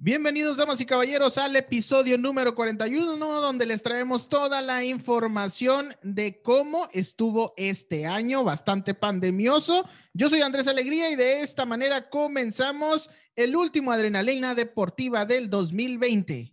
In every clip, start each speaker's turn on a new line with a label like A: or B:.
A: Bienvenidos, damas y caballeros, al episodio número 41, donde les traemos toda la información de cómo estuvo este año, bastante pandemioso. Yo soy Andrés Alegría y de esta manera comenzamos el último Adrenalina Deportiva del 2020.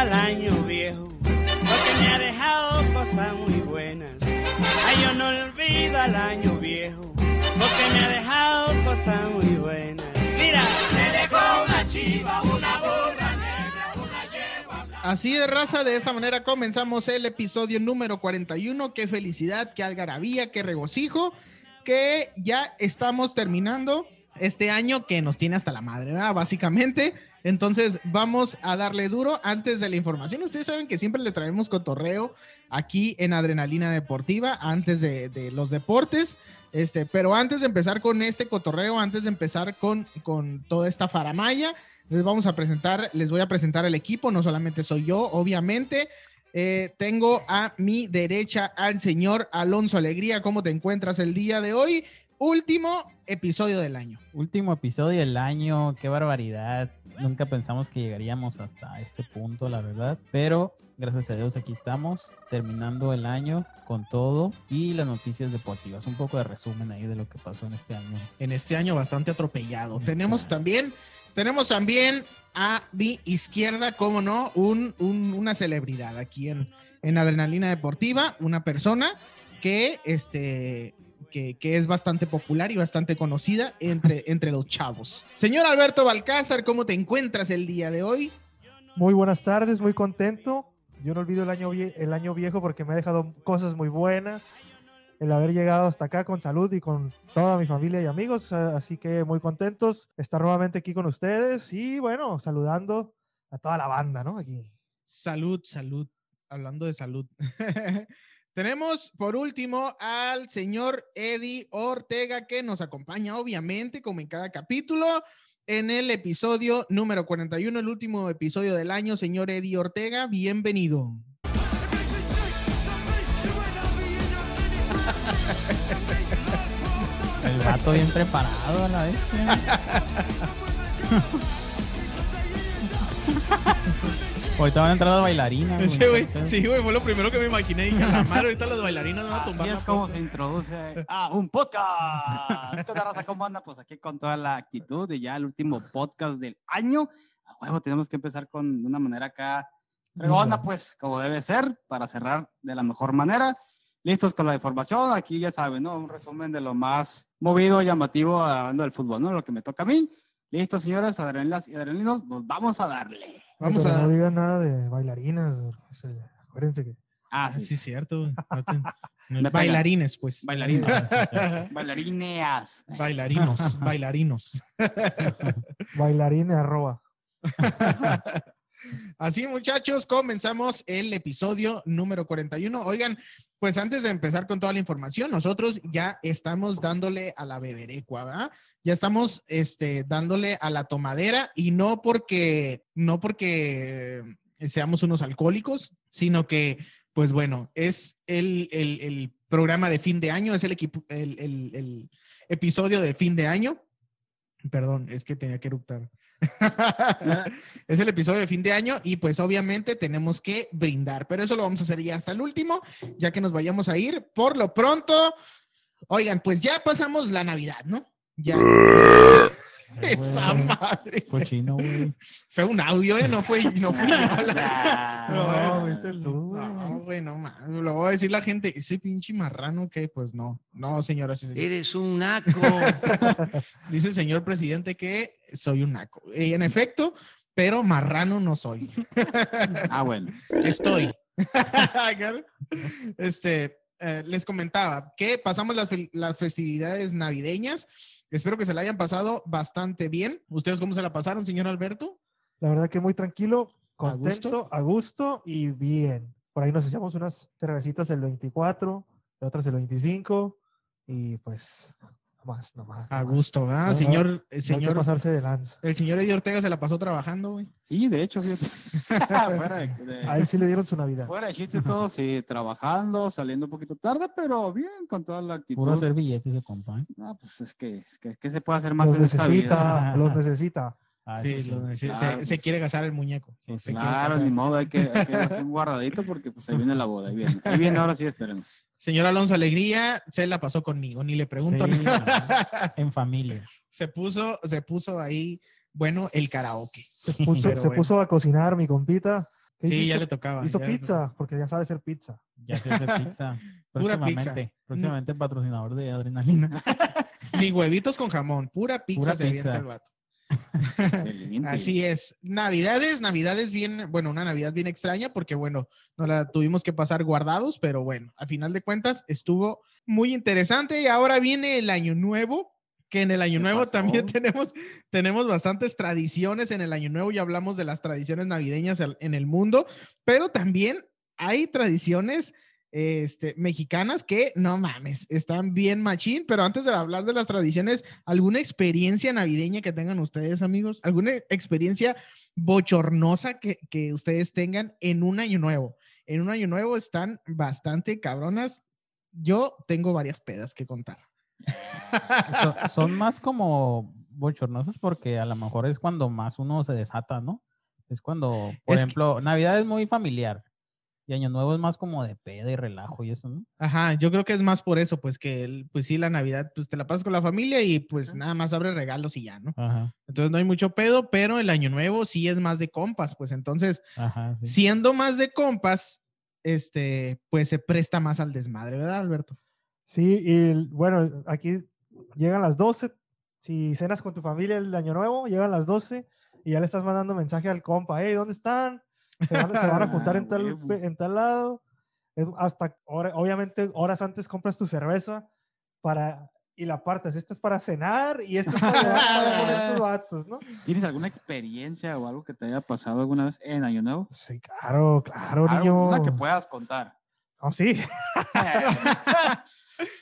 B: Al año viejo, porque me ha dejado cosas muy buenas. Ay, yo no olvido al año viejo, porque me ha dejado cosas muy buenas. Mira, me dejó una chiva, una burra negra, una yegua
A: Así de raza, de esta manera comenzamos el episodio número 41. Qué felicidad, qué algarabía, qué regocijo, que ya estamos terminando este año que nos tiene hasta la madre, ¿verdad? Básicamente. Entonces, vamos a darle duro antes de la información. Ustedes saben que siempre le traemos cotorreo aquí en Adrenalina Deportiva, antes de, los deportes. Este, pero antes de empezar con este cotorreo, antes de empezar con, con toda esta faramaya, les vamos a presentar, les voy a presentar el equipo. No solamente soy yo, obviamente. Eh, tengo a mi derecha al señor Alonso Alegría. ¿Cómo te encuentras el día de hoy? Último episodio del año.
C: Último episodio del año, qué barbaridad. Nunca pensamos que llegaríamos hasta este punto, la verdad. Pero gracias a Dios aquí estamos, terminando el año con todo y las noticias deportivas. Un poco de resumen ahí de lo que pasó en este año.
A: En este año bastante atropellado. tenemos también, tenemos también a mi izquierda, como no, un, una celebridad aquí en, en Adrenalina Deportiva, una persona que este que, es bastante popular y bastante conocida entre, entre los chavos. Señor Alberto Balcázar, ¿cómo te encuentras el día de hoy?
D: Muy buenas tardes, muy contento. Yo no olvido el año, el año viejo porque me ha dejado cosas muy buenas. El haber llegado hasta acá con salud y con toda mi familia y amigos. Así que muy contentos estar nuevamente aquí con ustedes y bueno, saludando a toda la banda, ¿no? Aquí.
A: Salud, salud. Hablando de salud. Tenemos por último al señor Eddie Ortega que nos acompaña obviamente como en cada capítulo en el episodio número 41, el último episodio del año. Señor Eddie Ortega, bienvenido.
C: El gato bien preparado a la vez. Ahorita van a entrar las bailarinas.
A: Sí, güey, fue lo primero que me imaginé. Dije, la madre, ahorita las bailarinas van a tumbar.
E: Así es como se introduce a un podcast. ¿Qué raza? ¿Cómo anda? Pues aquí con toda la actitud de ya el último podcast del año. A huevo, tenemos que empezar con de una manera acá anda pues, como debe ser, para cerrar de la mejor manera. Listos con la información. Aquí ya saben, ¿no? Un resumen de lo más movido, llamativo hablando del fútbol, ¿no? Lo que me toca a mí. Listos, señores, adrenalinas y adrenalinos, pues vamos a darle.
D: Vamos a... No digan nada de bailarinas. acuérdense que.
A: Ah, sí, sí, cierto. bailarines, pues.
E: Bailarines. Bailarineas.
A: Bailarinos, bailarinos.
D: Bailarine arroba.
A: Así, muchachos, comenzamos el episodio número 41. Oigan, pues antes de empezar con toda la información, nosotros ya estamos dándole a la beberecua, ¿verdad? Ya estamos este, dándole a la tomadera y no porque, no porque seamos unos alcohólicos, sino que, pues bueno, es el, el, programa de fin de año, es el, equipo, el, el episodio de fin de año. Perdón, es que tenía que eruptar. es el episodio de fin de año y pues obviamente tenemos que brindar, pero eso lo vamos a hacer ya hasta el último, ya que nos vayamos a ir. Por lo pronto, oigan, pues ya pasamos la Navidad, ¿no? Ya. Esa madre.
C: Cochino, güey.
A: Fue un audio, ¿eh? No fue, no fue
D: No, viste tú,
A: No, güey, no, man. Lo voy a decir la gente, ese pinche marrano que, pues no. No, señora.
B: Eres un naco.
A: Dice el señor presidente que soy un naco. Y en efecto, pero marrano no soy.
E: ah, bueno.
A: Estoy. este, eh, les comentaba que pasamos las, las festividades navideñas Espero que se la hayan pasado bastante bien. ¿Ustedes cómo se la pasaron, señor Alberto?
D: La verdad que muy tranquilo, contento, a gusto, y bien. por ahí nos echamos unas cervecitas el 24, otras el 25 y pues nomás, nomás.
A: A gusto, ¿verdad?
D: No,
A: señor, el
D: No hay que
A: señor,
D: pasarse de lanza.
A: el señor Eddie Ortega se la pasó trabajando, güey.
E: Sí, de hecho, fíjate. fuera, de, de-
D: A él sí le dieron su Navidad.
E: fuera de chiste todo, sí, trabajando, saliendo un poquito tarde, pero bien, con toda la actitud.
C: Puro hacer billetes de compa. ¿eh?
E: No, pues es que, es que, ¿qué se puede hacer más
D: Los
E: en esta vida?
D: necesita, los necesita.
C: Ah,
A: Sí, lo se-
E: claro,
A: se, se quiere gastar el muñeco.
E: Claro, ni modo, hay que, hay que hacer un guardadito porque pues ahí viene la boda, ahí viene. Ahí viene, ahora sí, esperemos.
A: Señor Alonso Alegría, se la pasó conmigo, ni le pregunto
C: Sí,
A: nada.
C: En familia.
A: Se puso, se puso ahí, bueno, el karaoke.
D: Se puso, se
A: bueno.
D: puso a cocinar mi compita. ¿Qué
A: Sí,
D: hiciste?
A: ya le tocaba.
D: Hizo pizza, porque ya sabe hacer pizza.
C: Ya se hace pizza.
A: Pura
C: Próximamente.
A: pizza.
C: Próximamente patrocinador de adrenalina.
A: Ni huevitos con jamón, pura pizza
C: Pura
A: se avienta
C: pizza.
A: el vato. Así es. Navidades, Navidades bien, bueno, una Navidad bien extraña porque, bueno, no la tuvimos que pasar guardados, pero bueno, a final de cuentas estuvo muy interesante y ahora viene el Año Nuevo, que en el Año
E: ¿Qué
A: Nuevo
E: pasó?
A: también tenemos, tenemos bastantes tradiciones en el Año Nuevo, ya hablamos de las tradiciones navideñas en el mundo, pero también hay tradiciones este, mexicanas que no mames, están bien machín, pero antes de hablar de las tradiciones, ¿alguna experiencia navideña que tengan ustedes, amigos? ¿Alguna experiencia bochornosa que, que ustedes tengan en un año nuevo? En un año nuevo están bastante cabronas. Yo tengo varias pedas que contar.
C: So- son más como bochornosas porque a lo mejor es cuando más uno se desata, ¿no? Es cuando, por
A: Es que-
C: ejemplo, Navidad es muy familiar y Año Nuevo es más como de peda y relajo y eso, ¿no?
A: Ajá, yo creo que es más por eso, pues que, el- pues sí, la Navidad, pues te la pasas con la familia y pues nada más abre regalos y ya, ¿no?
C: Ajá,
A: Entonces no hay mucho pedo, pero el año nuevo sí es más de compas, pues entonces,
C: ajá, sí.
A: siendo más de compas, este, pues se presta más al desmadre, ¿verdad, Alberto?
D: Sí, y bueno, aquí llegan las 12. Si cenas con tu familia el año nuevo, llegan las 12 y ya le estás mandando mensaje al compa, hey, ¿dónde están? Se van, se van a juntar en tal, en tal lado. Es hasta, hora- obviamente, horas antes compras tu cerveza para, y la apartas. Esta es para cenar y esta es para llevar con estos vatos, ¿no?
E: ¿Tienes alguna experiencia o algo que te haya pasado alguna vez en Año Nuevo?
D: Sí, claro, claro, niño.
E: Una que puedas contar.
D: Oh, sí.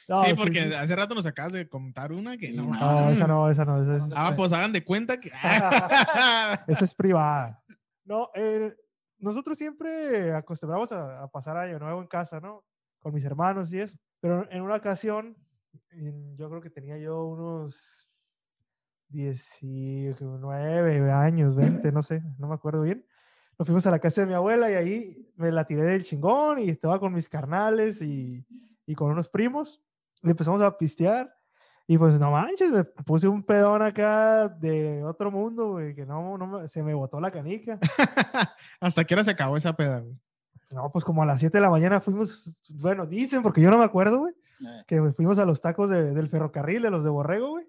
D: No,
A: sí,
D: sí,
A: porque
D: sí.
A: hace rato nos acabas de contar una que
E: Sí,
A: no.
E: no,
D: No, esa no, esa no. Esa es,
A: Ah, pues hagan de cuenta que.
D: Esa es privada. No, eh, nosotros siempre acostumbramos a, a pasar año nuevo en casa, ¿no? Con mis hermanos y eso. Pero en una ocasión, en- yo creo que tenía yo unos 19 años, 20, no sé, no me acuerdo bien. Nos fuimos a la casa de mi abuela y ahí me la tiré del chingón y estaba con mis carnales y, y con unos primos. Y empezamos a pistear. Y pues no manches, me puse un pedón acá de otro mundo, güey, que no, no me- se me botó la canica.
A: ¿Hasta qué hora se acabó esa peda, güey?
D: No, pues como a las 7 de la mañana fuimos, bueno, dicen, porque yo no me acuerdo, güey,
E: Eh,
D: que fuimos a los tacos de- del ferrocarril, de los de Borrego, güey.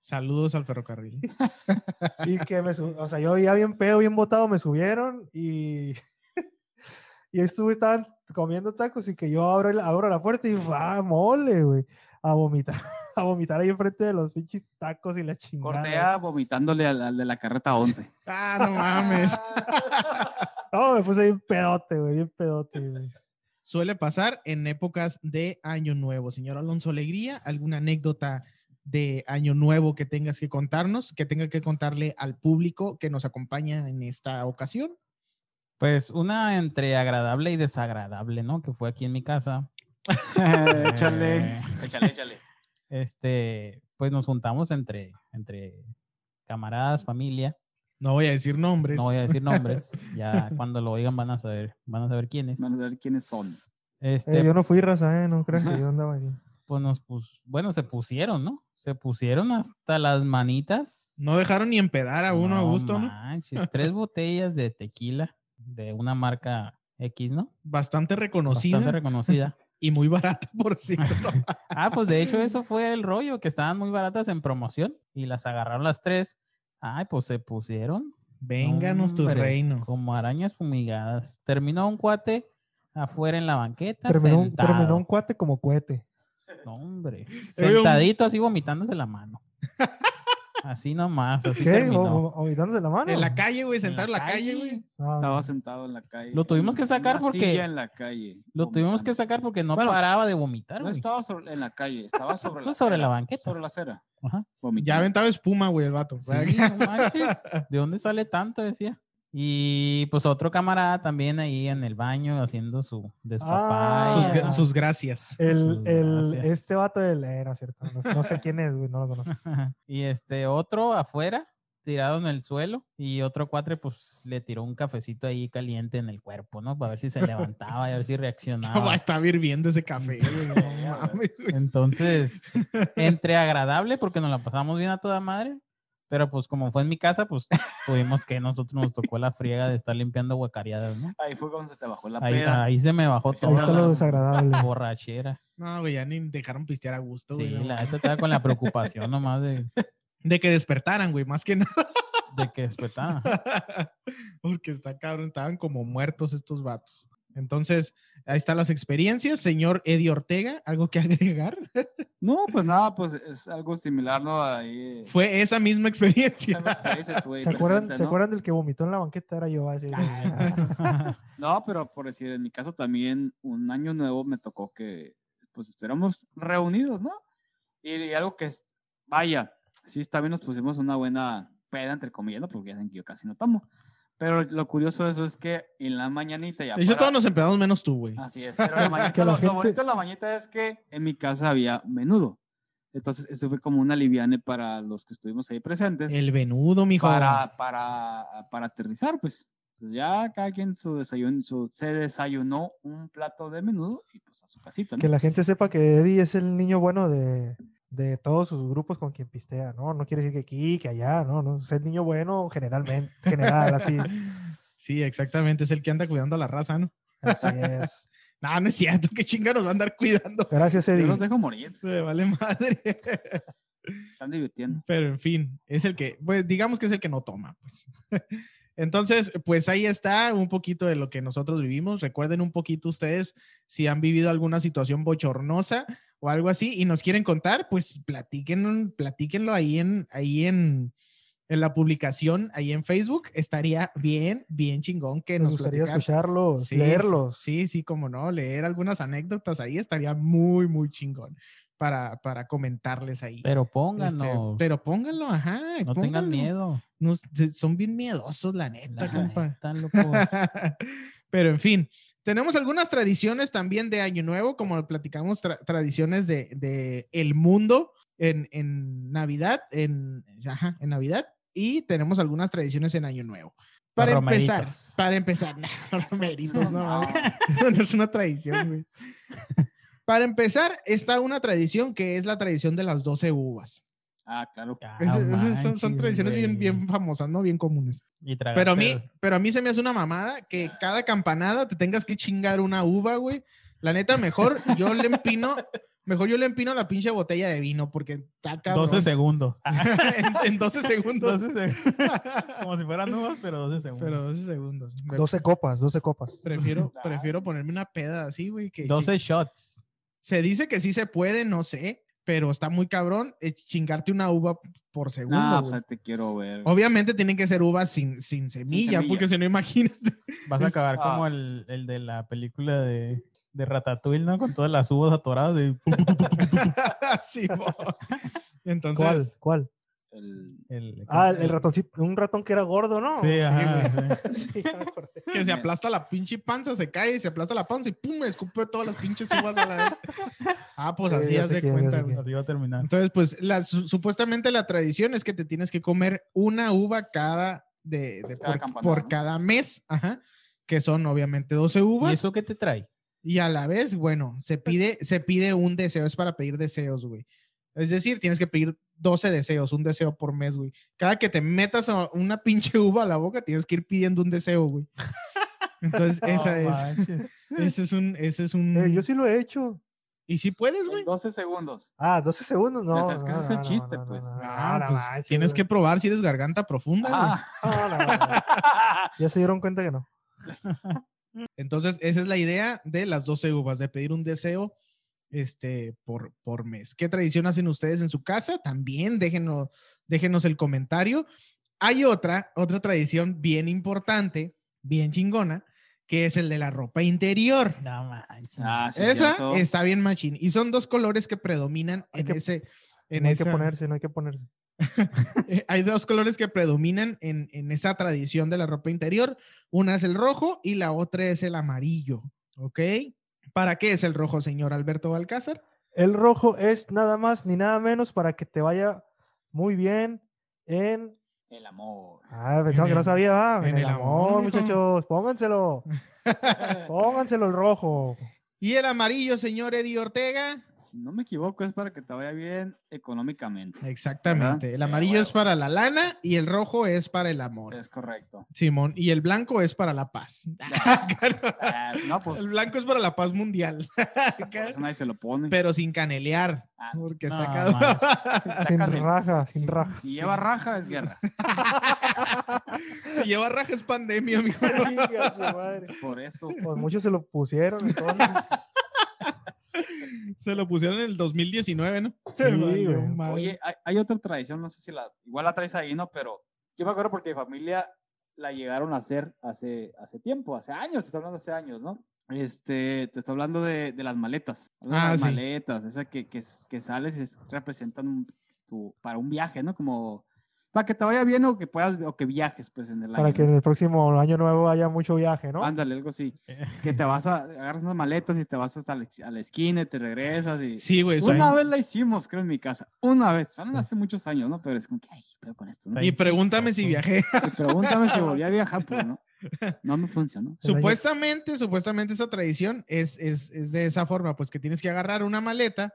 A: Saludos al ferrocarril.
D: Y que me, o sea, yo ya bien pedo, bien botado, me subieron y, y estuve, estaban comiendo tacos y que yo abro, abro la puerta y va, mole, güey, a vomitar, a vomitar ahí enfrente de los pinches tacos y la chingada.
E: Cortea vomitándole al, al de la carreta 11.
A: Ah, no mames.
D: No, me puse bien pedote, güey, bien pedote, güey.
A: Suele pasar en épocas de Año Nuevo. Señor Alonso Alegría, ¿alguna anécdota de Año Nuevo que tengas que contarnos, que tenga que contarle al público que nos acompaña en esta ocasión?
C: Pues una entre agradable y desagradable, ¿no? Que fue aquí en mi casa.
E: échale.
C: Eh,
E: Échale, échale.
C: Este, pues nos juntamos entre, entre camaradas, familia.
A: No voy a decir nombres.
C: No voy a decir nombres. Ya cuando lo oigan van a saber, van a saber quiénes.
E: Vamos a ver quiénes son.
C: Este,
D: Eh, yo no fui raza, eh, no crean que yo andaba ahí.
C: pues nos pus, bueno, se pusieron, ¿no? Se pusieron hasta las manitas.
A: No dejaron ni empedar a uno a gusto, ¿no?
C: manches, tres botellas de tequila de una marca X, ¿no?
A: Bastante reconocida
C: Bastante reconocida.
A: Y muy barata, por cierto.
C: Ah, pues de hecho eso fue el rollo, que estaban muy baratas en promoción y las agarraron las tres. Ay, pues se pusieron.
A: Vénganos tu reino.
C: Como arañas fumigadas. Terminó un cuate afuera en la banqueta.
D: Terminó, un-
C: sentado.
D: terminó un cuate como cohete.
C: No, hombre. Sentadito así vomitándose la mano. Así nomás, así
D: ¿Qué? ¿O,
C: terminó.
D: la mano?
A: En la calle, güey,
C: En
A: sentado en
C: la
A: la calle, güey.
E: Estaba sentado en la calle.
C: Lo tuvimos que sacar
E: una
C: porque-
E: silla en la calle.
C: Lo tuvimos que sacar porque no
E: Bueno,
C: paraba de vomitar,
E: No
C: güey.
E: estaba sobre- en la calle, estaba sobre la
C: sobre la banqueta.
E: Sobre la acera.
C: Ajá.
A: Ya
E: vomitando.
A: aventaba espuma, güey, el vato.
C: Sí, no manches, ¿De dónde sale tanto? Decía. Y pues otro camarada también ahí en el baño haciendo su
D: Ah.
A: gra- sus gracias.
D: El,
C: Sus
D: el,
C: gracias.
D: este vato del... eh, no cierto. No, no sé quién es, güey. No lo conozco.
C: y este otro afuera, tirado en el suelo. Y otro cuatre, pues le tiró un cafecito ahí caliente en el cuerpo, ¿no? Para ver si se levantaba y a ver si reaccionaba.
A: estar hirviendo ese café, güey. No mames, güey.
C: Entonces, entre agradable, porque nos la pasamos bien a toda madre. Pero pues como fue en mi casa, pues tuvimos que nosotros nos tocó la friega de estar limpiando guacareadas, ¿no?
E: Ahí fue cuando se te bajó la
C: Ahí,
E: peda.
C: ahí se me bajó
E: Ahí
D: Ahí está lo
C: la
D: desagradable.
C: borrachera.
A: No, güey, ya ni dejaron pistear a gusto, güey.
C: Sí,
A: no
C: la neta estaba con la preocupación nomás de,
A: De que despertaran, güey, más que nada.
C: de que despertara.
A: Porque está cabrón, estaban como muertos estos vatos. Entonces, ahí están las experiencias. Señor Eddie Ortega, ¿algo que agregar?
E: No, pues nada, pues es algo similar, ¿no? Ahí.
A: Fue esa misma experiencia.
D: ¿Se acuerdan,
E: presente,
D: ¿Se
E: ¿no?
D: acuerdan del que vomitó en la banqueta? Era yo. Así,
E: No, pero por decir, en mi caso también un año nuevo me tocó que pues estuviéramos reunidos, ¿no? Y, y algo que es, vaya, sí, también nos pusimos una buena peda, entre comillas, ¿no? porque ya saben que yo casi no tomo. Pero lo curioso de eso es que en la mañanita ya...
A: De hecho,
E: para-
A: todos nos empezamos menos tú, güey.
E: Así es, pero la mañanita- lo, lo
D: gente-
E: bonito de la mañanita es que en mi casa había menudo. Entonces, eso fue como una liviane para los que estuvimos ahí presentes
A: El venudo, mijo.
E: para, para, para aterrizar, pues. Entonces ya cada quien su desayuno, su, se desayunó un plato de menudo y pues a su casita, ¿no?
D: Que la gente sepa que Eddie es el niño bueno de, de todos sus grupos con quien pistea, ¿no? No quiere decir que aquí, que allá, ¿no? no es el niño bueno generalmente, general, así,
A: Sí, exactamente. Es el que anda cuidando a la raza, ¿no?
D: así es.
A: No, no es cierto. ¿Qué chinga nos va a andar cuidando?
D: Gracias,
E: Yo
D: Eddie.
E: los dejo morir,
A: Se vale madre.
E: están divirtiendo.
A: Pero en fin, es el que, pues digamos que es el que no toma, pues. Entonces, pues ahí está un poquito de lo que nosotros vivimos. Recuerden un poquito ustedes si han vivido alguna situación bochornosa o algo así y nos quieren contar, pues platiquen, platíquenlo ahí en, ahí en, en la publicación, ahí en Facebook. Estaría bien, bien chingón que
D: Nos
A: nos,
D: gustaría escucharlos,
A: Sí,
D: leerlos.
A: Sí, sí, como no, leer algunas anécdotas ahí estaría muy, muy chingón para, para comentarles ahí.
C: Pero
A: Este,
C: pónganos.
A: pero pónganlo, ajá.
C: no tengan
A: pónganlo.
C: miedo.
A: Nos- son bien miedosos, la neta,
C: La
A: compa.
C: neta, loco.
A: Pero en fin, tenemos algunas tradiciones también de Año Nuevo, como platicamos, tra- tradiciones de, de el mundo en, en Navidad, en, ajá, en Navidad, y tenemos algunas tradiciones en Año Nuevo. Para
C: Los
A: empezar,
C: romeritos.
A: para empezar, no, romeritos, no,
E: No.
A: no es una tradición, güey. Para empezar, está una tradición que es la tradición de las 12 uvas.
E: Ah, claro.
C: Ah,
A: esas son, tradiciones bien, famosas, ¿no? Bien comunes.
C: Y
A: Pero a mí, pero a mí se me hace una mamada que cada campanada te tengas que chingar una uva, güey. La neta, mejor yo le empino, mejor yo le empino la pinche botella de vino porque está cabrón.
C: 12 segundos.
A: en, en 12 segundos.
C: 12 segundos. Como si fueran uvas, pero 12 segundos.
A: Pero 12 segundos. Me-
D: 12 copas, 12 copas.
A: Prefiero, prefiero ponerme una peda así, güey. Que
C: 12 shots.
A: Se dice que sí se puede, no sé, pero está muy cabrón eh, chingarte una uva por segundo.
E: No,
A: güey.
E: pues te quiero ver.
A: Obviamente tienen que ser uvas sin, sin semilla,
E: semilla.
A: porque si no, imagínate.
C: Vas a acabar como
E: ah.
C: el, el de la película de, de Ratatouille, ¿no? Con todas las uvas atoradas. De...
A: Sí. Entonces,
D: ¿Cuál? ¿Cuál?
E: El-
C: El,
D: Ah, el, el ratoncito, un ratón que era gordo, ¿no?
C: Sí, ajá. sí.
D: Sí, ya me acordé.
A: que se aplasta la pinche panza, se cae, se aplasta la panza y pum, me escupe todas las pinches uvas a la vez. Ah, pues
D: Sí,
A: así
D: ya ya
A: cuenta.
C: Así va a terminar.
A: Entonces, pues la, su- supuestamente la tradición es que te tienes que comer una uva cada, de, de-
E: Cada
A: por,
E: campanada,
A: por
E: ¿no?
A: cada mes, ajá, que son obviamente 12
C: ¿Y
A: uvas.
C: eso qué te trae?
A: Y a la vez, bueno, se pide, se pide un deseo, es para pedir deseos, güey. Es decir, tienes que pedir 12 deseos, un deseo por mes, güey. Cada que te metas a una pinche uva a la boca, tienes que ir pidiendo un deseo, güey. Entonces, esa es, ese es un, ese es un.
D: Eh, yo sí lo he hecho.
A: Y si puedes, güey.
E: en 12 segundos.
D: Ah, 12 segundos, no.
E: Pues es que ese
D: no,
E: es el
D: no,
E: chiste,
D: no,
E: pues.
D: no, no,
A: Ah,
D: no
A: pues,
D: manches,
A: tienes que probar si eres garganta profunda, güey.
E: Ah,
D: No, no, no, no. Ya se dieron cuenta que no.
A: Entonces, esa es la idea de las 12 uvas, de pedir un deseo este, por, por mes. ¿Qué tradición hacen ustedes en su casa? También déjenos, déjenos el comentario. Hay otra, otra tradición bien importante, bien chingona, que es el de la ropa interior.
C: No manches.
E: Ah, sí,
A: Esa
E: cierto.
A: está bien machín. Y son dos colores que predominan
D: Hay
A: en
D: que-
A: ese... En
D: no hay que ponerse, no hay que ponerse.
A: hay dos colores que predominan en, en esa tradición de la ropa interior. Una es el rojo y la otra es el amarillo. ¿Ok? ¿Para qué es el rojo, señor Alberto Balcázar?
D: El rojo es nada más ni nada menos para que te vaya muy bien en.
E: El amor.
D: Ah, pensaba que no sabía, ¿va? En,
A: en
D: el,
A: el
D: amor,
A: amor,
D: muchachos. Pónganselo. Pónganselo el rojo.
A: Y el amarillo, señor Eddie Ortega.
E: Si no me equivoco, es para que te vaya bien económicamente.
A: Exactamente.
E: ¿Verdad?
A: El amarillo es para la lana y el rojo es para el amor.
E: Es correcto.
A: Simón. Y el blanco es para la paz.
E: Ah, no, pues.
A: el blanco es para la paz mundial.
E: eso nadie se lo pone.
A: Pero sin canelear.
E: Ah,
A: Porque está
C: no.
E: Está
D: Sin
E: canel-
D: raja,
E: si-
D: sin
E: si-
D: raja.
E: Si lleva raja, es guerra.
A: Si lleva raja es pandemia,
D: madre.
E: Por eso.
D: Pues muchos se lo pusieron. entonces.
A: Se lo pusieron en el 2019, ¿no?
D: Sí, güey.
A: madre.
E: Oye, hay, hay otra tradición, no sé si la. Igual la traes ahí, ¿no? Pero yo me acuerdo porque mi familia la llegaron a hacer hace, hace tiempo, hace años, te estoy hablando hace años, ¿no? Este, te estoy hablando de, de las maletas.
A: Ah,
E: las
A: sí.
E: maletas, esa que, que, que sales y es- representan un- tu, para un viaje, ¿no? Como para que te vaya bien o que puedas, o que viajes, pues, en el año.
D: Para que en el próximo año nuevo haya mucho viaje, ¿no?
E: Ándale, algo así. Que te vas a, agarras unas maletas y te vas hasta la, a la esquina y te regresas y...
A: Sí, güey. soy-
E: Una vez la hicimos, creo, en mi casa. Una vez. Son hace muchos años, ¿no? Pero es como que, ay, pero con esto,
A: Y pregúntame si viajé.
E: Y pregúntame si volví a viajar, pues, ¿no? No me funcionó.
A: Supuestamente, supuestamente esa tradición es, es, es de esa forma, pues que tienes que agarrar una maleta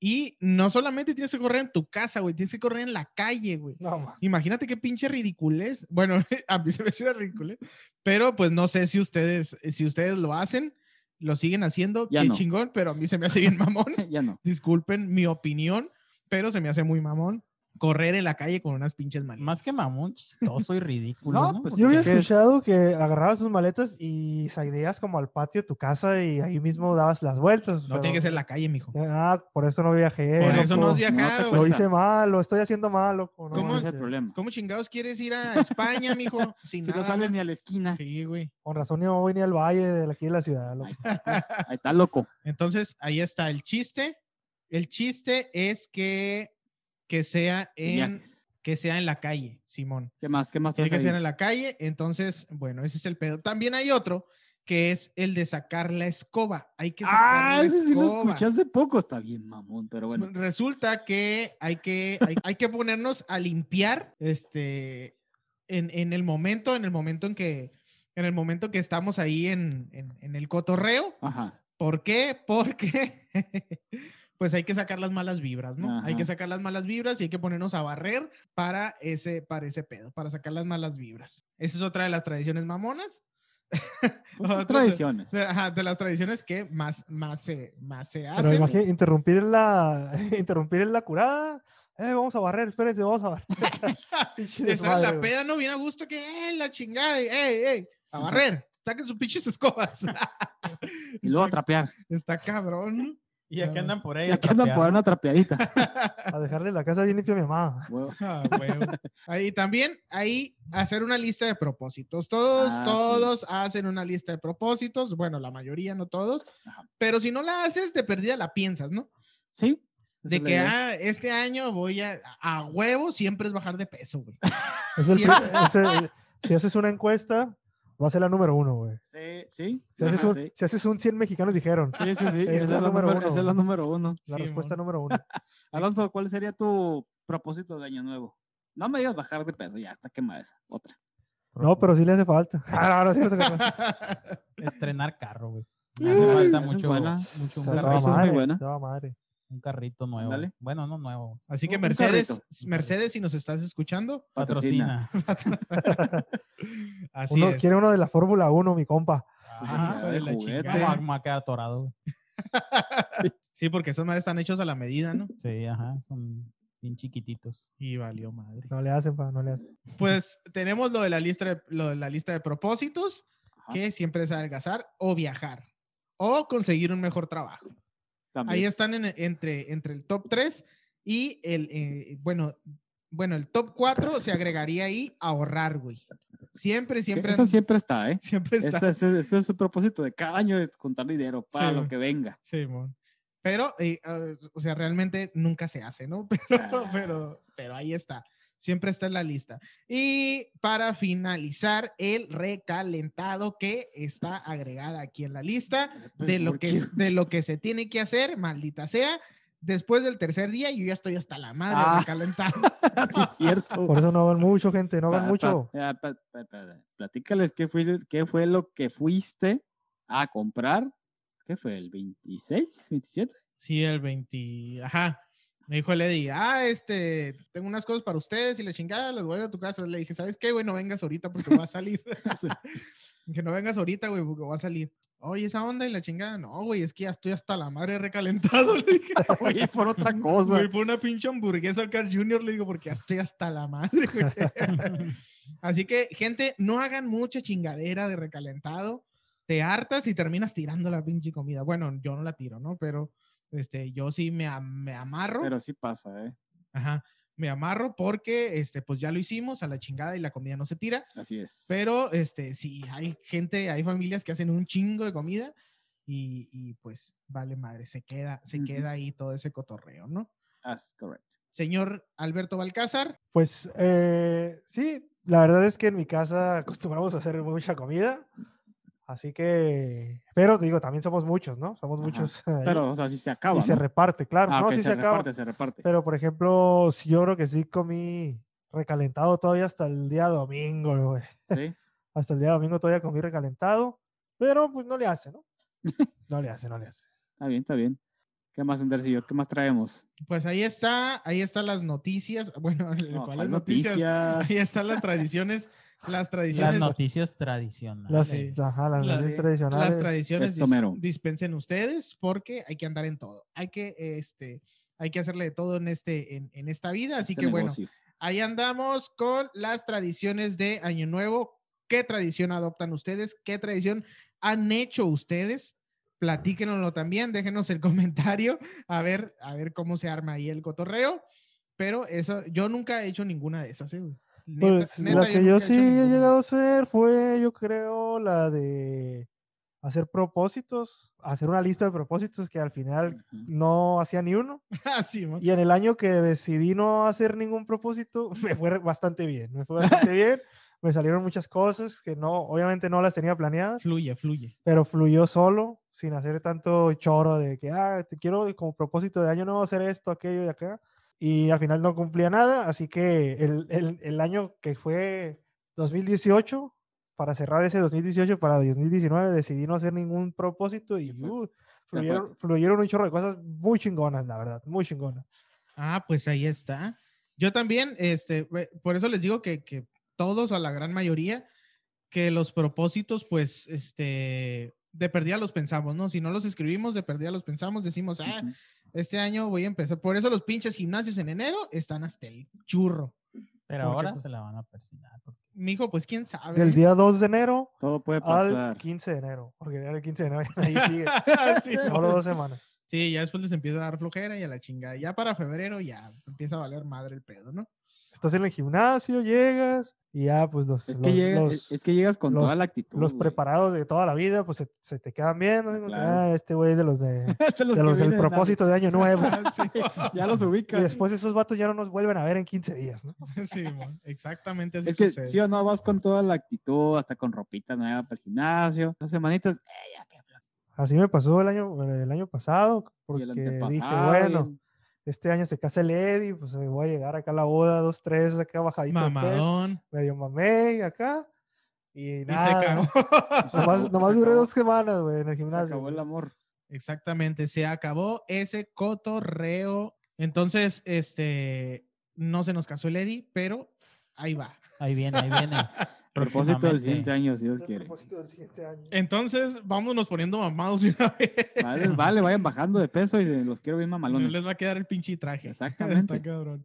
A: y no solamente tienes que correr en tu casa, güey, tienes que correr en la calle, güey.
D: No, ma.
A: Imagínate qué pinche ridiculez. Bueno, a mí se me hace una ridiculez, pero pues no sé si ustedes, si ustedes lo hacen, lo siguen haciendo,
E: Ya
A: qué
E: no.
A: chingón, pero a mí se me hace bien mamón.
E: ya no.
A: Disculpen mi opinión, pero se me hace muy mamón correr en la calle con unas pinches maletas.
C: Más que mamón, chistoso y ridículo.
E: No,
C: No,
E: pues,
D: Yo había
E: es-
D: escuchado que agarrabas sus maletas y salías como al patio de tu casa y ahí mismo dabas las vueltas.
A: No tiene que ser la calle, mijo.
D: Ah, por eso no viajé.
A: Por eso no has viajado.
D: Lo
A: güey.
D: hice mal, lo estoy haciendo mal, loco. no
A: ¿Cómo?
E: es el problema.
A: ¿Cómo chingados quieres ir a España, mijo? Sin
E: Si no sales ni a la esquina.
A: Sí, güey.
D: Con razón yo no voy ni al valle de aquí de la ciudad. loco.
E: Ahí, está, ahí está loco.
A: Entonces, ahí está el chiste. El chiste es que, que sea en que sea en la calle, Simón.
E: ¿Qué más? ¿Qué más
A: Tiene que
E: traes
A: ser
E: ahí?
A: en la calle. Entonces, bueno, ese es el pedo. También hay otro que es el de sacar la escoba. Hay que sacar
E: Ah,
A: la
E: ese sí lo
A: escoba.
E: escuché hace poco. Está bien, mamón, pero bueno.
A: Resulta que hay que, hay, hay que ponernos a limpiar este, en, en el momento, en el momento en que, en el momento que estamos ahí en, en- en el cotorreo.
E: Ajá.
A: ¿Por qué? Porque pues hay que sacar las malas vibras, ¿no? Hay que sacar las malas vibras y hay que ponernos a barrer para ese, para ese pedo, para sacar las malas vibras. Esa es otra de las tradiciones mamonas.
E: Pues,
A: Otras-
E: tradiciones.
A: de- ajá, de las tradiciones que más, más, se, más se
D: Pero
A: hacen.
D: imagínate, interrumpir en la, interrumpir en la curada. Eh, vamos a barrer, espérense, vamos a barrer.
A: Estar en la peda no viene a gusto que, eh, la chingada, ey, ey, a barrer, saquen sus pinches escobas.
E: Y luego a trapear.
A: está cabrón.
C: Y aquí andan por ahí.
E: Y aquí andan por ahí una trapeadita.
D: A dejarle la casa bien limpia a mi mamá.
A: Ah. Ahí también, ahí hacer una lista de propósitos. Todos,
E: Ah, sí.
A: todos hacen una lista de propósitos. Bueno, la mayoría, no todos.
E: Ajá.
A: Pero si no la haces, de perdida la piensas, ¿no?
E: Sí.
A: De que, ah, este año voy a, a huevo, siempre es bajar de peso, güey.
D: El es el- si haces una encuesta, va a ser la número uno, güey.
E: Sí, sí.
D: Si, haces
E: ajá,
D: un,
E: sí.
D: si haces un 100 mexicanos dijeron.
E: Sí, sí, sí.
D: es
E: Esa es
D: la
E: la
D: número uno,
E: esa es la número uno.
D: La
A: Sí,
D: respuesta
A: mon.
D: número uno.
E: Alonso, ¿cuál sería tu propósito de año nuevo? No me digas bajar de peso, ya está quemada esa. Otra.
D: No, pero sí le hace falta. Ah, no, no es cierto que.
C: Estrenar carro, güey. Me hace falta
E: esa es
C: mucho,
E: buena.
C: mucho
D: Se va
E: es muy
D: madre,
E: buena.
D: se va madre.
C: Un carrito nuevo. Bueno, no nuevo.
A: Así que Mercedes,
E: carrito.
A: Mercedes, si nos estás escuchando,
C: Patrocina.
A: así
D: Uno,
A: es.
D: quiere uno de la Fórmula 1, mi compa.
E: Pues
C: Ajá.
E: esa
A: de
E: de
A: la
E: juguete.
A: chingada.
C: ¿Cómo va- me va a quedar atorado?
A: Sí, porque esos madres están hechos a la medida, ¿no?
C: Sí, ajá. Son bien chiquititos.
A: Y valió madre.
D: No le hacen, pa, no le hacen.
A: Pues tenemos lo de la lista de, lo de la lista de propósitos,
E: Ajá.
A: que siempre es adelgazar o viajar o conseguir un mejor trabajo.
E: También.
A: Ahí están en- entre, entre el top 3 y el, eh, bueno, bueno, el top 4 se agregaría ahí ahorrar, güey. Siempre,
E: Sí,
A: siempre,
E: eso siempre está, ¿eh?
A: siempre está.
E: Ese, ese es su propósito de cada año, de juntar dinero para
A: Sí,
E: lo que venga.
A: Sí, mon. Pero, eh, ah, o sea, realmente nunca se hace, ¿no? Pero, pero, pero ahí está. Siempre está en la lista. Y para finalizar, el recalentado que está agregada aquí en la lista de lo
E: ¿Por
A: que, de lo que se tiene que hacer, maldita sea. Después del tercer día, yo ya estoy hasta la madre
E: Ah.
A: recalentado.
E: sí, es cierto.
D: Por eso no hagan mucho, gente, no
E: Pa-
D: mucho.
E: pa- pa- pa- pa- platícales qué, fuiste, qué fue lo que fuiste a comprar. ¿Qué fue? ¿El 26? ¿27?
A: Sí, el 20. Ajá. Me dijo el Eddie, ah, este, tengo unas cosas para ustedes y la chingada, les voy a ir a tu casa. Le dije, ¿sabes qué, güey? No vengas ahorita porque voy a salir. que no vengas ahorita, güey, porque voy a salir. Oye, esa onda y la chingada. No, güey, es que ya estoy hasta la madre recalentado. Le dije,
E: Oye, por otra cosa.
A: Güey, por una pinche hamburguesa al Carl Jr. Le digo, porque ya estoy hasta la madre, güey. Así que, gente, no hagan mucha chingadera de recalentado. Te hartas y terminas tirando la pinche comida. Bueno, yo no la tiro, ¿no? Pero este, yo sí me, me amarro.
E: Pero sí pasa, ¿eh?
A: Ajá. Me amarro porque, este, pues ya lo hicimos a la chingada y la comida no se tira.
E: Así es.
A: Pero, este, sí, hay gente, hay familias que hacen un chingo de comida y, y, pues vale madre, se queda, se queda ahí todo ese cotorreo, ¿no?
E: That's correct.
A: Señor Alberto Balcázar,
D: Pues eh, sí, la verdad es que en mi casa acostumbramos a hacer mucha comida. Así que, pero te digo, también somos muchos, ¿no? Somos
E: Ajá.
D: muchos.
E: Pero, o sea, sí se acaba.
D: y se
E: ¿no?
D: reparte, claro.
E: Ah,
D: no,
E: ok,
D: sí
E: se,
D: se, acaba.
E: reparte, se reparte.
D: Pero, por ejemplo, sí, yo creo que sí comí recalentado todavía hasta el día domingo, güey.
E: Sí.
D: Hasta el día domingo todavía comí recalentado. Pero pues no le hace, ¿no? No le hace, no le hace.
E: Está bien, está bien. ¿Qué más, Andersillo? ¿Qué más traemos?
A: pues ahí está, ahí están las noticias. Bueno,
E: No,
A: ¿cuáles
E: ¿cuál
A: noticias?
E: noticias?
A: Ahí están las tradiciones, las
C: Las
A: tradiciones.
C: noticias tradicionales.
D: Las, ajá, las
A: la
D: noticias
A: de-
D: tradicionales.
A: Las tradiciones dis- dispensen ustedes porque hay que andar en todo. Hay que, este, hay que hacerle de todo en este, en, en esta vida. Así
E: Este
A: que bueno, ahí andamos con las tradiciones de Año Nuevo. ¿Qué tradición adoptan ustedes? ¿Qué tradición han hecho ustedes? Platíquenoslo también, déjenos el comentario a ver, a ver cómo se arma ahí el cotorreo. Pero eso, yo nunca he hecho ninguna de esas. ¿eh, güey? Neta-
D: Pues
A: neta,
D: la que yo
A: he
D: sí he
A: ninguna.
D: llegado a hacer fue, yo creo, la de hacer propósitos, hacer una lista de propósitos que al final
E: Ujú.
D: no hacía ni uno.
A: Sí,
D: Y en el año que decidí no hacer ningún propósito, me fue bastante bien, me fue bastante bien. Me salieron muchas cosas que no, obviamente no las tenía planeadas,
A: fluye, fluye.
D: pero fluyó solo, sin hacer tanto choro de que, ah, te quiero como propósito de año nuevo hacer esto, aquello y acá. Y al final no cumplía nada, así que el, el, el año que fue 2018, para cerrar ese 2018 para 2019, decidí no hacer ningún propósito y uh, fluyeron, fluyeron un chorro de cosas muy chingonas, la verdad, muy chingonas.
A: Ah, pues ahí está. Yo también, este, por eso les digo que, que todos o la gran mayoría, que los propósitos, pues, este, de perdida los pensamos, ¿no? Si no los escribimos, de perdida los pensamos, decimos, ah, este año voy a empezar. Por eso los pinches gimnasios en enero están hasta el churro.
C: Pero ahora
A: pues,
C: se la van a persinar. porque-
A: Mijo, pues quién sabe.
D: Del día 2 de enero
E: Todo puede
D: al
E: pasar.
D: 15 de enero, porque ya el 15 de enero ahí sigue,
A: sí,
D: solo dos semanas.
A: sí, ya después les empieza a dar flojera y a la chingada. Ya para febrero ya empieza a valer madre el pedo, ¿no?
D: Estás en el gimnasio, llegas y ya pues los,
E: Es que,
D: los-
E: llega-
D: los-
E: es que llegas con toda la actitud.
D: los
E: güey.
D: preparados de toda la vida, pues se, se te quedan.
E: Claro.
D: Ah, este güey es de los, de,
E: De los
D: de
E: que
D: los del propósito de año nuevo.
A: Sí,
E: Ya los
D: y
E: ubicas.
D: después esos vatos ya no nos vuelven a ver en 15 días, ¿no?
A: sí, exactamente así
E: Es que
A: sucede.
E: sí o no vas con toda la actitud, hasta con ropita nueva para el gimnasio. Dos semanitas, eh, ya que
D: Así me pasó el año, el año pasado,
E: y
D: porque
E: el
D: dije, bueno,
E: y
D: este año se casa el Eddie, pues eh, voy a llegar acá a la boda, dos, tres, acá bajadito
A: Mamadón.
D: medio mamey acá. Y
A: Y se
D: nada,
A: cagó.
E: se
D: nomás,
E: acabó,
D: nomás
E: se
D: duré
E: acabó.
D: dos semanas, güey, en el
E: Se
D: gimnasio.
E: acabó el amor.
A: Exactamente, se acabó ese cotorreo. Entonces, este, no se nos casó el Eddie, pero ahí va.
C: Ahí viene, ahí viene.
E: Propósito del siguiente año, si Dios
D: El
E: quiere.
D: propósito del siguiente año.
A: Entonces, vámonos poniendo mamados de una vez.
E: Vale, vale, vayan bajando de peso y se- los quiero bien
A: No
E: mamalones.
A: les va a quedar el pinche traje.
E: Exactamente.
A: Está cabrón.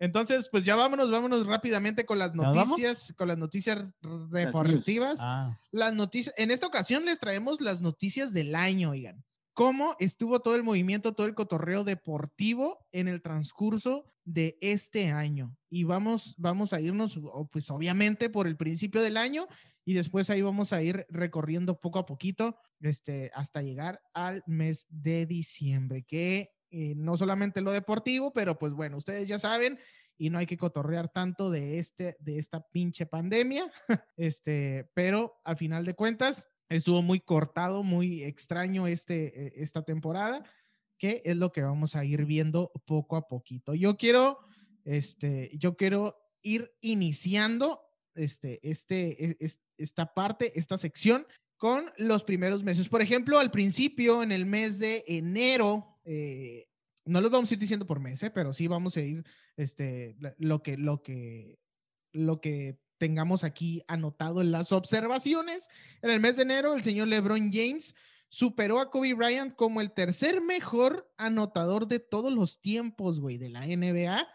A: Entonces, pues ya vámonos, vámonos rápidamente con las noticias, con las noticias deportivas.
C: Ah,
A: Las noticias, en esta ocasión les traemos las noticias del año, oigan. cómo estuvo todo el movimiento, todo el cotorreo deportivo en el transcurso de este año. Y vamos, vamos a irnos, pues obviamente, por el principio del año y después ahí vamos a ir recorriendo poco a poquito este, hasta llegar al mes de diciembre, que eh, no solamente lo deportivo, pero pues bueno, ustedes ya saben y no hay que cotorrear tanto de, este, de esta pinche pandemia, este, pero a final de cuentas estuvo muy cortado, muy extraño este, eh, esta temporada, que es lo que vamos a ir viendo poco a poquito. Yo quiero, este, yo quiero ir iniciando este, este, e- es- esta parte, esta sección con los primeros meses. Por ejemplo, al principio, en el mes de enero, eh, no los vamos a ir diciendo por mes, ¿eh? pero sí vamos a ir este, lo que, lo que, lo que tengamos aquí anotado en las observaciones. En el mes de enero, el señor LeBron James superó a Kobe Bryant como el tercer mejor anotador de todos los tiempos, güey, de la NBA.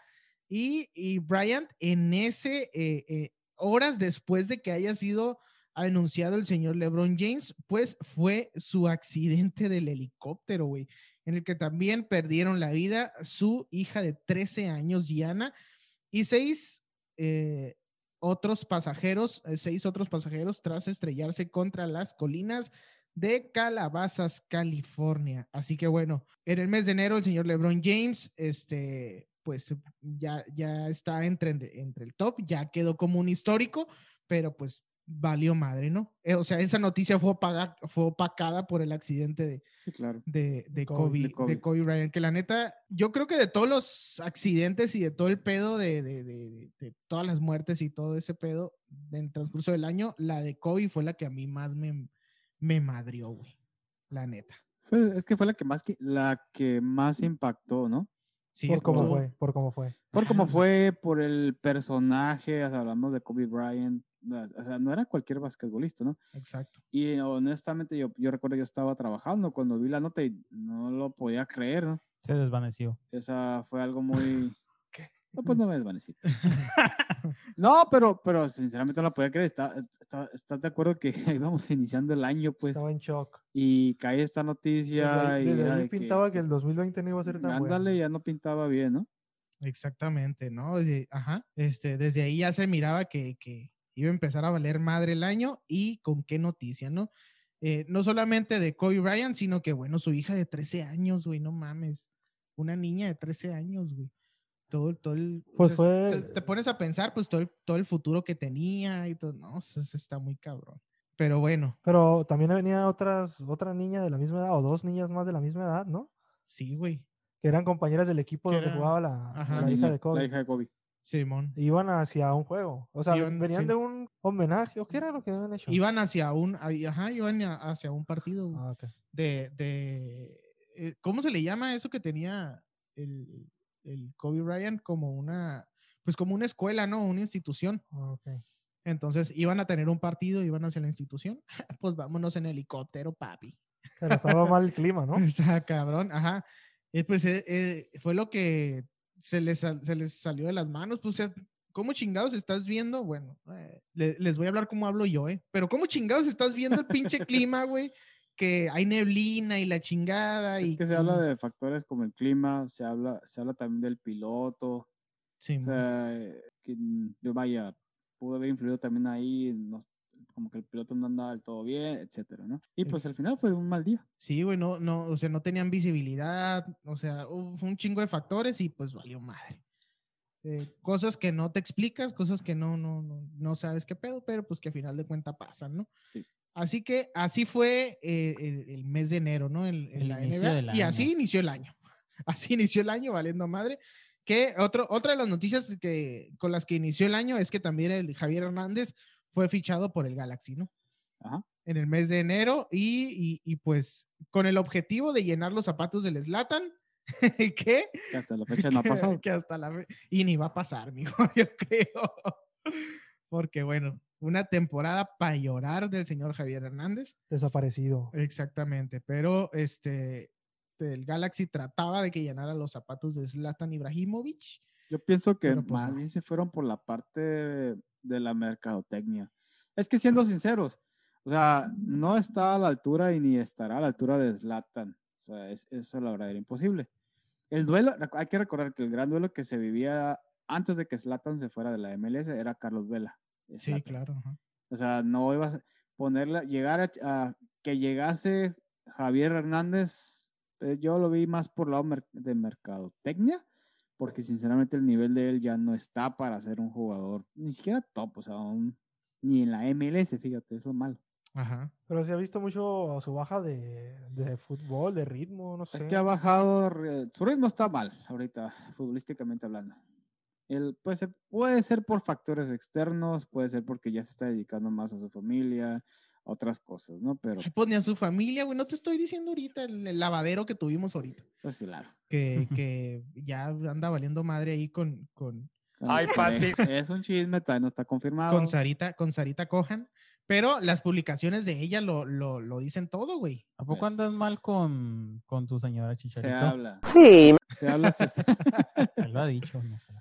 A: Y, y Bryant en ese, eh, eh, horas después de que haya sido anunciado el señor LeBron James, pues fue su accidente del helicóptero, güey, en el que también perdieron la vida su hija de 13 años, Gianna, y seis eh, otros pasajeros, seis otros pasajeros tras estrellarse contra las colinas de Calabazas, California. Así que bueno, en el mes de enero el señor LeBron James, este, pues ya, ya está entre, entre el top, ya quedó como un histórico, pero pues valió madre, ¿no? Eh, o sea, esa noticia fue, opaga- fue opacada por el accidente de,
E: Sí, claro.
A: de, de
D: Kobe,
A: Kobe,
E: de
A: de
E: Kobe.
A: Kobe Bryant, que la neta, yo creo que de todos los accidentes y de todo el pedo, de, de, de- de- de todas las muertes y todo ese pedo en el transcurso del año, la de Kobe fue la que a mí más me, me madrió, güey. La neta.
E: Es que fue la que más, que- la que más impactó, ¿no?
A: Sí,
D: por cómo fue, por cómo fue.
E: Por cómo fue, por el personaje, o sea, hablamos de Kobe Bryant, o sea, no era cualquier basquetbolista, ¿no?
A: Exacto.
E: Y honestamente yo, yo recuerdo yo estaba trabajando cuando vi la nota y no lo podía creer, ¿no?
C: Se desvaneció.
E: Esa fue algo muy... No, pues no me desvanecí. no, pero, pero sinceramente no lo podía creer. Está, está- ¿Estás de acuerdo que íbamos iniciando el año, pues?
D: Estaba en shock.
E: Y cae esta
D: Desde
E: noticia
D: desde
E: era
D: ahí
E: de que,
D: pintaba que, el 2020 no iba a ser tan
E: ándale,
D: bueno.
E: ya no pintaba bien, ¿no?
A: Exactamente, ¿no? Ajá. Este, desde ahí ya se miraba que, que iba a empezar a valer madre el año y con qué noticia, ¿no? Eh, no solamente de Kobe Bryant, sino que, bueno, su hija de 13 años, güey, no mames. Una niña de 13 años, güey. Todo, todo el...
D: Pues fue-
A: se- Te pones a pensar, pues, todo el, todo el futuro que tenía y todo. No, eso, eso está muy cabrón. Pero bueno,
D: Pero también venía otras, otra niña de la misma edad, o dos niñas más de la misma edad, ¿no?
A: sí, güey.
D: Que eran compañeras del equipo donde
A: era-
D: jugaba la,
A: ajá.
D: la hija de Kobe.
E: La hija de Kobe.
A: Simón.
D: Iban hacia un juego. O sea,
A: Iban-
D: venían
A: sí.
D: de un homenaje, ¿o qué era lo que habían hecho?
A: Iban hacia un, ajá, iban hacia un partido.
D: Ah,
A: de, de eh, ¿cómo se le llama eso que tenía el, el Kobe Bryant? Como una, pues como una escuela, ¿no? Una institución.
D: Ah.
A: Entonces iban a tener un partido, iban hacia la institución. Pues vámonos en helicóptero, papi.
D: Pero estaba mal el clima, ¿no?
A: Está cabrón, ajá. Y pues eh, eh, fue lo que se les, se les salió de las manos. Pues, ¿cómo chingados estás viendo? Bueno, eh, le- les voy a hablar como hablo yo, ¿eh? Pero ¿cómo chingados estás viendo el pinche clima, güey? Que hay neblina y la chingada.
E: Es
A: y
E: que se habla de factores como el clima, se habla, se habla también del piloto,
A: Sí,
E: o sea, que mm, vaya, pudo haber influido también ahí, no- como que el piloto no andaba del todo bien, etcétera, ¿no? Y pues al final fue un mal día.
A: Sí, güey, no, no, o sea, no tenían visibilidad, o sea, fue un chingo de factores y pues valió madre. Eh, cosas que no te explicas, cosas que no, no, no, no sabes qué pedo, pero pues que a final de cuentas pasan, ¿no?
E: Sí.
A: Así que así fue eh, el, el mes de enero, ¿no? En, en
C: El
A: la
C: inicio
A: NBA,
C: del
A: Y así inició el año. Así inició el año, valiendo madre. Que otro, otra de las noticias que, con las que inició el año es que también el Javier Hernández fue fichado por el Galaxy, ¿no?
E: Ajá.
A: en el mes de enero y, y- y, pues con el objetivo de llenar los zapatos del Slatan, que,
E: Que hasta la fecha no ha pasado.
A: que hasta la fe- y ni va a pasar, mijo, yo creo. Porque bueno, una temporada para llorar del señor Javier Hernández,
D: Desaparecido.
A: exactamente, pero este el Galaxy trataba de que llenara los zapatos de Zlatan Ibrahimovic.
E: Yo pienso que
A: Pero, pues,
E: más
A: no.
E: bien se fueron por la parte de la mercadotecnia. Es que siendo sinceros, o sea, no está a la altura y ni estará a la altura de Zlatan. sea, es, eso la verdad era imposible. El duelo, hay que recordar que el gran duelo que se vivía antes de que Zlatan se fuera de la MLS era Carlos Vela.
A: Sí, claro. ajá.
E: O sea, no ibas a ponerla, llegar a, a que llegase Javier Hernández, eh, yo lo vi más por lado mer- de mercadotecnia, porque sinceramente el nivel de él ya no está para ser un jugador, ni siquiera top, o sea, un- ni en la MLS, fíjate, eso es malo.
A: Ajá.
D: Pero se ha visto mucho su baja de, de fútbol, de ritmo, no sé.
E: Es que ha bajado, su ritmo está mal ahorita, futbolísticamente hablando. Él, pues, se- puede ser por factores externos, puede ser porque ya se está dedicando más a su familia, a otras cosas, ¿no? Pero,
A: Ay, Pues ni a su familia, güey. No te estoy diciendo ahorita el, el lavadero que tuvimos ahorita.
E: pues claro.
A: Que, que ya anda valiendo madre ahí con, con,
F: Ay,
E: su
F: Pati.
E: Es un chisme, todavía no está confirmado.
A: con Sarita, con Sarita Cohan. Pero las publicaciones de ella lo, lo, lo dicen todo, güey.
C: ¿A poco andas
E: Pues-
C: mal con, con tu señora
E: Se
C: Chicharito?
E: habla.
F: Sí.
E: Se habla. se-
C: Él lo ha dicho, no sé.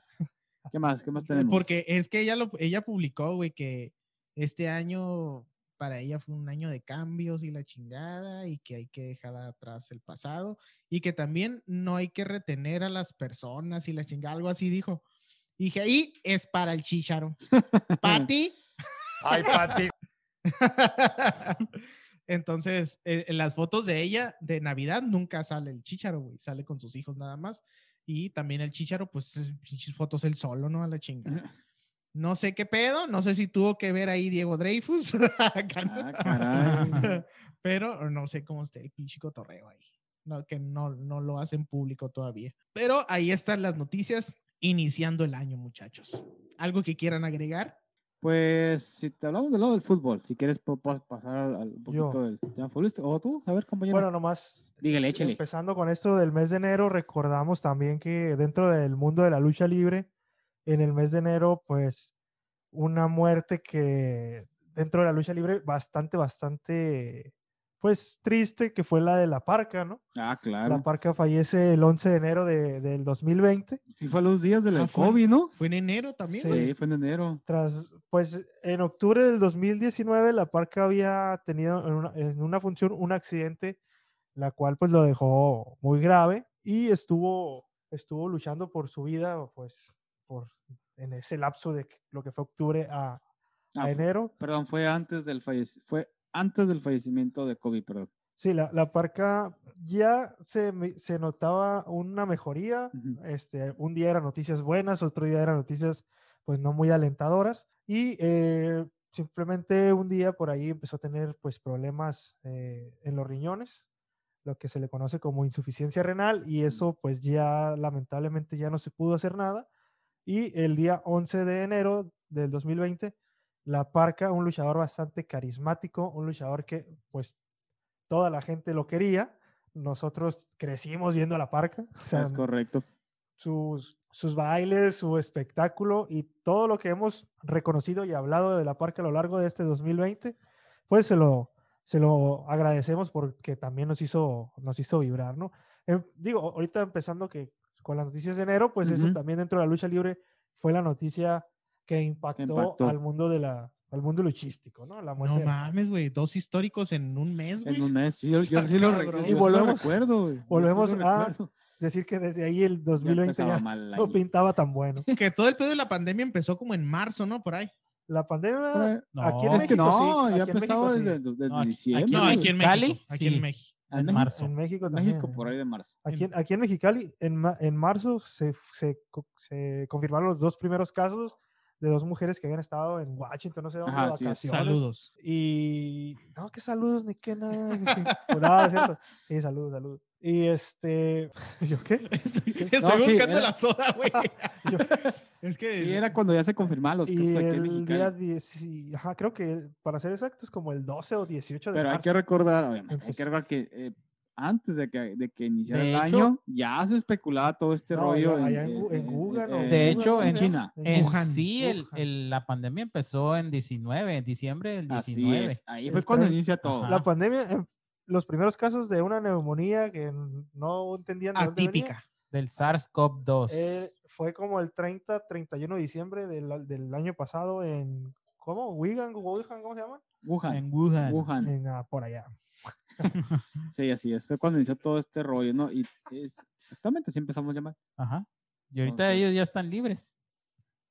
E: ¿Qué más? ¿Qué más tenemos?
A: Porque es que ella, lo, ella publicó, güey, que este año para ella fue un año de cambios y la chingada y que hay que dejar atrás el pasado y que también no hay que retener a las personas y la chingada, algo así dijo. Y dije, ahí es para el chicharo. Pati.
F: Ay, Pati.
A: Entonces, eh, en las fotos de ella de Navidad nunca sale el chicharo, güey, sale con sus hijos nada más. Y también el chicharo, pues, eh, pinches fotos él solo, ¿no? A la chingada. No sé qué pedo, no sé si tuvo que ver ahí Diego Dreyfus.
E: Ah, caray.
A: Pero no sé cómo esté el pinche cotorreo ahí. No, que no, no lo hacen público todavía. Pero ahí están las noticias iniciando el año, muchachos. ¿Algo que quieran agregar?
E: Pues, si te hablamos del lado del fútbol, si quieres pasar al, al poquito
D: Yo.
E: del tema futbolístico. O tú, a ver, compañero.
D: Bueno, nomás
E: Dígale, échale.
D: empezando con esto del mes de enero, recordamos también que dentro del mundo de la lucha libre, en el mes de enero, pues una muerte que dentro de la lucha libre bastante, bastante, pues triste, que fue la de la Parca, ¿no?
E: ah,
D: La
E: claro.
D: Parca fallece el 11 de enero de- del 2020.
E: Sí, fue a los días del
A: Ah, fue-
E: COVID, ¿no?
A: Fue en enero también,
D: Sí.
E: Sí, fue en enero.
D: Tras, pues en octubre del 2019, la Parca había tenido en una, en una función un accidente, la cual pues lo dejó muy grave y estuvo, estuvo luchando por su vida, pues, por, en ese lapso de lo que fue octubre a, a
E: Ah,
D: enero.
E: Perdón, fue antes del fallec- fue antes del fallecimiento de COVID, perdón.
D: Sí, la, la Parca ya se, se notaba una mejoría. Este, un día eran noticias buenas, otro día eran noticias pues no muy alentadoras y eh, simplemente un día por ahí empezó a tener pues problemas eh, en los riñones, lo que se le conoce como insuficiencia renal y eso pues ya lamentablemente ya no se pudo hacer nada y el día 11 de enero del 2020 la Parca, un luchador bastante carismático, un luchador que pues toda la gente lo quería. Nosotros crecimos viendo a la Parca. o sea,
E: es correcto.
D: sus, sus bailes, su espectáculo y todo lo que hemos reconocido y hablado de la Parca a lo largo de este 2020, pues se lo, se lo agradecemos porque también nos hizo, nos hizo vibrar, ¿no? Em, digo, ahorita empezando que con las noticias de enero, pues eso
E: Ujú.
D: también dentro de la lucha libre fue la noticia que impactó,
E: impactó.
D: al mundo de la al mundo luchístico, ¿no? La muerte
A: No mames, güey. Dos históricos en un mes, güey.
E: En un mes, sí, yo, yo sí lo, yo
D: Y
E: sí lo
D: volvemos-
E: recuerdo. sí lo
D: volvemos a
E: recuerdo.
D: decir que desde ahí el
E: Ya
D: 2020
E: empezaba
D: ya,
E: mal el
D: no pintaba tan bueno.
A: Que todo el pedo de la pandemia empezó como en marzo, ¿no? Por ahí.
D: La pandemia
E: Fue-
D: aquí en
C: No.
E: Es que
D: México sí,
E: no, ya
D: aquí en
E: empezaba
D: México sí.
E: desde, desde
C: No, aquí-
E: diciembre.
C: aquí
A: No,
C: en
A: aquí en
C: Cali,
A: México. Aquí
C: sí.
A: en México.
E: Ah,
C: En
E: México.
C: marzo.
D: En México
E: En
D: también.
E: México, por ahí de marzo.
D: Aquí, en- aquí en Mexicali, en, en marzo, se, se, se confirmaron los dos primeros casos de dos mujeres que habían estado en Washington, no sé dónde, de
E: Ajá, sí, es.
D: vacaciones.
A: Saludos.
D: Y no, que saludos, ni que nada. que- cierto. Sí, saludos, saludos. Y este, ¿yo qué?
A: Estoy,
E: No,
A: estoy
E: sí,
A: buscando
E: era-
A: la soda, güey.
D: Yo-
A: Es que.
E: Sí, era cuando ya se confirmaban los
D: y
E: casos aquí en
D: el día
E: Mexicali.
D: 10, y- ajá, creo que para ser exactos, como el 12 o 18 de
E: Pero hay
D: marzo.
E: que recordar, obviamente, hay
D: Entonces-
E: que recordar que eh, antes de que, de que iniciara
C: De
E: el
C: hecho-
E: año, ya se especulaba todo este
D: No,
E: rollo
D: allá en en Wuhan, ¿no?
E: eh,
C: De hecho,
D: ¿cómo
C: en?
E: China.
C: En
A: Wuhan,
C: sí, el-
D: Wuhan.
C: el- la pandemia empezó en 19, en diciembre del
E: Así
C: 19.
E: es. Ahí
D: El
E: fue cuando inicia todo.
C: Ajá.
D: La pandemia, em, los primeros casos de una neumonía que no entendían de dónde venía,
A: atípica.
C: Del SARS-CoV-2.
D: eh, fue como el 30, 31 de diciembre del, del año pasado en, ¿cómo? Wigan, Wuhan, ¿cómo se llama?
E: Wuhan.
C: En Wuhan.
E: Wuhan.
D: en, ah, por allá.
E: Sí, así es. Fue cuando inició todo este rollo, ¿no? Y es exactamente así empezamos a llamar.
C: Ajá. Y ahorita
E: Entonces-
C: ellos ya están libres.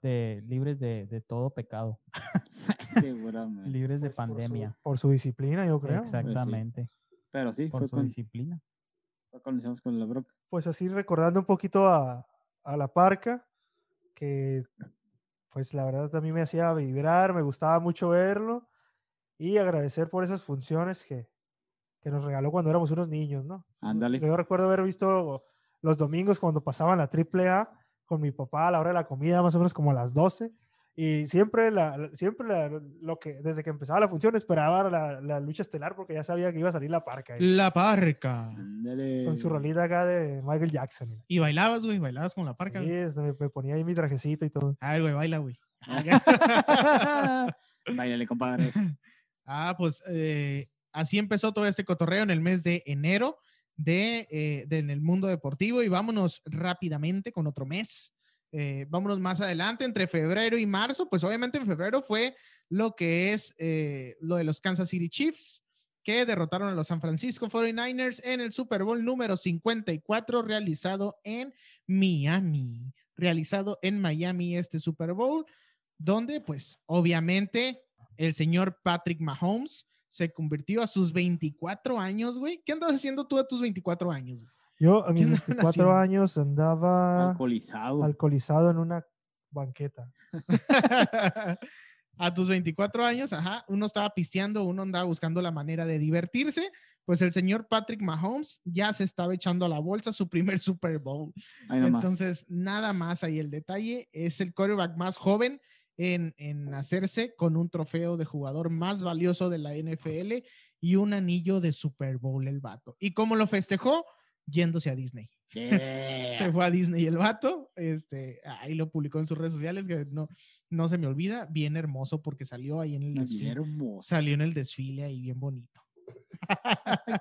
C: De, libres de, de todo pecado.
E: Seguramente.
C: Libres de
D: Pues, por su-
C: pandemia.
D: Por su, disciplina, yo creo.
C: Exactamente.
E: Pero sí,
C: Por
E: fue
C: su disciplina.
E: fue cuando iniciamos con la broca.
D: Pues así recordando un poquito a, a la parca, que pues la verdad a mí me hacía vibrar, me gustaba mucho verlo y agradecer por esas funciones que, que nos regaló cuando éramos unos niños, ¿no?
E: Ándale.
D: Yo recuerdo haber visto los domingos cuando pasaban la triple A con mi papá a la hora de la comida, más o menos como a las 12. Y siempre, la, siempre la- lo que, desde que empezaba la función, esperaba la, la lucha estelar porque ya sabía que iba a salir la parca.
A: La parca.
E: Ándale.
D: Con su rolita acá de Michael Jackson.
A: Y bailabas, güey, bailabas con la
D: Sí,
A: parca. güey.
D: este, me, me ponía ahí mi trajecito y todo.
A: A ver, güey, baila, güey.
E: Báilale, compadre.
A: Ah, pues eh, así empezó todo este cotorreo en el mes de enero de, eh, de- en el mundo deportivo y vámonos rápidamente con otro mes. Eh, vámonos más adelante, entre febrero y marzo, pues obviamente en febrero fue lo que es eh, lo de los Kansas City Chiefs, que derrotaron a los San Francisco 49ers en el Super Bowl número 54 realizado en Miami, realizado en Miami este Super Bowl, donde pues obviamente el señor Patrick Mahomes se convirtió a sus 24 años, güey. ¿Qué andas haciendo tú a tus 24 años?
D: Yo a mis
A: andaban
D: 24
A: haciendo?
D: años andaba
E: Alcoholizado.
D: alcoholizado en una banqueta.
A: a tus 24 años, ajá, uno estaba pisteando, uno andaba buscando la manera de divertirse, pues el señor Patrick Mahomes ya se estaba echando a la bolsa su primer Super Bowl.
E: Ahí nomás.
A: Entonces, nada más ahí el detalle, es el quarterback más joven en, en hacerse con un trofeo de jugador más valioso de la NFL y un anillo de Super Bowl el vato. ¿Y cómo lo festejó? Yéndose a Disney.
E: Yeah.
A: Se fue a Disney el vato, este, ahí lo publicó en sus redes sociales, que no, no se me olvida, bien hermoso porque salió ahí en el
E: Bien
A: desfile.
E: hermoso.
A: Salió en el desfile ahí bien bonito.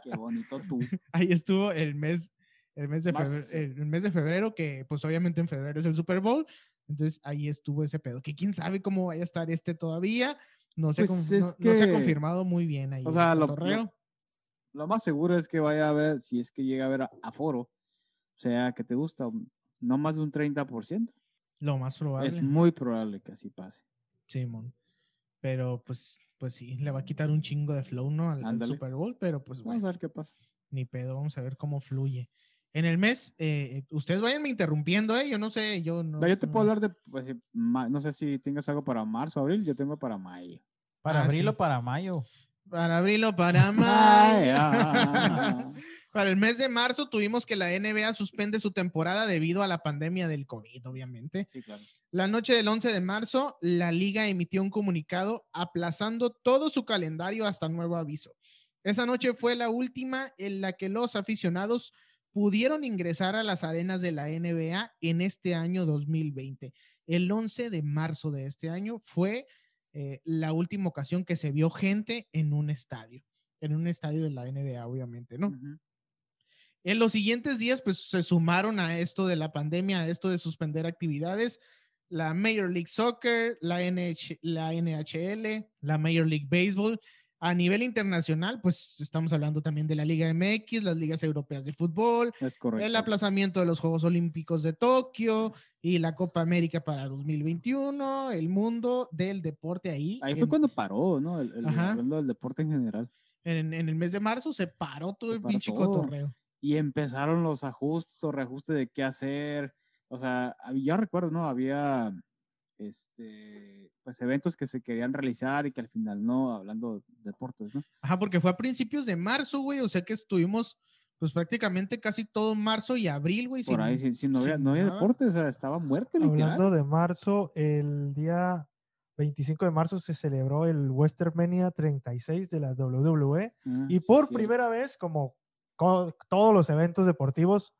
E: Qué bonito tú.
A: Ahí estuvo el mes, el mes de
E: Más-
A: febrero, el mes de febrero, que pues obviamente en febrero es el Super Bowl. Entonces ahí estuvo ese pedo. Que quién sabe cómo vaya a estar este todavía. No se,
E: Pues,
A: no, no se ha confirmado muy bien ahí.
E: o
A: el
E: sea, lo-. Lo más seguro es que vaya a ver, si es que llega a haber a- aforo, o sea, que te gusta, no más de un 30%.
A: Lo más probable.
E: Es muy probable que así pase.
A: Simón. Pero pues, pues sí, le va a quitar un chingo de flow, ¿no? Al. Super Bowl, pero pues
E: Vamos
A: bueno,
E: a ver qué pasa.
A: ni pedo, vamos a ver cómo fluye. En el mes, eh, ustedes vayanme interrumpiendo, ¿eh? Yo no sé, yo no.
E: No, yo te puedo hablar de, pues, no sé si tengas algo para marzo, abril, yo tengo para mayo.
C: Para
A: Ah,
C: abril
A: sí.
C: o para mayo.
A: Para abril o para
E: Ay,
A: mayo.
E: ah.
A: Para el mes de marzo tuvimos que la NBA suspende su temporada debido a la pandemia del COVID, obviamente.
E: Sí, claro.
A: La noche del 11 de marzo, la liga emitió un comunicado aplazando todo su calendario hasta nuevo aviso. Esa noche fue la última en la que los aficionados pudieron ingresar a las arenas de la NBA en este año 2020. El 11 de marzo de este año fue eh, la última ocasión que se vio gente en un estadio, en un estadio de la NBA, obviamente, ¿no?
E: Ujú.
A: En los siguientes días, pues se sumaron a esto de la pandemia, a esto de suspender actividades, la Major League Soccer, la, NH la NHL, la Major League Baseball. A nivel internacional, pues estamos hablando también de la Liga MX, las ligas europeas de fútbol, el aplazamiento de los Juegos Olímpicos de Tokio y la Copa América para 2021, el mundo del deporte ahí.
E: Ahí
A: en-
E: fue cuando paró, ¿no? El, el- hablando del deporte en general.
A: en, en el mes de marzo se paró todo
E: Se
A: el pinche cotorreo.
E: Y empezaron los ajustes o reajustes de qué hacer. O sea, ya recuerdo, ¿no? Había este, pues eventos que se querían realizar y que al final no, hablando de deportes, ¿no?
A: Ajá, porque fue a principios de marzo, güey, o sea que estuvimos pues prácticamente casi todo marzo y abril, güey.
E: Por
A: sin-
E: ahí, si, si no, había,
A: sin
E: no había deporte, o sea, estaba muerto literal.
D: Hablando de marzo, el día 25 de marzo se celebró el WrestleMania 36 de la WWE
E: Ah,
D: y por primera vez, como co- todos los eventos deportivos,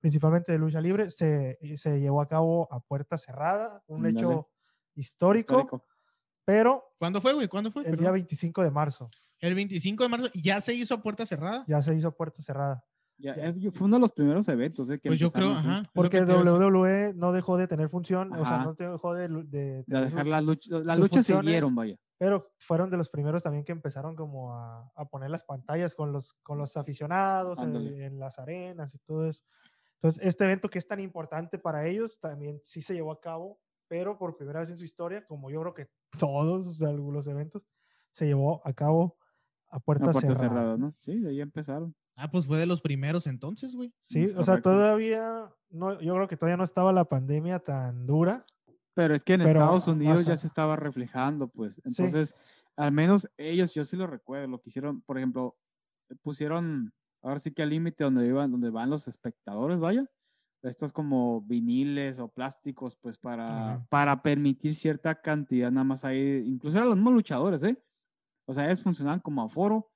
D: principalmente de lucha libre, se, se llevó a cabo a puerta cerrada, un hecho histórico,
E: Histórico.
D: Pero
A: ¿Cuándo fue, güey? ¿Cuándo fue?
D: el día
A: Perdón.
D: 25 de marzo
A: El 25 de marzo ya se hizo a puerta cerrada.
D: ya se hizo a puerta cerrada.
E: Ya,
D: Ya.
E: fue uno de los primeros eventos eh, que
A: Pues yo creo,
E: así,
A: ajá.
D: Porque. WWE no dejó de tener función, o sea,
E: Ajá.
D: no dejó de, de
E: de dejar las luchas, las luchas siguieron, vaya.
D: pero fueron de los primeros también que empezaron como a, a poner las pantallas con los, con los aficionados en, en las arenas y todo eso. Entonces, este evento que es tan importante para ellos también sí se llevó a cabo, pero por primera vez en su historia, como yo creo que todos o sea, los eventos, se llevó a cabo a puerta,
E: La puerta
D: cerrada.
E: cerrada, ¿no? Sí, de ahí empezaron.
A: Ah, pues fue de los primeros entonces, güey.
D: Sí,
E: Es
D: o sea, todavía, no, yo creo que todavía no estaba la pandemia tan dura.
E: Pero es que en
D: Pero,
E: Estados Unidos ya se estaba reflejando, pues. Entonces, al menos ellos, yo sí lo recuerdo, lo que hicieron, por ejemplo, pusieron, ahora sí que al límite donde iban, donde van los espectadores, vaya, estos como viniles o plásticos, pues para,
A: Ajá.
E: para permitir cierta cantidad, nada más ahí, incluso eran los mismos luchadores, ¿eh? O sea, ellos funcionaban como aforo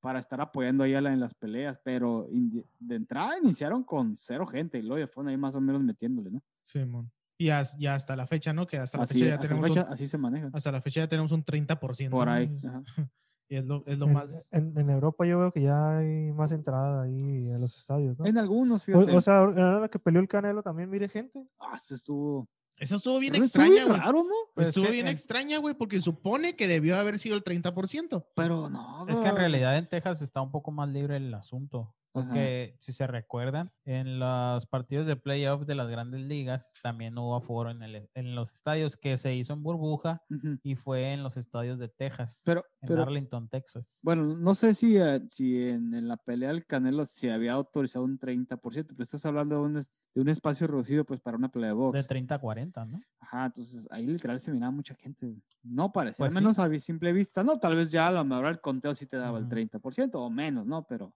E: para estar apoyando ahí a la- en las peleas, pero indi- de entrada iniciaron con cero gente y luego ya fueron ahí más o menos metiéndole, ¿no?
A: Sí, mon. Y as- ya hasta la fecha, ¿no? Que hasta la
E: Así,
A: fecha ya tenemos
E: fecha,
A: un,
E: así se
A: hasta la fecha ya tenemos un 30%.
E: Por
A: ¿no?
E: ahí. ajá.
A: Y es lo, es lo
D: En,
A: más.
D: en- en Europa yo veo que ya hay más entrada ahí a los estadios, ¿no?
E: En algunos,
D: O,
E: fíjate.
D: o sea, ahora que peleó el Canelo también mire gente.
E: ah, se estuvo.
A: Eso estuvo bien
E: Pero estuvo
A: extraña,
E: bien
A: güey.
E: raro, ¿no?
C: Pues es
A: estuvo
C: que
A: bien
C: en-
A: extraña, güey, porque supone que debió haber sido el 30%.
E: Pero no.
C: Es que en realidad en Texas está un poco más libre el asunto.
E: Ajá.
C: Porque si se recuerdan, en los partidos de playoff de las grandes ligas también hubo aforo en, el- en los estadios que se hizo en burbuja
E: Ujú.
C: y fue en los estadios de Texas,
E: Pero,
C: en
E: pero
C: Arlington, Texas.
E: bueno, no sé si, eh, si en, en la pelea del Canelo se había autorizado un 30%, pero estás hablando de un, de un espacio reducido pues para una pelea de box.
C: De 30 a 40, ¿no?
E: Ajá, entonces ahí literal se miraba mucha gente. No parecía,
C: Pues
E: al
C: sí.
E: menos a vi- simple vista, no, tal vez ya a lo mejor el conteo sí te daba el
C: Ujú.
E: 30% o menos, ¿no? Pero a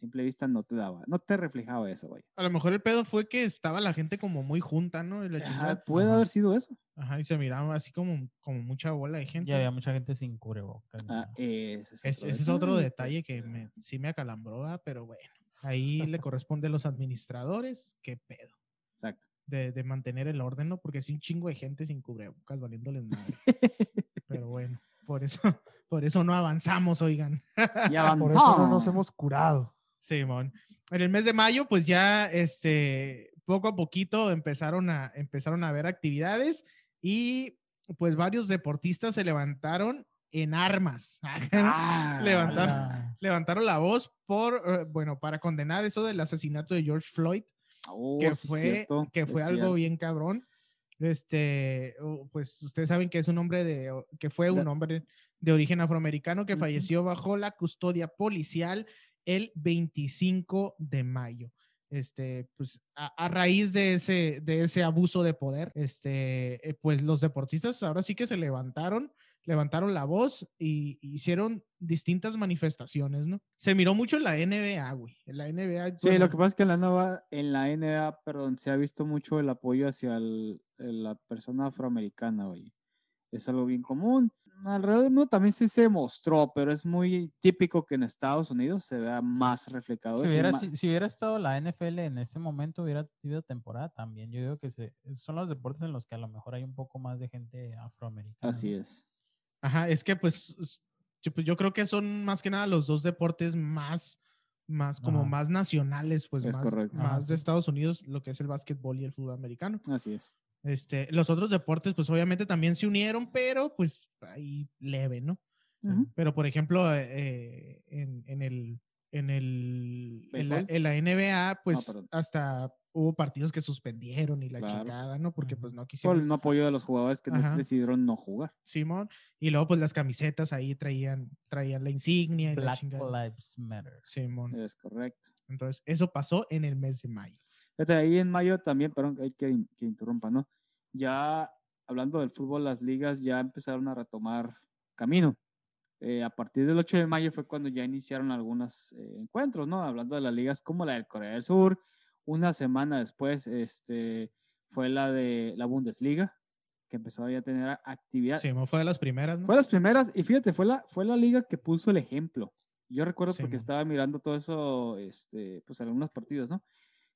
E: simple vista no te daba, no te reflejaba eso, güey.
A: A lo mejor el pedo fue que estaba la gente como muy junta, ¿no? Y, la
E: Ajá,
A: chingada.
E: puede
C: Ajá.
E: haber sido eso.
A: Ajá, y se miraba así como, como mucha bola de gente.
C: Y había mucha gente sin cubrebocas.
E: Ah,
C: ¿no?
E: ese es
A: Es-
E: otro
A: ese es otro
E: detalle,
A: que me, sí me acalambró, pero bueno, ahí le corresponde a los administradores, qué pedo,
E: Exacto.
A: de, de mantener el orden, ¿no? Porque sí un chingo de gente sin cubrebocas valiéndoles madre. Pero bueno, por eso, por eso no avanzamos, oigan.
E: Ya
D: Por eso no nos
E: avanzamos.
D: hemos curado.
A: Simón. En el mes de mayo, pues ya este, poco a poquito empezaron a, empezaron a haber actividades y pues varios deportistas se levantaron en armas.
E: Ah,
A: Levantaron, la voz por, eh, bueno, para condenar eso del asesinato de George Floyd,
E: oh,
A: que
E: sí,
A: fue,
E: cierto,
A: que fue algo
E: cierto.
A: bien cabrón. Este, uh, pues ustedes saben que es un hombre de, que fue un hombre de origen afroamericano que falleció bajo la custodia policial el 25 de mayo. Este, pues a, a raíz de ese, de ese abuso de poder, este, eh, pues los deportistas ahora sí que se levantaron, levantaron la voz y hicieron distintas manifestaciones, ¿no? Se miró mucho en la NBA, güey. En la NBA.
E: Sí,
A: bueno,
E: lo que pasa es que en la nueva, en la NBA, perdón, se ha visto mucho el apoyo hacia el- la persona afroamericana, güey. Es algo bien común. Alrededor mundo también sí se mostró, pero es muy típico que en Estados Unidos se vea más reflejado.
C: Si hubiera,
E: ma-
C: si, si hubiera estado la NFL en ese momento, hubiera tenido temporada también. Yo digo que se, son los deportes en los que a lo mejor hay un poco más de gente afroamericana.
E: Así
C: ¿no?
E: es.
A: Ajá, es que pues, yo, pues, yo creo que son más que nada los dos deportes más, más como
C: Ajá.
A: más nacionales, pues
E: Es
A: más,
E: correcto.
A: más
C: Ajá,
A: de
C: sí.
A: Estados Unidos, lo que es el básquetbol y el fútbol americano.
E: Así es.
A: Este, los otros deportes, pues obviamente también se unieron, pero pues ahí leve, ¿no? Pero por ejemplo, eh, en, en el, en, el, en, la,
E: ¿Béisbol?
A: en la NBA, pues hasta hubo partidos que suspendieron y la
E: Claro.
A: chingada, ¿no? Porque pues no
E: Por
A: quisieron.
E: el no apoyo de los jugadores que
A: Ajá.
E: decidieron no jugar.
A: Simón. Y luego, pues las camisetas ahí traían, traían la insignia y la
C: Black
A: chingada.
C: Lives Matter.
A: Simón.
E: Es correcto.
A: Entonces, eso pasó en el mes de mayo.
E: Fíjate, ahí en mayo también, perdón, hay que, que interrumpa, ¿no? Ya hablando del fútbol, las ligas ya empezaron a retomar camino. Eh, a partir del 8 de mayo fue cuando ya iniciaron algunos eh, encuentros, ¿no? Hablando de las ligas como la del Corea del Sur. Una semana después este, fue la de la Bundesliga, que empezó ya a tener actividad.
A: Simón fue de las primeras, ¿no?
E: Fue las primeras, y fíjate, fue la, fue la liga que puso el ejemplo. Yo recuerdo
A: Sí,
E: porque
A: mo.
E: estaba mirando todo eso, este, pues algunos partidos, ¿no?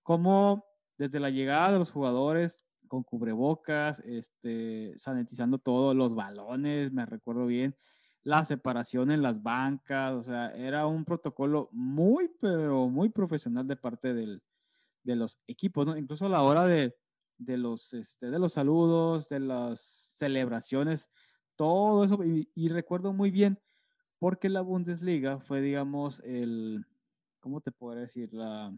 E: Como desde la llegada de los jugadores con cubrebocas, este, sanitizando todo, los balones, me recuerdo bien, la separación en las bancas, o sea, era un protocolo muy, pero muy profesional de parte del, de los equipos, ¿no? Incluso a la hora de, de los, este, de los saludos, de las celebraciones, todo eso, y, y recuerdo muy bien, porque la Bundesliga fue, digamos, el, ¿cómo te podría decir? La,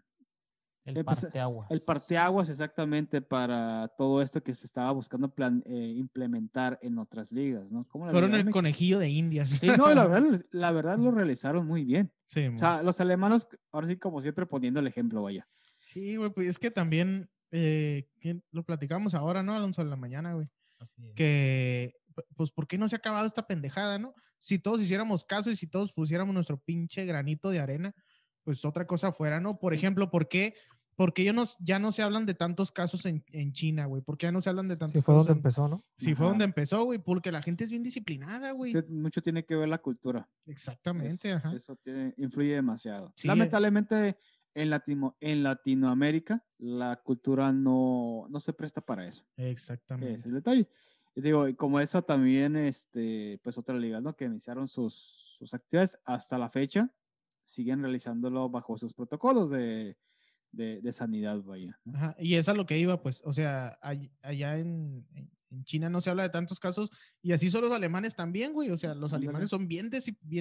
C: El
E: Eh, pues,
C: parteaguas.
E: el parteaguas exactamente para todo esto que se estaba buscando plan- eh, implementar en otras ligas, ¿no? Como
A: Fueron
E: Liga
A: el
E: MX.
A: conejillo de indias.
E: Sí, no, la verdad, lo- la verdad lo realizaron muy bien.
A: Sí,
E: O sea, los alemanes, ahora sí, como siempre, poniendo el ejemplo, vaya.
A: Sí, güey, pues es que también eh, lo platicamos ahora, ¿no, Alonso, en la mañana, güey?
C: Así es.
A: Que, pu- pues, ¿por qué no se ha acabado esta pendejada, no? Si todos hiciéramos caso y si todos pusiéramos nuestro pinche granito de arena, pues otra cosa fuera, ¿no? Por ejemplo, ¿por qué, por qué ya no, ya no se hablan de tantos casos en, en China, güey? ¿Por qué ya no se hablan de tantos
D: Sí, fue
A: casos?
D: donde
A: en-
D: empezó, ¿no?
A: Sí, fue
E: Ajá.
A: donde empezó, güey, porque la gente es bien disciplinada, güey.
E: Sí, Mucho tiene que ver la cultura.
A: Exactamente,
E: Es-
A: ajá.
E: Eso tiene- influye demasiado.
A: Sí, eh.
E: Lamentablemente, en, Latino, en Latinoamérica, la cultura no, no se presta para eso.
A: Exactamente.
E: Ese es el detalle. Y digo, como eso también, este, pues otra liga, ¿no? Que iniciaron sus, sus actividades hasta la fecha, siguen realizándolo bajo sus protocolos de, de, de sanidad, vaya. ¿no?
A: Ajá, Y es a lo que iba, pues, o sea, all- allá en, China no se habla de tantos casos y así son los alemanes también, güey. O sea, los
E: Ándale.
A: alemanes son bien,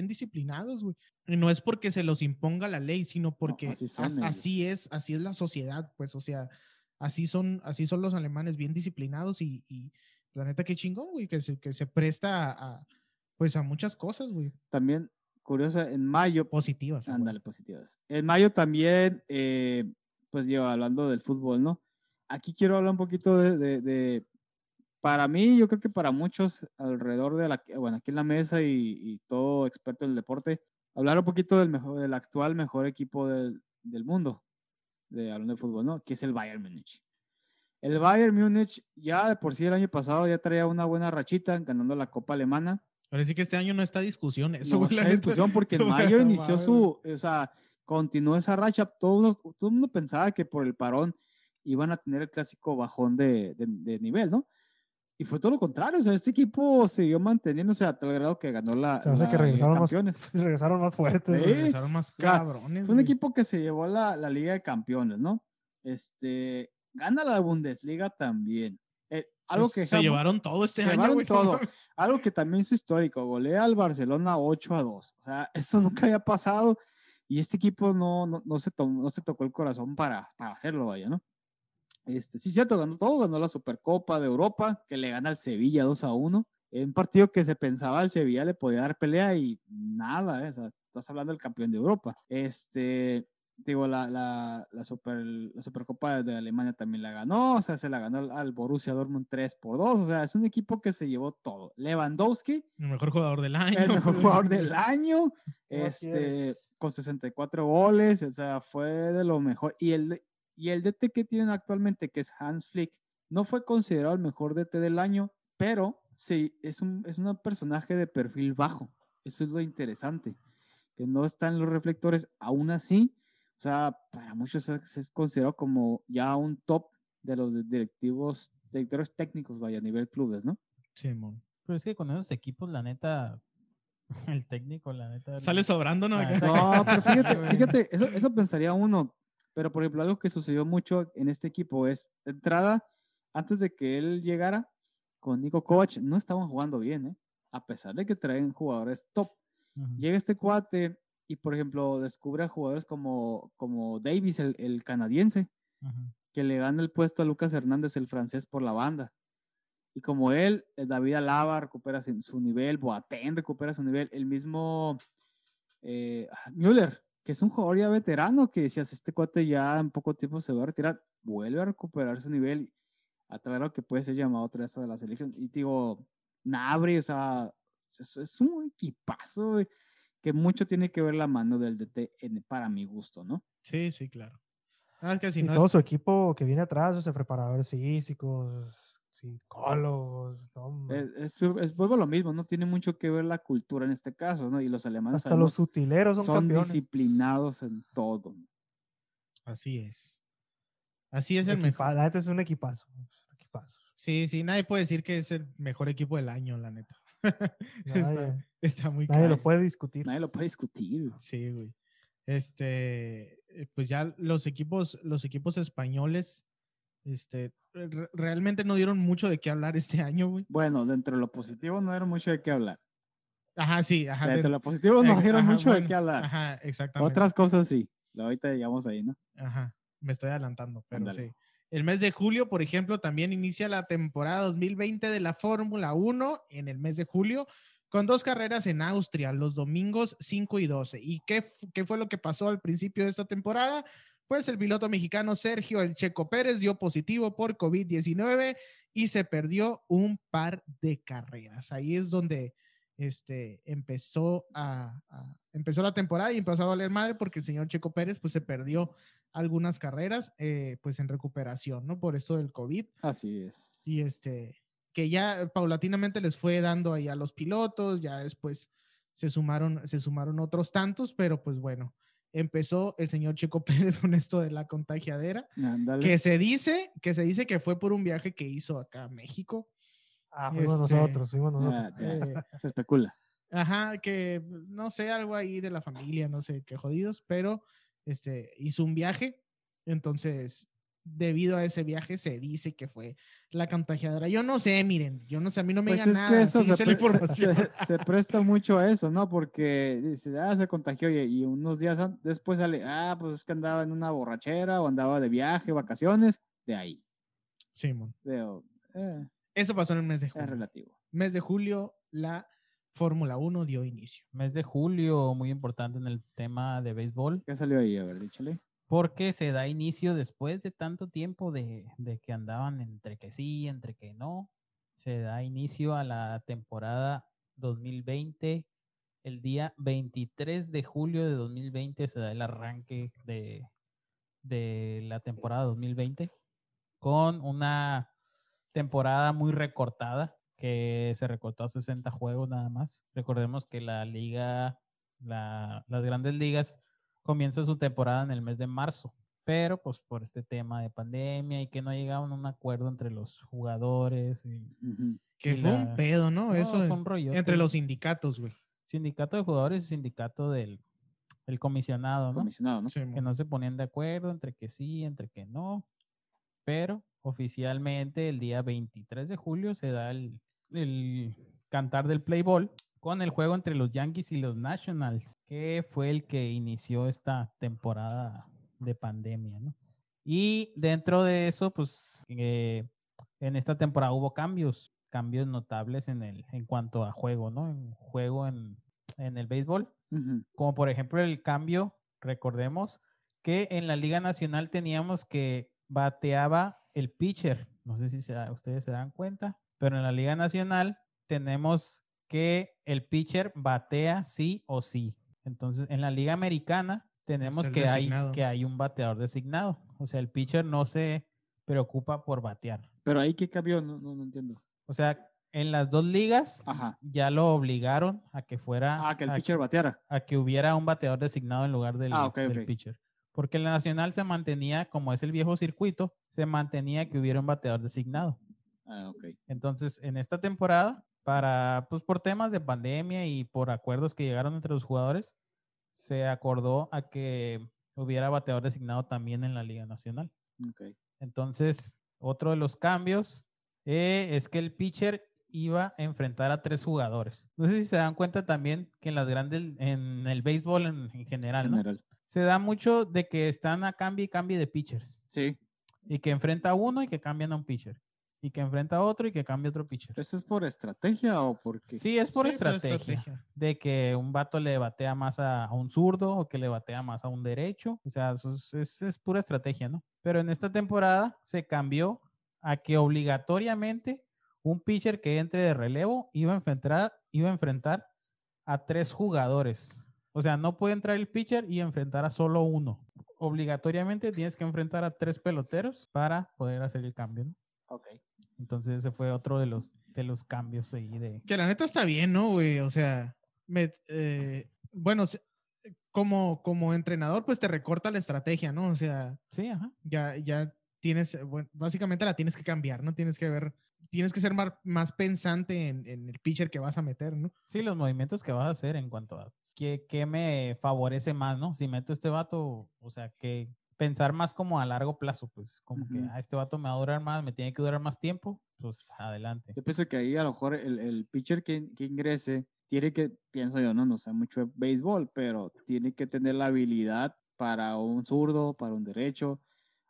A: disciplinados, güey. Y no es porque se los imponga la ley, sino porque
E: así
A: as- es, así es la sociedad, pues, o sea, así son, así son los alemanes bien disciplinados y, y la neta qué chingón, güey, que se, que se presta a, a, pues, a muchas cosas, güey,
E: También, curiosa, en mayo,
A: positivas.
E: ándale, positivas. En mayo también, eh, pues yo hablando del fútbol, ¿no? Aquí quiero hablar un poquito de, de- de- para mí, yo creo que para muchos alrededor de la, bueno, aquí en la mesa y, y todo experto en el deporte, hablar un poquito del mejor, del actual mejor equipo del, del mundo, de hablando de fútbol, ¿no? Que es el Bayern Múnich. El Bayern Múnich ya de por sí el año pasado ya traía una buena rachita ganando la Copa Alemana.
A: Pero sí que este año no está discusión eso,
E: No,
A: la
E: está discusión porque en
A: No
E: mayo inició su, o sea, continuó esa racha. Todo, el mundo pensaba que por el parón iban a tener el clásico bajón de, de- de nivel, ¿no? Y fue todo lo contrario, o sea, este equipo siguió manteniéndose a tal grado que ganó la,
D: Se hace
E: la
D: que
E: Liga de
D: regresaron más-. Regresaron más fuertes.
E: Sí.
A: Regresaron más
E: sea,
A: cabrones.
E: Fue un
A: güey.
E: equipo que se llevó la, la Liga de Campeones, ¿no? Este, gana la Bundesliga también. Algo
A: Pues
E: que
A: se llevaron todo este
E: se
A: año,
E: llevaron
A: güey.
E: todo. Algo que también es histórico, golea al Barcelona 8 a 2. O sea, eso nunca había pasado y este equipo no, no, no se, tomó- no se tocó el corazón para, para hacerlo, vaya, ¿no? Este, sí, cierto, ganó todo, ganó la Supercopa de Europa, que le gana al Sevilla 2 a 1. En un partido que se pensaba al Sevilla le podía dar pelea y nada, ¿eh? o sea, estás hablando del campeón de Europa. Este, digo, la, la, la, super, la Supercopa de Alemania también la ganó, o sea, se la ganó al, Borussia Dortmund 3 por 2, o sea, es un equipo que se llevó todo. Lewandowski,
A: El mejor jugador del año.
E: el mejor jugador del año, este,
D: es.
E: con 64 goles, o sea, fue de lo mejor. Y el, y el DT que tienen actualmente, que es Hans Flick, no fue considerado el mejor DT del año, pero sí, es un, es un personaje de perfil bajo. Eso es lo interesante, que no está en los reflectores, aún así, o sea, para muchos es, es considerado como ya un top de los directivos, directores técnicos, vaya, a nivel clubes, ¿no?
A: Simón.
C: Pero es que con esos equipos, la neta, el técnico, la neta.
A: Sale sobrando, ¿no?
E: No, pero fíjate, fíjate, eso, eso pensaría uno. Pero, por ejemplo, algo que sucedió mucho en este equipo es, de entrada, antes de que él llegara con Nico Kovac, no estaban jugando bien, ¿eh? A pesar de que traen jugadores top. Llega este cuate y, por ejemplo, descubre a jugadores como, como Davis, el, el canadiense, que le gana el puesto a Lucas Hernández, el francés, por la banda. Y como él, eh, David Alaba recupera su nivel, Boateng recupera su nivel, el mismo eh, Müller, que es un jugador ya veterano, que decías, este cuate ya en poco tiempo se va a retirar, vuelve a recuperar su nivel, a tal grado que puede ser llamado otra vez a la selección. Y digo, Nabri, o sea, es, es un equipazo, güey, que mucho tiene que ver la mano del DT en- para mi gusto, ¿no?
A: Sí, sí, claro. Ah, es que si
D: y
A: no
D: todo
A: es-
D: su equipo que viene atrás, o sea, preparadores físicos, psicólogos, no.
E: Es, es, es- vuelvo a lo mismo, no tiene mucho que ver la cultura en este caso, ¿no? Y los alemanes
D: hasta los utileros son,
E: son
D: campeones.
E: disciplinados en todo.
A: Así es. Así es el mejor.
D: Equipa- La neta es un equipazo. es un equipazo.
A: Sí, sí, nadie puede decir que es el mejor equipo del año, la neta. está, está muy
D: nadie lo puede discutir.
E: Nadie lo puede discutir.
A: Sí, güey. Este, eh, pues ya los equipos, los equipos españoles, este, re- realmente no dieron mucho de qué hablar este año, güey.
E: Bueno, dentro de lo positivo no era mucho de qué hablar.
A: Ajá, sí, ajá.
E: Dentro de lo positivo no dieron
A: ajá,
E: mucho de qué hablar.
A: Ajá, exactamente.
E: Otras cosas sí. Ahorita llegamos ahí, ¿no?
A: Ajá, me estoy adelantando, pero sí. El mes de julio, por ejemplo, también inicia la temporada 2020 de la Fórmula 1 en el mes de julio, con dos carreras en Austria, los domingos 5 y 12. ¿Y qué, qué fue lo que pasó al principio de esta temporada? Pues el piloto mexicano Sergio El Checo Pérez dio positivo por COVID-19 y se perdió un par de carreras. Ahí es donde este, empezó, a, a- empezó la temporada y empezó a valer madre porque el señor Checo Pérez pues se perdió algunas carreras eh, pues en recuperación, ¿no? Por esto del COVID
E: Así es.
A: y este, que ya paulatinamente les fue dando ahí a los pilotos, ya después se sumaron, se sumaron otros tantos, pero pues bueno, empezó el señor Checo Pérez con esto de la contagiadera, que se dice, que se dice que fue por un viaje que hizo acá a México.
D: Ah, fuimos
A: Este,
D: nosotros, fuimos nosotros.
E: Ah, ya,
A: Eh,
E: Se especula.
A: Ajá, que no sé, algo ahí de la familia, no sé qué jodidos, pero este hizo un viaje, entonces debido a ese viaje se dice que fue la contagiadora. Yo no sé, miren, yo no sé, a mí no me
E: Pues
A: digan
E: es
A: nada,
E: que eso
A: sí
E: se,
A: sé la
E: pre- se-
A: información.
E: se- se presta mucho a eso, ¿no? Porque dice, ah, se contagió y, y unos días después sale, ah, pues es que andaba en una borrachera o andaba de viaje, vacaciones, de ahí.
A: Simón,
E: Digo, eh,
A: eso pasó en el mes de
E: es
A: julio.
E: relativo.
A: Mes de julio, la Fórmula 1 dio inicio.
C: Mes de julio, muy importante en el tema de béisbol,
E: ¿Qué salió ahí? A ver, díchale.
C: porque se da inicio después de tanto tiempo de, de que andaban entre que sí, entre que no. Se da inicio a la temporada 2020. El día 23 de julio de 2020 se da el arranque de, de la temporada 2020 con una temporada muy recortada que se recortó a 60 juegos nada más. Recordemos que la liga, la- las grandes ligas comienza su temporada en el mes de marzo, pero pues por este tema de pandemia y que no llegaban a un acuerdo entre los jugadores y.
A: Que
C: Y
A: fue
C: la-
A: un pedo, ¿no?
C: No,
A: Eso
C: fue un rollote.
A: entre los sindicatos, güey.
C: sindicato de jugadores y sindicato del el comisionado, ¿no?
E: Comisionado, ¿no?
C: Que no se ponían de acuerdo entre que sí, entre que no. Pero oficialmente el día 23 de julio se da el, el cantar del play ball con el juego entre los Yankees y los Nationals, que fue el que inició esta temporada de pandemia, ¿no? Y dentro de eso, pues eh, en esta temporada hubo cambios, cambios notables en, el, en cuanto a juego, ¿no? En juego en, en el béisbol
E: Ujú.
C: como por ejemplo el cambio, recordemos que en la Liga Nacional teníamos que bateaba el pitcher, no sé si se da- ustedes se dan cuenta, pero en la Liga Nacional tenemos que el pitcher batea sí o sí. Entonces, en la Liga Americana tenemos que hay, que hay un bateador designado, o sea, el pitcher no se preocupa por batear.
E: Pero ahí qué cambió, no, no, no entiendo.
C: O sea, en las dos ligas
E: Ajá.
C: ya lo obligaron a que fuera
E: Ah, que el
C: a
E: pitcher bateara.
C: a que hubiera un bateador designado en lugar del,
E: Ah,
C: del pitcher. Porque en la nacional se mantenía, como es el viejo circuito, se mantenía que hubiera un bateador designado.
E: Ah, ok.
C: Entonces, en esta temporada, para, pues por temas de pandemia y por acuerdos que llegaron entre los jugadores, se acordó a que hubiera bateador designado también en la Liga Nacional.
E: ok.
C: Entonces, otro de los cambios eh, es que el pitcher iba a enfrentar a tres jugadores. No sé si se dan cuenta también que en las grandes, en el béisbol en, en general, ¿no? Se da mucho de que están a cambio y cambio de pitchers
E: Sí.
C: y que enfrenta a uno y que cambian a un pitcher y que enfrenta a otro y que cambia a otro pitcher.
E: ¿Eso es por estrategia o porque
C: Sí, es por
A: Sí,
C: estrategia, de que un vato le batea más a, a un zurdo o que le batea más a un derecho. O sea, eso es, es- es pura estrategia, ¿no? Pero en esta temporada se cambió a que obligatoriamente un pitcher que entre de relevo iba a enfrentar, iba a enfrentar a tres jugadores. O sea, no puede entrar el pitcher y enfrentar a solo uno. Obligatoriamente tienes que enfrentar a tres peloteros para poder hacer el cambio, ¿no?
E: Ok.
C: Entonces ese fue otro de los, de los cambios ahí de,
A: Que la neta está bien, ¿no, güey? O sea, me, eh, bueno, como, como entrenador, pues te recorta la estrategia, ¿no? O sea,
C: Sí, ajá.
A: ya, ya tienes, eh, bueno, básicamente la tienes que cambiar, ¿no? Tienes que ver tienes que ser más, más pensante en, en el pitcher que vas a meter, ¿no?
C: Sí, los movimientos que vas a hacer en cuanto a qué, qué me favorece más, ¿no? Si meto este vato, o sea, que pensar más como a largo plazo, pues como que
E: Ujú.
C: "Ah, este vato me va a durar más, me tiene que durar más tiempo, pues adelante.
E: Yo pienso que ahí a lo mejor el, el pitcher que, que ingrese tiene que, pienso yo, no, no sé mucho de béisbol, pero tiene que tener la habilidad para un zurdo, para un derecho,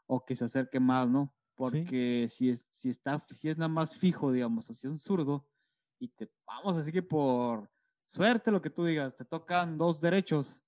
E: o que se acerque más, ¿no? Porque si, es, si, está, si es nada más fijo, digamos, hacia un zurdo, y te vamos, así que por suerte, lo que tú digas, te tocan dos derechos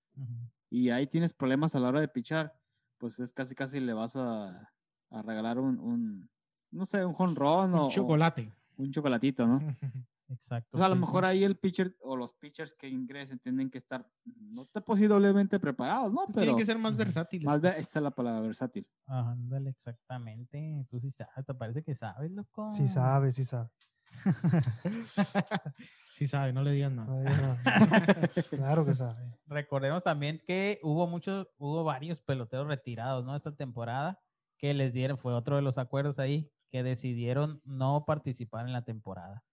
E: y ahí tienes problemas a la hora de pichar, pues es casi, casi le vas a, a regalar un, un, no sé, un jonrón o
A: Un
E: o
A: chocolate.
E: un chocolatito, ¿no?
C: Exacto.
E: Entonces, a lo
C: sí,
E: mejor
C: sí.
E: ahí el pitcher o los pitchers que ingresen tienen que estar, no te posiblemente preparados, ¿no?
A: Pues
E: Pero
A: Tienen que ser más versátiles.
E: más
A: pues.
E: esa es la palabra versátil.
C: Ándale, exactamente. Tú sí sabes, te parece que sabes, loco.
D: Sí sabe, sí sabe.
A: sí sabe, no le digan nada.
D: No nada. claro que sabe.
C: Recordemos también que hubo muchos, hubo varios peloteros retirados, ¿no? Esta temporada que les dieron, fue otro de los acuerdos ahí, que decidieron no participar en la temporada.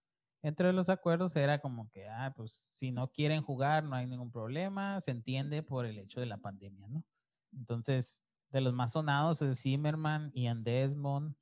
C: Entre los acuerdos era como que, ah, pues si no quieren jugar, no hay ningún problema, se entiende por el hecho de la pandemia, ¿no? Entonces, de los más sonados es Zimmerman, Ian Desmond,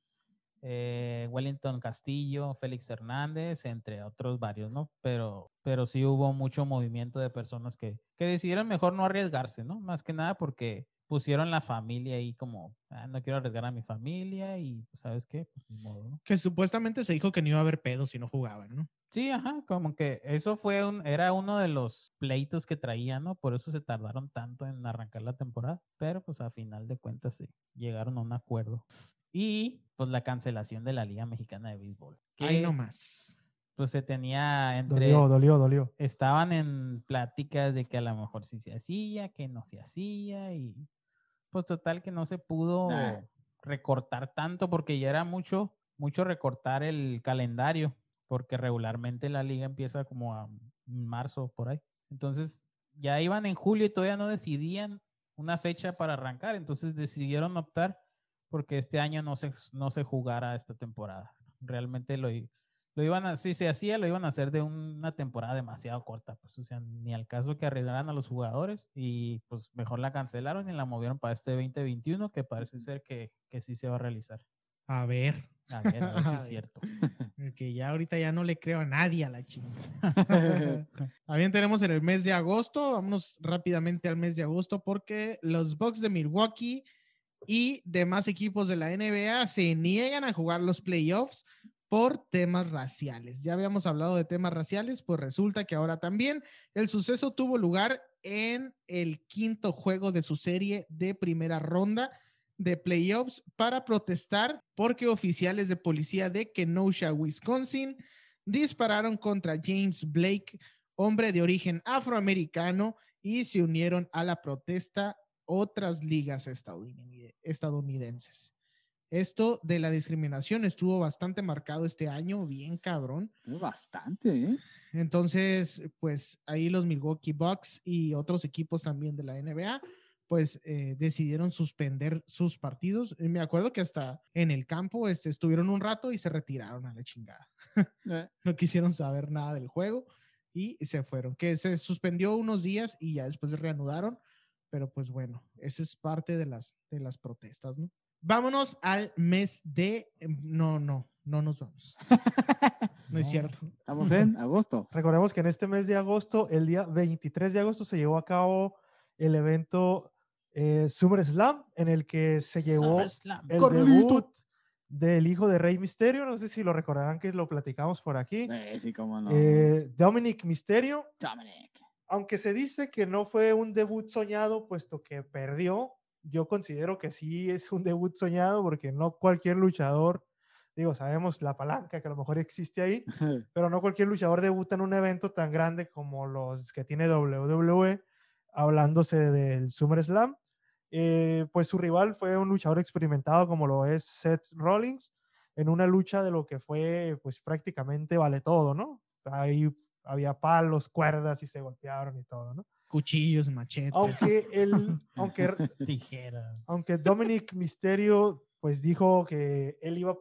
C: eh, Wellington Castillo, Félix Hernández, entre otros varios, ¿no? Pero, pero sí hubo mucho movimiento de personas que, que decidieron mejor no arriesgarse, ¿no? Más que nada porque pusieron la familia ahí como, "Ah, no quiero arriesgar a mi familia y, pues, ¿sabes qué? Pues ni modo, ¿no?
A: Que supuestamente se dijo que no iba a haber pedos si no jugaban, ¿no?
C: Sí, ajá, como que eso fue un, era uno de los pleitos que traían, ¿no? Por eso se tardaron tanto en arrancar la temporada, pero pues a final de cuentas sí, llegaron a un acuerdo. Y pues la cancelación de la Liga Mexicana de Béisbol.
A: Ahí
C: que,
A: nomás.
C: Pues se tenía entre...
D: Dolió, dolió, dolió.
C: estaban en pláticas de que a lo mejor sí se hacía, que no se hacía y pues total que no se pudo
E: Nah.
C: recortar tanto porque ya era mucho, mucho recortar el calendario porque regularmente la liga empieza como a marzo por ahí. Entonces ya iban en julio y todavía no decidían una fecha para arrancar, entonces decidieron optar porque este año no se, no se jugara esta temporada. Realmente lo, lo iban a, si se hacía, lo iban a hacer de una temporada demasiado corta, pues, o sea, ni al caso que arriesgaran a los jugadores y pues mejor la cancelaron y la movieron para este 2021 que parece ser que, que sí se va a realizar.
A: A ver.
C: A ver, a ver si es cierto.
A: Que ya ahorita ya no le creo a nadie a la chingada. También tenemos en el mes de agosto, vámonos rápidamente al mes de agosto porque los Bucks de Milwaukee y demás equipos de la NBA se niegan a jugar los playoffs por temas raciales. Ya habíamos hablado de temas raciales, pues resulta que ahora también el suceso tuvo lugar en el quinto juego de su serie de primera ronda de playoffs para protestar porque oficiales de policía de Kenosha, Wisconsin, dispararon contra James Blake, hombre de origen afroamericano, y se unieron a la protesta otras ligas estadounid- estadounidenses. Esto de la discriminación estuvo bastante marcado este año, bien cabrón.
E: Bastante, ¿eh?
A: Entonces, pues ahí los Milwaukee Bucks y otros equipos también de la NBA, pues eh, decidieron suspender sus partidos. Y me acuerdo que hasta en el campo este, estuvieron un rato y se retiraron a la chingada.
E: Eh,
A: No quisieron saber nada del juego y se fueron. Que se suspendió unos días y ya después se reanudaron. Pero pues bueno, esa es parte de las, de las protestas, ¿no? Vámonos al mes de... No, no, no nos vamos. No es
C: No.
A: cierto.
E: Estamos en agosto.
D: Recordemos que en este mes de agosto, el día 23 de agosto, se llevó a cabo el evento eh, Summer Slam, en el que se llevó el
E: Carlito.
D: debut del hijo de Rey Misterio. No sé si lo recordarán que lo platicamos por aquí.
E: Eh, sí, cómo no.
D: Eh, Dominic Misterio,
E: Dominic.
D: Aunque se dice que no fue un debut soñado, puesto que perdió, yo considero que sí es un debut soñado, porque no cualquier luchador, digo, sabemos la palanca que a lo mejor existe ahí, pero no cualquier luchador debuta en un evento tan grande como los que tiene WWE, hablándose del SummerSlam. Eh, pues su rival fue un luchador experimentado como lo es Seth Rollins, en una lucha de lo que fue pues prácticamente vale todo, ¿no? Ahí había palos, cuerdas y se golpearon y todo, ¿no?
A: Cuchillos, machetes.
D: Aunque el, aunque
C: Tijeras.
D: aunque Dominic Misterio pues dijo que él iba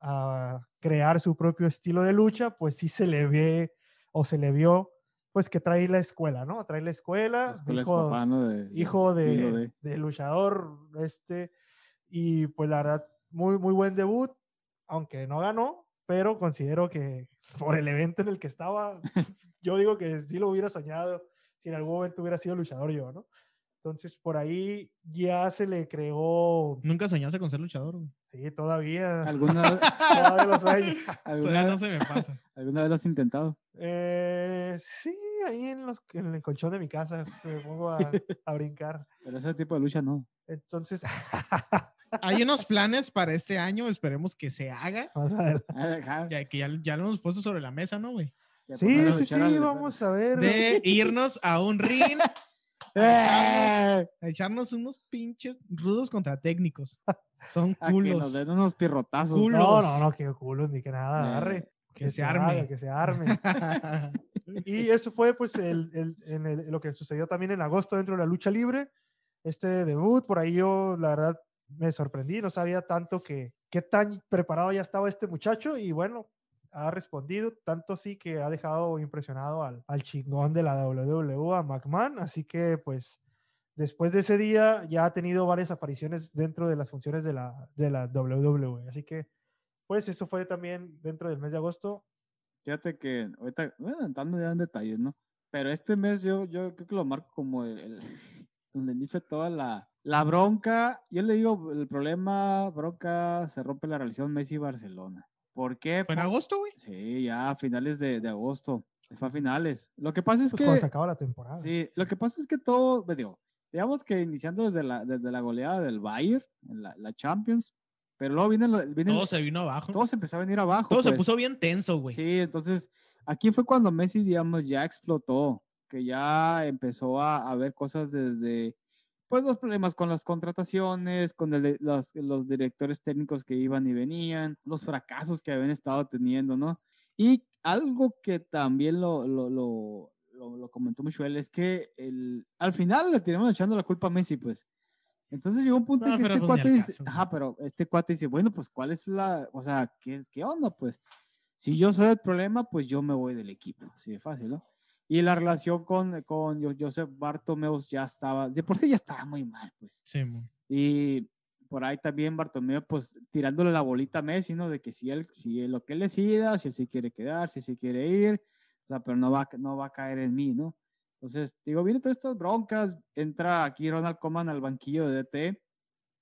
D: a crear su propio estilo de lucha, pues sí se le ve o se le vio pues que trae la escuela, ¿no? Trae la escuela,
E: La escuela es
D: hijo,
E: papá, ¿no? De-
D: hijo
E: estilo
D: de, de luchador, este, y pues la verdad, muy, muy buen debut, aunque no ganó, pero considero que por el evento en el que estaba, yo digo que sí lo hubiera soñado si en algún momento hubiera sido luchador yo, ¿no? Entonces, por ahí ya se le creó,
A: Nunca soñaste con ser luchador, güey.
D: sí, todavía,
E: ¿Alguna, vez-
D: todavía lo sueño.
E: alguna,
A: Todavía no
E: vez-
A: se me pasa.
E: alguna vez lo has intentado?
D: Eh, sí, ahí en, los, en el colchón de mi casa me pongo a, a brincar.
E: Pero ese tipo de lucha no.
D: Entonces,
A: Hay unos planes para este año, esperemos que se haga.
D: vamos a ver.
E: Ajá,
A: Ya que ya, ya lo hemos puesto sobre la mesa, ¿no, güey?
E: que
D: Sí,
E: a
D: sí, sí,
E: al-
D: vamos a ver.
A: De irnos a un ring,
E: ¡Eh!
A: a echarnos unos pinches rudos contra técnicos. Son
E: A que nos
A: culos.
E: den unos pirrotazos.
A: Culo.
D: No, no, no, que culos ni que nada,
E: Eh,
D: agarre.
A: que se arme.
D: haga, que se arme. Y eso fue pues el, el- en el- lo que sucedió también en agosto dentro de la lucha libre. Este debut, por ahí yo la verdad me sorprendí, no sabía tanto que qué tan preparado ya estaba este muchacho y bueno, ha respondido, tanto así que ha dejado impresionado al, al chingón de la WWE, a McMahon, así que pues después de ese día ya ha tenido varias apariciones dentro de las funciones de la, de la WWE, así que pues eso fue también dentro del mes de agosto.
E: Fíjate que ahorita, bueno, entrando ya en detalles, ¿no? Pero este mes yo, yo creo que lo marco como el, el- donde inicia toda la, la bronca. Yo le digo, el problema, bronca, se rompe la relación Messi-Barcelona. ¿Por qué?
A: ¿Fue en agosto, güey?
E: Sí, ya a finales de, de agosto. Fue a finales. Lo que pasa es
D: Pues
E: que...
D: cuando se acaba la temporada.
E: Sí, lo que pasa es que todo, pues, digo, digamos que iniciando desde la, desde la goleada del Bayern, en la, la Champions, pero luego viene, viene
A: Todo se vino abajo.
E: todo se empezó a venir abajo.
A: Todo se
E: pues.
A: puso bien tenso, güey.
E: Sí, entonces aquí fue cuando Messi, digamos, ya explotó, que ya empezó a, a ver cosas desde, pues, los problemas con las contrataciones, con el los, los directores técnicos que iban y venían, los fracasos que habían estado teniendo, ¿no? Y algo que también lo, lo, lo, lo- lo comentó mucho él es que el, al final le tenemos echando la culpa a Messi, pues. Entonces llegó un punto
A: No,
E: en que este
A: pues
E: cuate dice, ajá, pero este cuate dice, bueno, pues ¿cuál es la, o sea, qué, es- qué onda? Pues si yo soy el problema, pues yo me voy del equipo, así de fácil, ¿no? Y la relación con, con Jo- Joseph Bartomeus ya estaba, de por sí ya estaba muy mal, pues.
A: Sí.
E: Y por ahí también Bartomeu, pues tirándole la bolita a Messi, ¿no? De que si él, si él lo que él decida, si él sí quiere quedar, si sí quiere ir, o sea, pero no va, no va a caer en mí, ¿no? Entonces, digo, vienen todas estas broncas, entra aquí Ronald Koeman al banquillo de DT,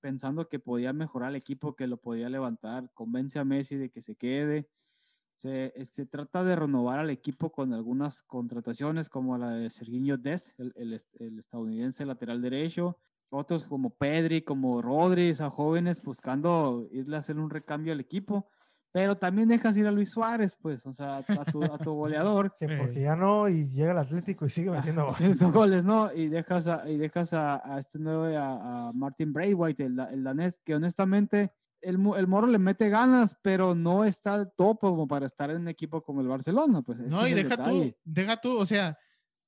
E: pensando que podía mejorar el equipo, que lo podía levantar, convence a Messi de que se quede. Se, es- se trata de renovar al equipo con algunas contrataciones, como la de Serginho Des, el, el est- el estadounidense lateral derecho, otros como Pedri, como Rodri, a jóvenes buscando irle a hacer un recambio al equipo, pero también dejas ir a Luis Suárez, pues, o sea, a tu, a tu goleador.
D: Que
A: Eh.
D: porque ya no, y llega el Atlético y sigue metiendo goles.
E: ¿no? Y dejas a, y dejas a, a este nuevo, a, a Martin Braithwaite, el, el danés, que honestamente el, el Moro le mete ganas, pero no está top como para estar en un equipo como el Barcelona, pues.
A: No,
E: es
A: y deja tú,
E: detalle.
A: deja tú, o sea,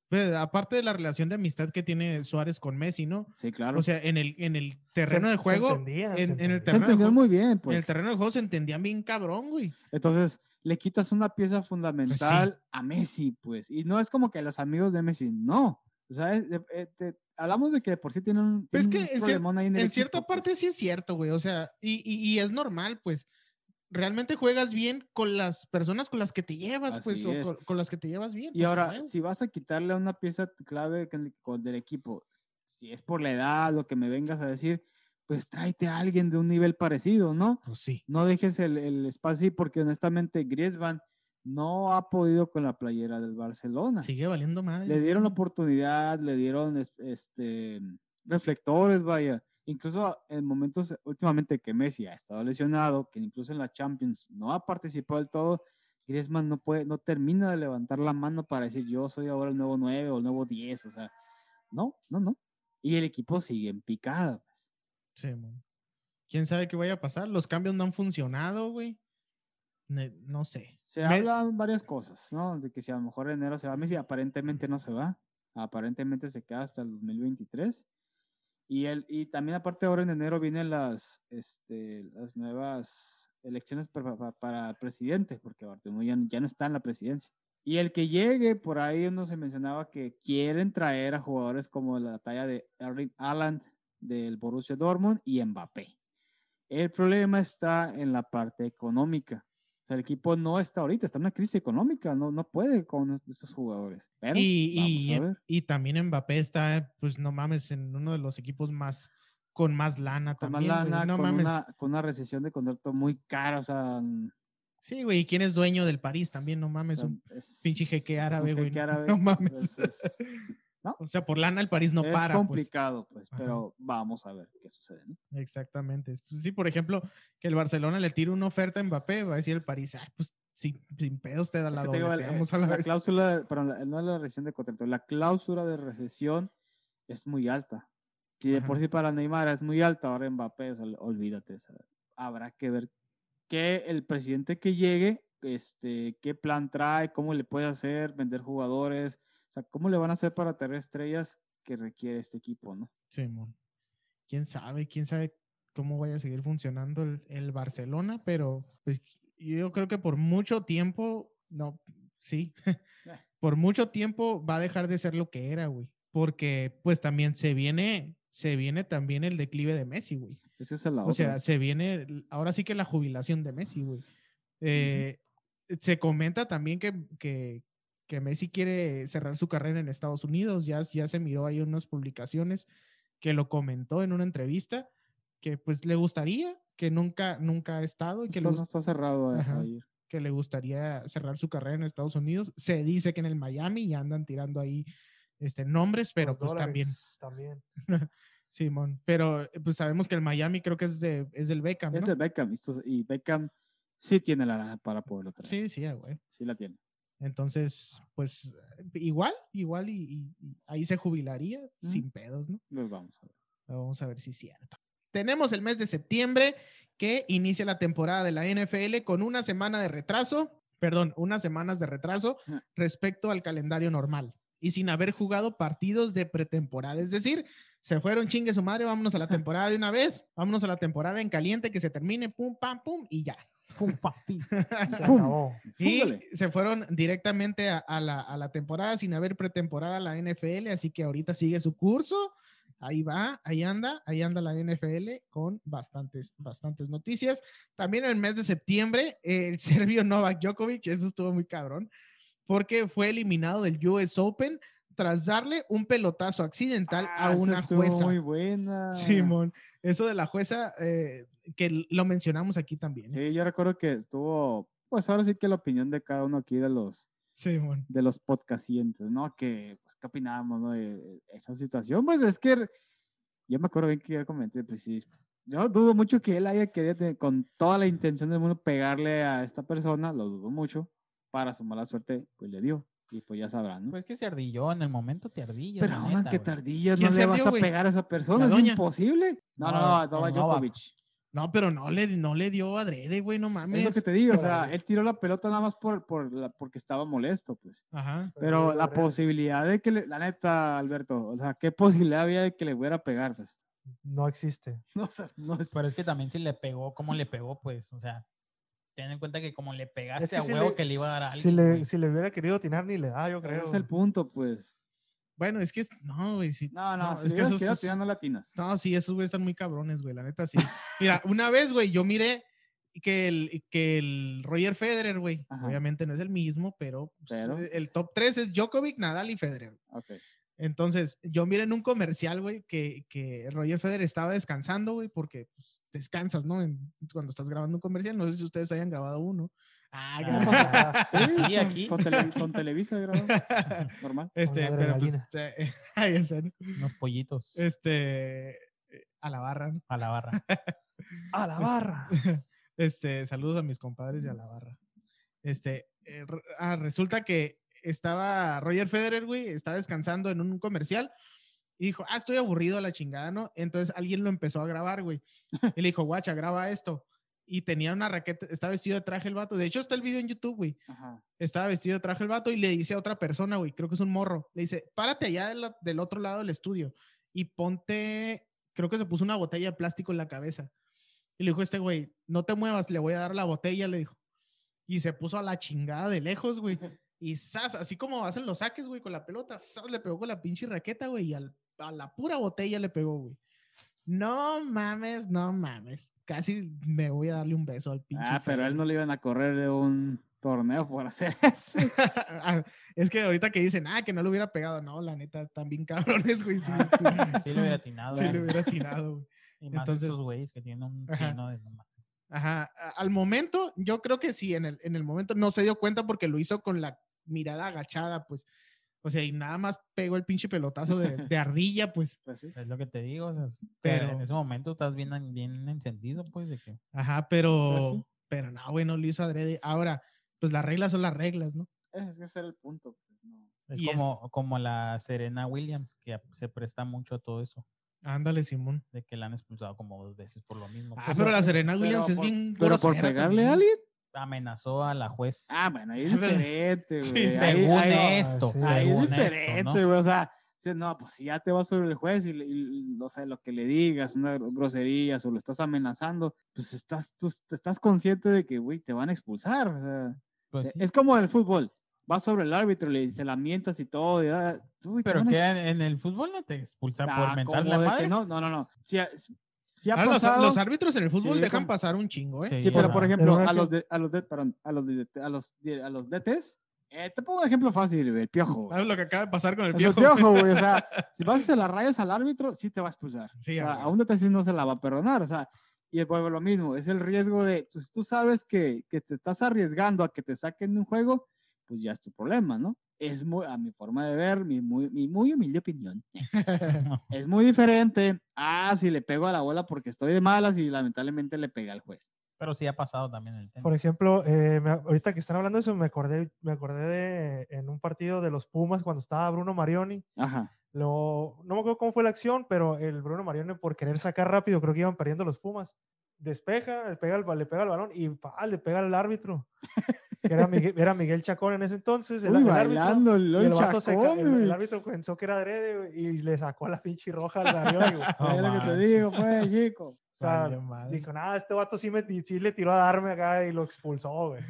A: ve, aparte de la relación de amistad que tiene Suárez con Messi, ¿no?
E: Sí, claro.
A: O sea, en el, en el terreno
D: Se-
A: de
D: se
A: juego,
D: se
A: en, el
E: se
A: terreno de
E: entendió
A: juego-
E: muy bien,
A: en el
E: pues.
A: terreno de juego se entendían bien cabrón, güey.
E: Entonces, le quitas una pieza fundamental a Messi, pues. Y no es como que los amigos de Messi, no. O sea, es de- eh, te- hablamos de que de por sí tienen un,
A: Pero es
E: tienen
A: que
E: un
A: en
E: problemón ahí en, el
A: En cierta parte
E: pues.
A: sí es cierto, güey. O sea, y, y- y es normal, pues. Realmente juegas bien con las personas con las que te llevas, pues, o con, con las que te llevas bien.
E: Y
A: pues,
E: ahora, si vas a quitarle una pieza clave del equipo, si es por la edad, lo que me vengas a decir, pues tráete a alguien de un nivel parecido, ¿no?
A: Pues sí.
E: No dejes el, el espacio porque honestamente Griezmann no ha podido con la playera del Barcelona.
A: Sigue valiendo mal.
E: Le dieron la oportunidad, le dieron es- este, reflectores, vaya. Incluso en momentos últimamente que Messi ha estado lesionado, que incluso en la Champions no ha participado del todo, Griezmann no puede, no termina de levantar la mano para decir yo soy ahora el nuevo 9 o el nuevo 10, o sea, no, no, no. Y el equipo sigue en picada. pues.
A: Sí. ¿Quién sabe qué vaya a pasar? Los cambios no han funcionado, güey. Ne- No sé.
E: Se
A: Me-
E: hablan varias cosas, ¿no? De que si a lo mejor en enero se va Messi, aparentemente no se va. Aparentemente se queda hasta el 2023. Y, el, y también aparte ahora en enero vienen las, este, las nuevas elecciones para, para- para presidente, porque Bartomeu ya, ya no está en la presidencia. Y el que llegue, por ahí uno se mencionaba que quieren traer a jugadores como la talla de Erling Haaland del Borussia Dortmund y Mbappé. El problema está en la parte económica. O sea, el equipo no está ahorita, está en una crisis económica, no, no puede con es- esos jugadores. Pero
A: Y,
E: vamos
A: y,
E: a ver.
A: y también Mbappé está, pues no mames, en uno de los equipos más con más lana
E: Con más
A: también.
E: lana,
A: no
E: con,
A: mames.
E: una, con una recesión de contrato muy cara, o sea, n-
A: Sí, güey, ¿y quién es dueño del París también? No mames,
E: sea,
A: un pinche jeque árabe, güey. no-
E: árabe,
A: No mames.
E: es- es-
A: O sea, por lana el París no
E: es
A: para. pues.
E: complicado, pues,
A: Ajá.
E: pero vamos a ver qué sucede. ¿no?
A: Exactamente. Pues sí, por ejemplo, que el Barcelona le tire una oferta a Mbappé, va a decir el París, "Ay, pues sin, sin pedos te da
E: Es
A: la
E: digo,
A: dobleteamos
E: eh,
A: a la
E: la
A: vez".
E: cláusula, la- no es la recesión de contrato, la cláusula de recesión es muy alta. Si de por
A: Ajá.
E: sí para Neymar es muy alta, ahora Mbappé, o sea, olvídate. o sea, habrá que ver que el presidente que llegue, este, qué plan trae, cómo le puede hacer, vender jugadores, o sea, cómo le van a hacer para tener estrellas que requiere este equipo, ¿no?
A: Simón. Quién sabe, quién sabe cómo vaya a seguir funcionando el, el Barcelona, pero pues yo creo que por mucho tiempo, no, sí, por mucho tiempo va a dejar de ser lo que era, güey. Porque pues también se viene, se viene también el declive de Messi, güey.
E: Esa es la
A: O sea,
E: otra.
A: se viene, ahora sí que la jubilación de Messi, güey. Eh, Se comenta también que, que, que Messi quiere cerrar su carrera en Estados Unidos. Ya, ya se miró ahí unas publicaciones que lo comentó en una entrevista, que pues le gustaría, que nunca, nunca ha estado y que, le,
E: Esto no está cerrado a, ir.
A: que le gustaría cerrar su carrera en Estados Unidos. Se dice que en el Miami ya andan tirando ahí este, nombres, pero
D: Los
A: pues también.
D: dólares También.
A: Simón, pero eh, pues sabemos que el Miami creo que es, de, es del Beckham,
E: Es
A: ¿no?
E: de Beckham, y Beckham sí tiene la para poderlo traer.
A: Sí, sí, ah, güey.
E: Sí la tiene.
A: Entonces, pues igual, igual y, y- y ahí se jubilaría sin pedos, ¿no?
E: Pues vamos a ver.
A: Vamos a ver si es cierto. Tenemos el mes de septiembre que inicia la temporada de la NFL con una semana de retraso, perdón, unas semanas de retraso
E: Ajá.
A: respecto al calendario normal y sin haber jugado partidos de pretemporada. Es decir, se fueron chingue su madre, vámonos a la temporada de una vez, vámonos a la temporada en caliente que se termine, pum, pam, pum y ya.
C: Fum, fa, fi.
D: Se
E: ¡Fum!
D: acabó.
A: Y se fueron directamente a, a la, a la temporada sin haber pretemporada la NFL, así que ahorita sigue su curso. Ahí va, ahí anda, ahí anda la NFL con bastantes, bastantes noticias. También en el mes de septiembre, eh, el serbio Novak Djokovic, eso estuvo muy cabrón, porque fue eliminado del US Open tras darle un pelotazo accidental
E: Ah,
A: a
E: esa
A: una jueza.
E: Muy buena.
A: Simón, eso de la jueza, eh, que lo mencionamos aquí también. ¿eh?
E: Sí, yo recuerdo que estuvo, pues ahora sí que la opinión de cada uno aquí de los
A: Simón.
E: de los podcastientes, ¿no? Que, pues, ¿qué opinábamos, no? De, de esa situación, pues es que yo me acuerdo bien que yo comenté, pues sí, yo dudo mucho que él haya querido te- con toda la intención del mundo pegarle a esta persona, lo dudo mucho, para su mala suerte, pues le dio, y pues ya sabrán, ¿no?
C: Pues que se ardilló, en el momento te ardillas.
E: Pero aún que
C: güey.
E: tardillas, no
A: ¿Quién
E: le vas
A: ardió,
E: a
A: güey?
E: pegar a esa persona,
A: ¿La
E: es imposible. No, no,
C: No,
E: no, Novak. Djokovic.
A: No, pero no le, no le dio adrede, güey, no
E: Es
A: mames.
E: lo que te digo, o sea, él tiró la pelota nada más por, por la- porque estaba molesto, pues.
A: Ajá.
E: Pero
D: sí,
E: la
D: adrede.
E: posibilidad de que, le- la neta, Alberto, o sea, ¿qué posibilidad había de que le fuera a pegar? Pues,
D: No existe.
E: no, o sea, no es...
C: Pero es que también si le pegó, ¿cómo le pegó? Pues, o sea, ten en cuenta que como le pegaste
D: que
C: a
D: si
C: huevo
D: le-
C: que le iba a dar a
D: Si
C: alguien.
D: le, si le hubiera querido tirar, ni le da, yo
E: ese
D: creo.
E: es el punto, pues.
A: Bueno, es que es, no, güey, sí.
E: No, no,
A: No,
E: si
A: es que esos-
E: quedado
A: esos-
E: tirando latinas.
A: No, sí, esos güey están muy cabrones, güey, la neta sí. Mira, una vez, güey, yo miré que el, que el Roger Federer, güey,
E: Ajá.
A: obviamente no es el mismo, pero, pues,
E: Pero,
A: el top 3 es Djokovic, Nadal y Federer.
E: Ok.
A: Entonces, yo miré en un comercial, güey, que, que Roger Federer estaba descansando, güey, porque pues, descansas, ¿no? En- cuando estás grabando un comercial, no sé si ustedes hayan grabado uno. Ah,
D: Ah,
C: Sí,
E: con-
C: aquí.
E: Con, tele- con Televisa grabado, normal.
A: este,
D: Con
A: pero pues, eh, ya sé, ¿no?
C: Unos pollitos
A: este, eh, a la barra, ¿no?
C: a la barra.
D: A la barra.
A: Este, saludos a mis compadres de a la barra. Este, eh, ah, resulta que estaba Roger Federer, güey, estaba descansando en un comercial y dijo, ah, estoy aburrido a la chingada, ¿no? Entonces alguien lo empezó a grabar, güey. Y le dijo, guacha, graba esto. Y tenía una raqueta, estaba vestido de traje el vato. De hecho, está el video en YouTube, güey.
E: Ajá.
A: Estaba vestido de traje el vato y le dice a otra persona, güey, creo que es un morro, le dice, párate allá del, del otro lado del estudio y ponte, creo que se puso una botella de plástico en la cabeza. Y le dijo este güey, no te muevas, le voy a dar la botella, le dijo. Y se puso a la chingada de lejos, güey. Y zas, así como hacen los saques, güey, con la pelota, zas, le pegó con la pinche raqueta, güey, y al- a la pura botella le pegó, güey. No mames, no mames. Casi me voy a darle un beso al pinche.
E: Ah, pero a él no le iban a correr de un torneo por hacer eso.
A: Ah, es que ahorita que dicen, ah, que no le hubiera pegado, no, la neta, también cabrones, güey. Sí, sí,
C: Sí le hubiera atinado.
A: sí
C: ¿eh?
A: le hubiera tirado, güey.
C: Y más
A: Entonces-
C: estos güeyes que tienen un tino de no mames.
A: Ajá. Al momento, yo creo que sí, en el, en el momento no se dio cuenta porque lo hizo con la mirada agachada, pues. O sea, y nada más pegó el pinche pelotazo de, de ardilla, pues.
E: Pues sí.
C: Es lo que te digo. o sea,
A: Pero-
C: en ese momento estás bien, en- bien encendido, pues, de que
A: Ajá, pero.
E: Pues sí.
A: Pero no, güey, no lo hizo adrede. Ahora, pues las reglas son las reglas, ¿no?
E: Es que ese era el punto. pues, no.
C: es como, como la Serena Williams, que se presta mucho a todo eso,
A: Ándale, Simón.
C: de que la han expulsado como dos veces por lo mismo.
A: Ah,
C: pues,
A: pero la Serena Williams es
E: por-
A: bien.
E: Pero por pegarle
A: también.
E: a alguien.
C: Amenazó a la juez.
E: Ah, bueno, ahí es
A: Ah,
E: diferente, güey.
C: Según
E: ahí-
C: esto.
E: Ahí es diferente,
C: esto, ¿no?
E: güey. O sea, no, pues si ya te vas sobre el juez y, y, o sea, lo que le digas, una grosería o lo estás amenazando, pues estás, tú estás consciente de que, güey, te van a expulsar. o sea,
C: Pues sí.
E: Es como el fútbol. Vas sobre el árbitro le se la mientas y todo. y, ah, uy,
C: Pero que en, en el fútbol no te expulsan
E: Ah,
C: por mentar
E: ¿cómo
C: la madre.
E: No, no, no. no. Si, si ha
A: los,
E: pasado-
A: los árbitros en el fútbol
E: Sí,
A: dejan pasar un chingo, ¿eh?
C: Sí,
E: Sí, pero por ejemplo, a los, de, a los, de, perdón, a los, de, a los, a los DTs, eh, te pongo un ejemplo fácil, el piojo. güey.
A: ¿Sabes lo que acaba de pasar con el
E: Es el
A: piojo?
E: piojo, güey. O sea, si vas a hacer las rayas al árbitro, sí te va a expulsar.
A: Sí,
E: o sea,
A: a
E: a un DT sí no se la va a perdonar. O sea, y el pueblo lo mismo. Es el riesgo de, pues, tú sabes que, que te estás arriesgando a que te saquen de un juego, pues ya es tu problema, ¿no? Es muy, a mi forma de ver, mi muy, mi muy humilde opinión. Es muy diferente a si le pego a la bola porque estoy de malas y lamentablemente le pega al juez.
C: Pero sí ha pasado también el tema.
D: Por ejemplo, eh, me- ahorita que están hablando de eso, me acordé, me acordé de en un partido de los Pumas cuando estaba Bruno Marioni.
E: Ajá.
D: Lo, no me acuerdo cómo fue la acción, pero el Bruno Marioni, por querer sacar rápido, creo que iban perdiendo los Pumas. Despeja, le pega el, le pega el balón y pa, le pega al árbitro. Que era, Miguel, era Miguel Chacón en ese entonces. el-
E: Uy,
D: el árbitro,
E: bailando el,
D: y
E: el
D: se árbitro pensó que era adrede y le sacó la pinche roja al
E: Es lo que te digo, pues, chico.
D: O sea,
A: Valió madre.
D: dijo, nada, este vato sí, me, sí le tiró a darme acá y lo expulsó, güey.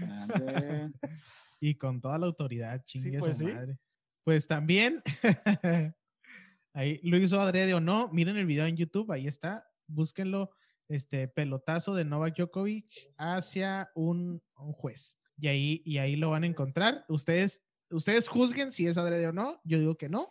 A: Y con toda la autoridad,
D: Sí,
A: chingue
D: pues
A: su
D: sí.
A: madre. Pues también, ahí lo hizo adrede o no, miren el video en YouTube, ahí está, búsquenlo, este pelotazo de Novak Djokovic hacia un, un juez. Y ahí, y ahí lo van a encontrar. Ustedes, ustedes juzguen si es adrede o no, yo digo que no,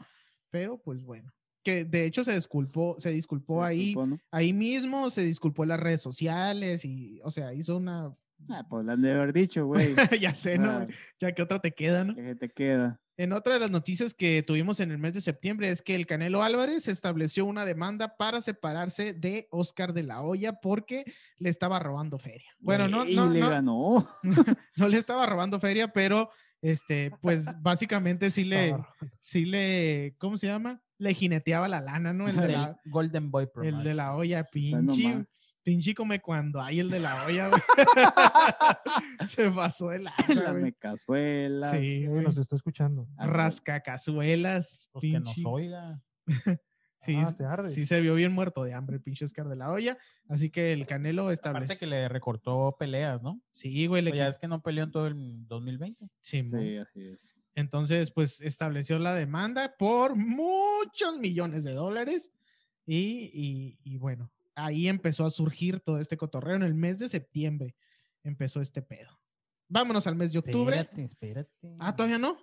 A: pero pues bueno. Que de hecho se disculpó, se disculpó
E: Se
A: ahí, ahí mismo, se disculpó en las redes sociales y, o sea, hizo una,
E: Ah, pues han de haber dicho, güey.
A: ya sé, ¿no?
E: Ah,
A: Ya que otra te queda, ¿no?
E: ¿Qué te queda?
A: En otra de las noticias que tuvimos en el mes de septiembre es que el Canelo Álvarez estableció una demanda para separarse de Oscar de la Hoya porque le estaba robando feria. Bueno, no,
E: Y
A: no,
E: le
A: no,
E: ganó.
A: no le estaba robando feria, pero este, pues básicamente sí le, sí le, ¿cómo se llama? Le jineteaba la lana, ¿no? El de la,
C: Golden Boy
A: el de la olla,
E: sea, no
A: pinche. Pinche come cuando hay el de la olla, güey. Se pasó de lanza,
E: Las mecazuelas.
A: Sí,
D: Sí,
A: güey.
D: nos está escuchando.
A: Rascacazuelas,
C: Pues que nos oiga.
A: Sí,
D: Ah,
A: sí se vio bien muerto de hambre el pinche Oscar de la olla. Así que el Canelo
C: Aparte
A: estableció.
C: que le recortó peleas, ¿no?
A: Sí, güey, le
C: Pues ya es que no peleó en todo el 2020.
A: Simón.
E: Sí, así es.
A: Entonces, pues estableció la demanda por muchos millones de dólares. Y, y- y bueno, ahí empezó a surgir todo este cotorreo. En el mes de septiembre empezó este pedo. Vámonos al mes de octubre.
C: Espérate, espérate.
A: Ah, todavía no.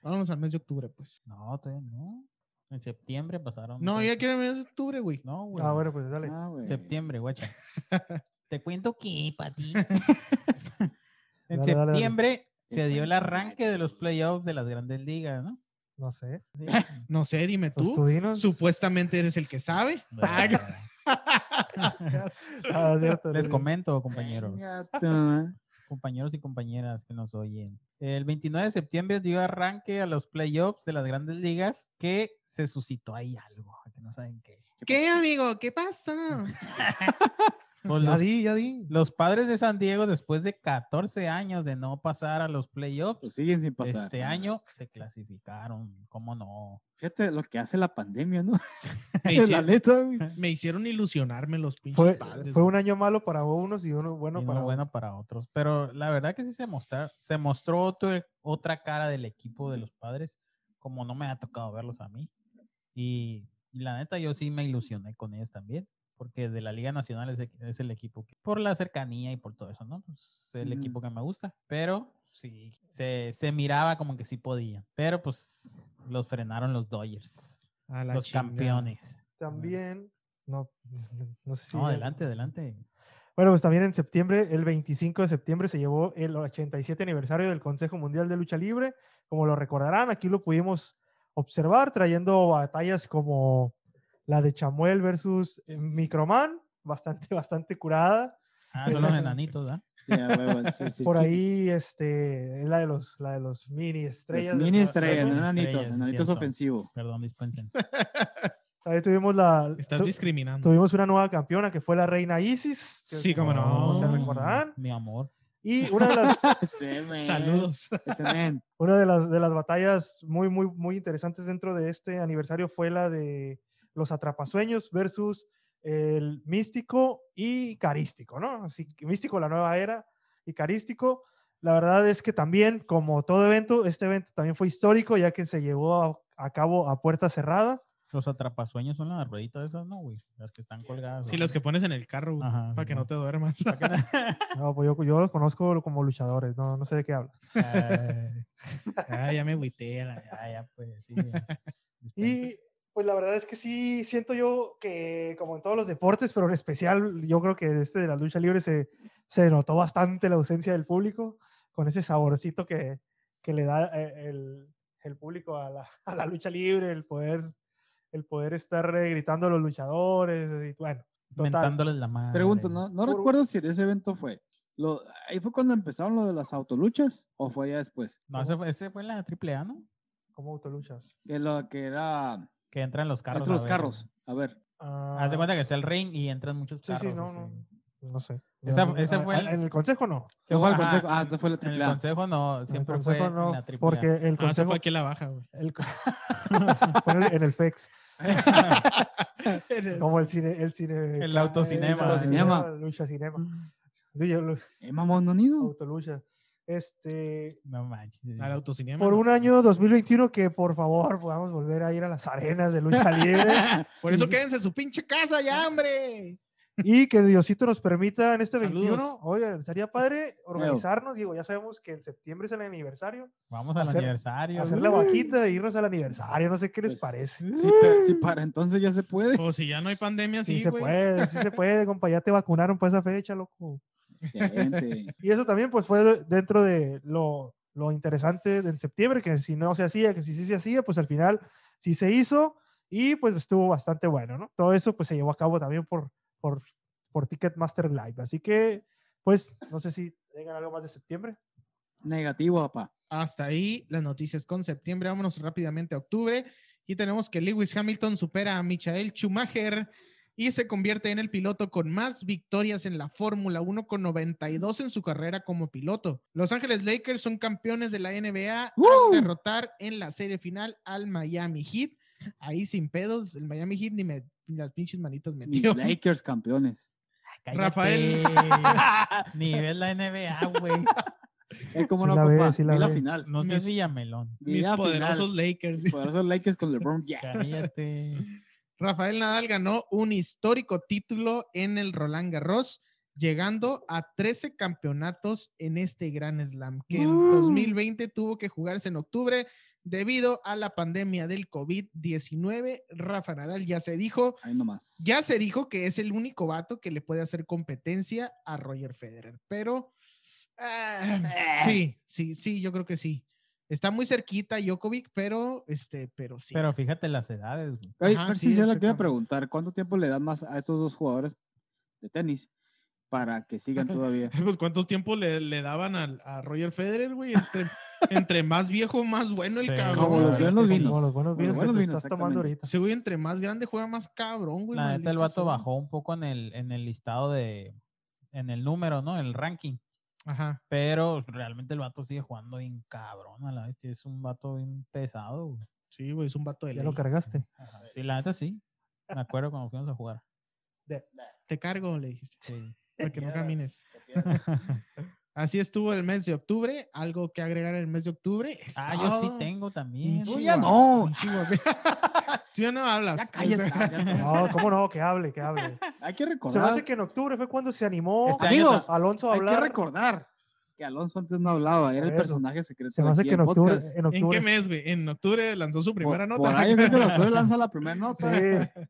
A: Vámonos al mes de octubre, pues.
C: No, todavía no. En septiembre pasaron.
A: No, ya quiero el mes de octubre, güey.
C: No, güey.
D: Ah, bueno, pues dale.
E: Ah, güey.
C: Septiembre, guacha. Te cuento que, Pati. en
D: Dale, dale, dale.
C: septiembre se dio el arranque de los playoffs de las grandes ligas, ¿no?
D: No sé.
C: Sí.
A: No sé, dime
D: Pues
A: tú.
D: tú dinos.
A: Supuestamente eres el que sabe.
D: Ah, cierto,
C: Les comento, compañeros.
E: Toma.
C: compañeros y compañeras que nos oyen. El 29 de septiembre dio arranque a los playoffs de las grandes ligas que se suscitó ahí algo, que no saben qué.
A: ¿Qué, amigo? ¿Qué pasa?
C: Pues
D: Ya
C: los,
D: di, ya di.
C: los padres de San Diego, después de 14 años de no pasar a los playoffs,
E: Pues siguen sin pasar.
C: este año se clasificaron. ¿Cómo no?
E: Fíjate lo que hace la pandemia, ¿no?
A: Me
E: la
A: hicieron,
E: neta, güey.
A: me hicieron ilusionarme los pinches
D: Fue,
A: padres.
D: fue un año malo para unos y uno bueno
C: y
D: para
C: bueno para otros. Pero la verdad que sí se mostró, se mostró otro- otra cara del equipo de los padres, como no me ha tocado verlos a mí. Y, y la neta, yo sí me ilusioné con ellos también, porque de la Liga Nacional es, el- es el equipo que, por la cercanía y por todo eso, ¿no? Pues, es el equipo que me gusta, pero sí, se, se miraba como que sí podían. Pero pues los frenaron los Dodgers, los
A: chingada.
C: campeones.
D: También, no, no sé si.
C: No, adelante, adelante.
D: Bueno, pues también en septiembre, el 25 de septiembre, se llevó el 87 aniversario del Consejo Mundial de Lucha Libre. Como lo recordarán, aquí lo pudimos observar trayendo batallas como la de Chamuel versus eh, Microman, bastante, bastante curada.
C: Ah, son los enanitos, ¿verdad?
E: Sí.
D: Por ahí, este, es la de los, la de los mini
E: Las
D: estrellas.
E: mini estrellas, enanitos, enanitos
C: cierto.
E: ofensivos.
C: Perdón, dispensen.
D: Ahí tuvimos la.
A: Estás
D: tu-
A: discriminando.
D: Tuvimos una nueva campeona que fue la reina Isis. que
A: Sí, cómo
D: como
A: no.
D: Se recordarán.
C: Mi amor.
D: Y una de las,
A: Saludos.
D: Una de las, de las batallas muy, muy, muy interesantes dentro de este aniversario fue la de los atrapasueños versus el místico y carístico, ¿no? Así que místico, la nueva era, y carístico. La verdad es que también, como todo evento, este evento también fue histórico, ya que se llevó a, a cabo a puerta cerrada.
C: Los atrapasueños son las rueditas esas, ¿no, güey? Las que están colgadas.
A: Sí, los que pones en el carro
C: Ajá,
A: para que no te duermas.
D: No, pues yo, yo los conozco como luchadores, no, no sé de qué hablas.
C: Ay,
A: Ah, ya me agüité.
C: ya, ya, pues, sí. ya.
D: Y pues la verdad es que sí, siento yo que como en todos los deportes, pero en especial yo creo que este de la lucha libre se, se notó bastante la ausencia del público, con ese saborcito que, que le da eh, el, el público a la, a la lucha libre, el poder, el poder estar eh, gritando a los luchadores, y bueno, total.
C: Mentándoles la madre.
E: Pregunto, no, no
D: Por-
E: recuerdo si ese evento fue. Lo, ¿Ahí fue cuando empezaron lo de las autoluchas o fue ya después?
C: No, ese fue, ese fue en la AAA, ¿no?
D: ¿Cómo autoluchas?
E: Que lo que era
C: Que entran los carros.
E: entre
C: a
E: los
C: ver.
E: carros. A ver.
C: Haz de cuenta que está el ring y entran muchos
D: Ah, Sí,
C: carros.
D: sí, no, no, no sé.
C: Esa-
D: No,
C: ese
D: a-
C: fue
D: a-
C: el-
D: En el consejo no.
E: Se fue al
C: Ajá,
E: consejo. Ah, fue la
C: En el consejo no,
D: En el
C: siempre
D: consejo
C: fue
D: no,
C: en la AAA.
D: porque el
A: Ah,
D: consejo
A: fue aquí a la baja, güey.
D: el en el- en el FEX. Como el cine, el cine.
C: El autocinema.
E: Autocinema.
D: Lucha cinema. Sí, yo lo-
E: ¿Eh, mamón, no han ido?
D: autolucha. Este,
C: No manches.
A: Al autocinema.
D: por un año 2021 que por favor podamos volver a ir a las arenas de lucha libre
A: Por eso quédense en su pinche casa ya, hombre.
D: y que Diosito nos permita en este
A: Saludos.
D: 21, oye, sería padre organizarnos, digo, ya sabemos que en septiembre es el aniversario,
C: Vamos al
D: hacer-
C: aniversario.
D: hacer la vaquita e irnos al aniversario, no sé qué les
E: Pues,
D: parece.
E: Sí, pero- sí, para entonces ya se puede.
A: O si ya no hay pandemia,
D: Sí,
A: sí,
D: se
A: güey.
D: puede, sí se puede, compa, ya te vacunaron para esa fecha, loco.
E: Excelente.
D: Y eso también pues fue de- dentro de lo, lo interesante de en septiembre, que si no se hacía, que si sí se hacía, pues al final sí se hizo y pues estuvo bastante bueno, ¿no? Todo eso pues se llevó a cabo también por, por, por Ticketmaster Live. Así que pues no sé si tengan algo más de septiembre.
E: Negativo, papá.
A: Hasta ahí las noticias con septiembre. Vámonos rápidamente a octubre. Y tenemos que Lewis Hamilton supera a Michael Schumacher y se convierte en el piloto con más victorias en la Fórmula 1 con 92 en su carrera como piloto. Los Ángeles Lakers son campeones de la NBA al
E: ¡Woo!
A: derrotar en la serie final al Miami Heat. Ahí sin pedos, el Miami Heat ni, me, ni las pinches manitas
E: Mis
A: metió.
E: Lakers campeones.
A: Rafael.
C: Ni ves la NBA, güey.
E: Eh, ¿Cómo
D: Sí
E: no,
D: la ve,
E: papá?
D: sí la
E: final.
C: No
A: Mis-
C: seas Villamelón.
E: Vi
A: Mis poderosos
E: final.
A: Lakers.
E: Poderosos Lakers con LeBron James.
C: Cállate.
A: Rafael Nadal ganó un histórico título en el Roland Garros, llegando a 13 campeonatos en este gran slam, que en
D: ¡Uh!
A: 2020 tuvo que jugarse en octubre debido a la pandemia del COVID-19. Rafa Nadal ya se dijo,
E: nomás.
A: ya se dijo que es el único vato que le puede hacer competencia a Roger Federer, pero ah, sí, sí, sí, yo creo que sí. Está muy cerquita Djokovic, pero este, pero sí.
C: Pero fíjate las edades, güey.
E: Oye,
A: Ajá,
E: pero
A: sí,
E: sí, se la quería preguntar. ¿Cuánto tiempo le dan más a estos dos jugadores de tenis para que sigan todavía?
A: Pues cuánto tiempo le, le daban al- a, Roger Federer, güey, entre, Entre más viejo, más bueno el
C: Sí,
A: cabrón.
E: Como los
C: Sí,
E: buenos
C: sí,
E: vinos.
D: Como los buenos
E: Como
D: vinos
E: los buenos vinos,
D: estás tomando ahorita.
A: Ese güey entre más grande juega más cabrón, güey.
C: La neta, el vato bajó un poco en el, en el listado de, en el número, ¿no? El ranking.
A: Ajá.
C: Pero realmente el vato sigue jugando bien cabrón a la vez. Es un vato bien pesado. güey.
A: Sí, güey, es un vato de
D: Ya
A: ley.
D: lo cargaste.
C: Sí, la neta sí. Me acuerdo cuando fuimos a jugar.
A: Te cargo, le dijiste.
C: Sí.
A: Para que no camines. Así estuvo el mes de octubre. ¿Algo que agregar en el mes de octubre?
C: Ah, yo sí tengo también.
E: Tú ya no.
A: Tú ya no hablas.
E: Ya cállate.
D: No, cómo no, que hable, que hable.
E: Hay que
D: Se me
E: recordar.
D: hace que en octubre fue cuando se animó
C: Este
E: Amigos,
D: Alonso a
E: hay que
D: hablar.
E: recordar que Alonso antes no hablaba, era el personaje secreto.
D: Se me hace que en octubre, en
A: ¿En qué
D: octubre.
A: mes, güey? En octubre lanzó su primera
E: por,
A: nota.
E: Por ahí el doctor lanza la primera nota.
D: Sí.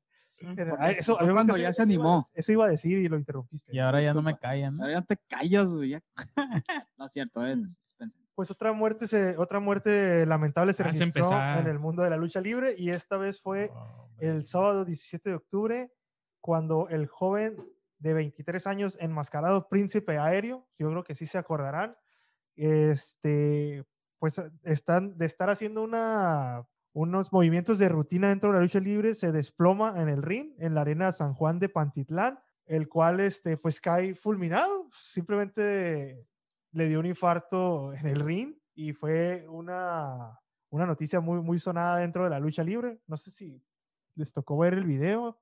D: Era- eso, que
E: cuando
D: eso-
E: ya se
D: eso iba a
E: animó.
D: Eso iba a decir y lo interrumpiste.
C: Y ahora ya no me callan. ¿no?
E: Ahora ya te callas, güey. no es cierto, eh.
D: Pues otra muerte, se, otra muerte lamentable se registró en el mundo de la lucha libre y esta vez fue
C: Oh,
D: el sábado 17 de octubre cuando el joven de 23 años enmascarado príncipe aéreo, yo creo que sí se acordarán, este, pues están de estar haciendo una, unos movimientos de rutina dentro de la lucha libre, se desploma en el ring, en la arena San Juan de Pantitlán, el cual este, pues cae fulminado, simplemente le dio un infarto en el ring y fue una, una noticia muy, muy sonada dentro de la lucha libre. No sé si les tocó ver el video.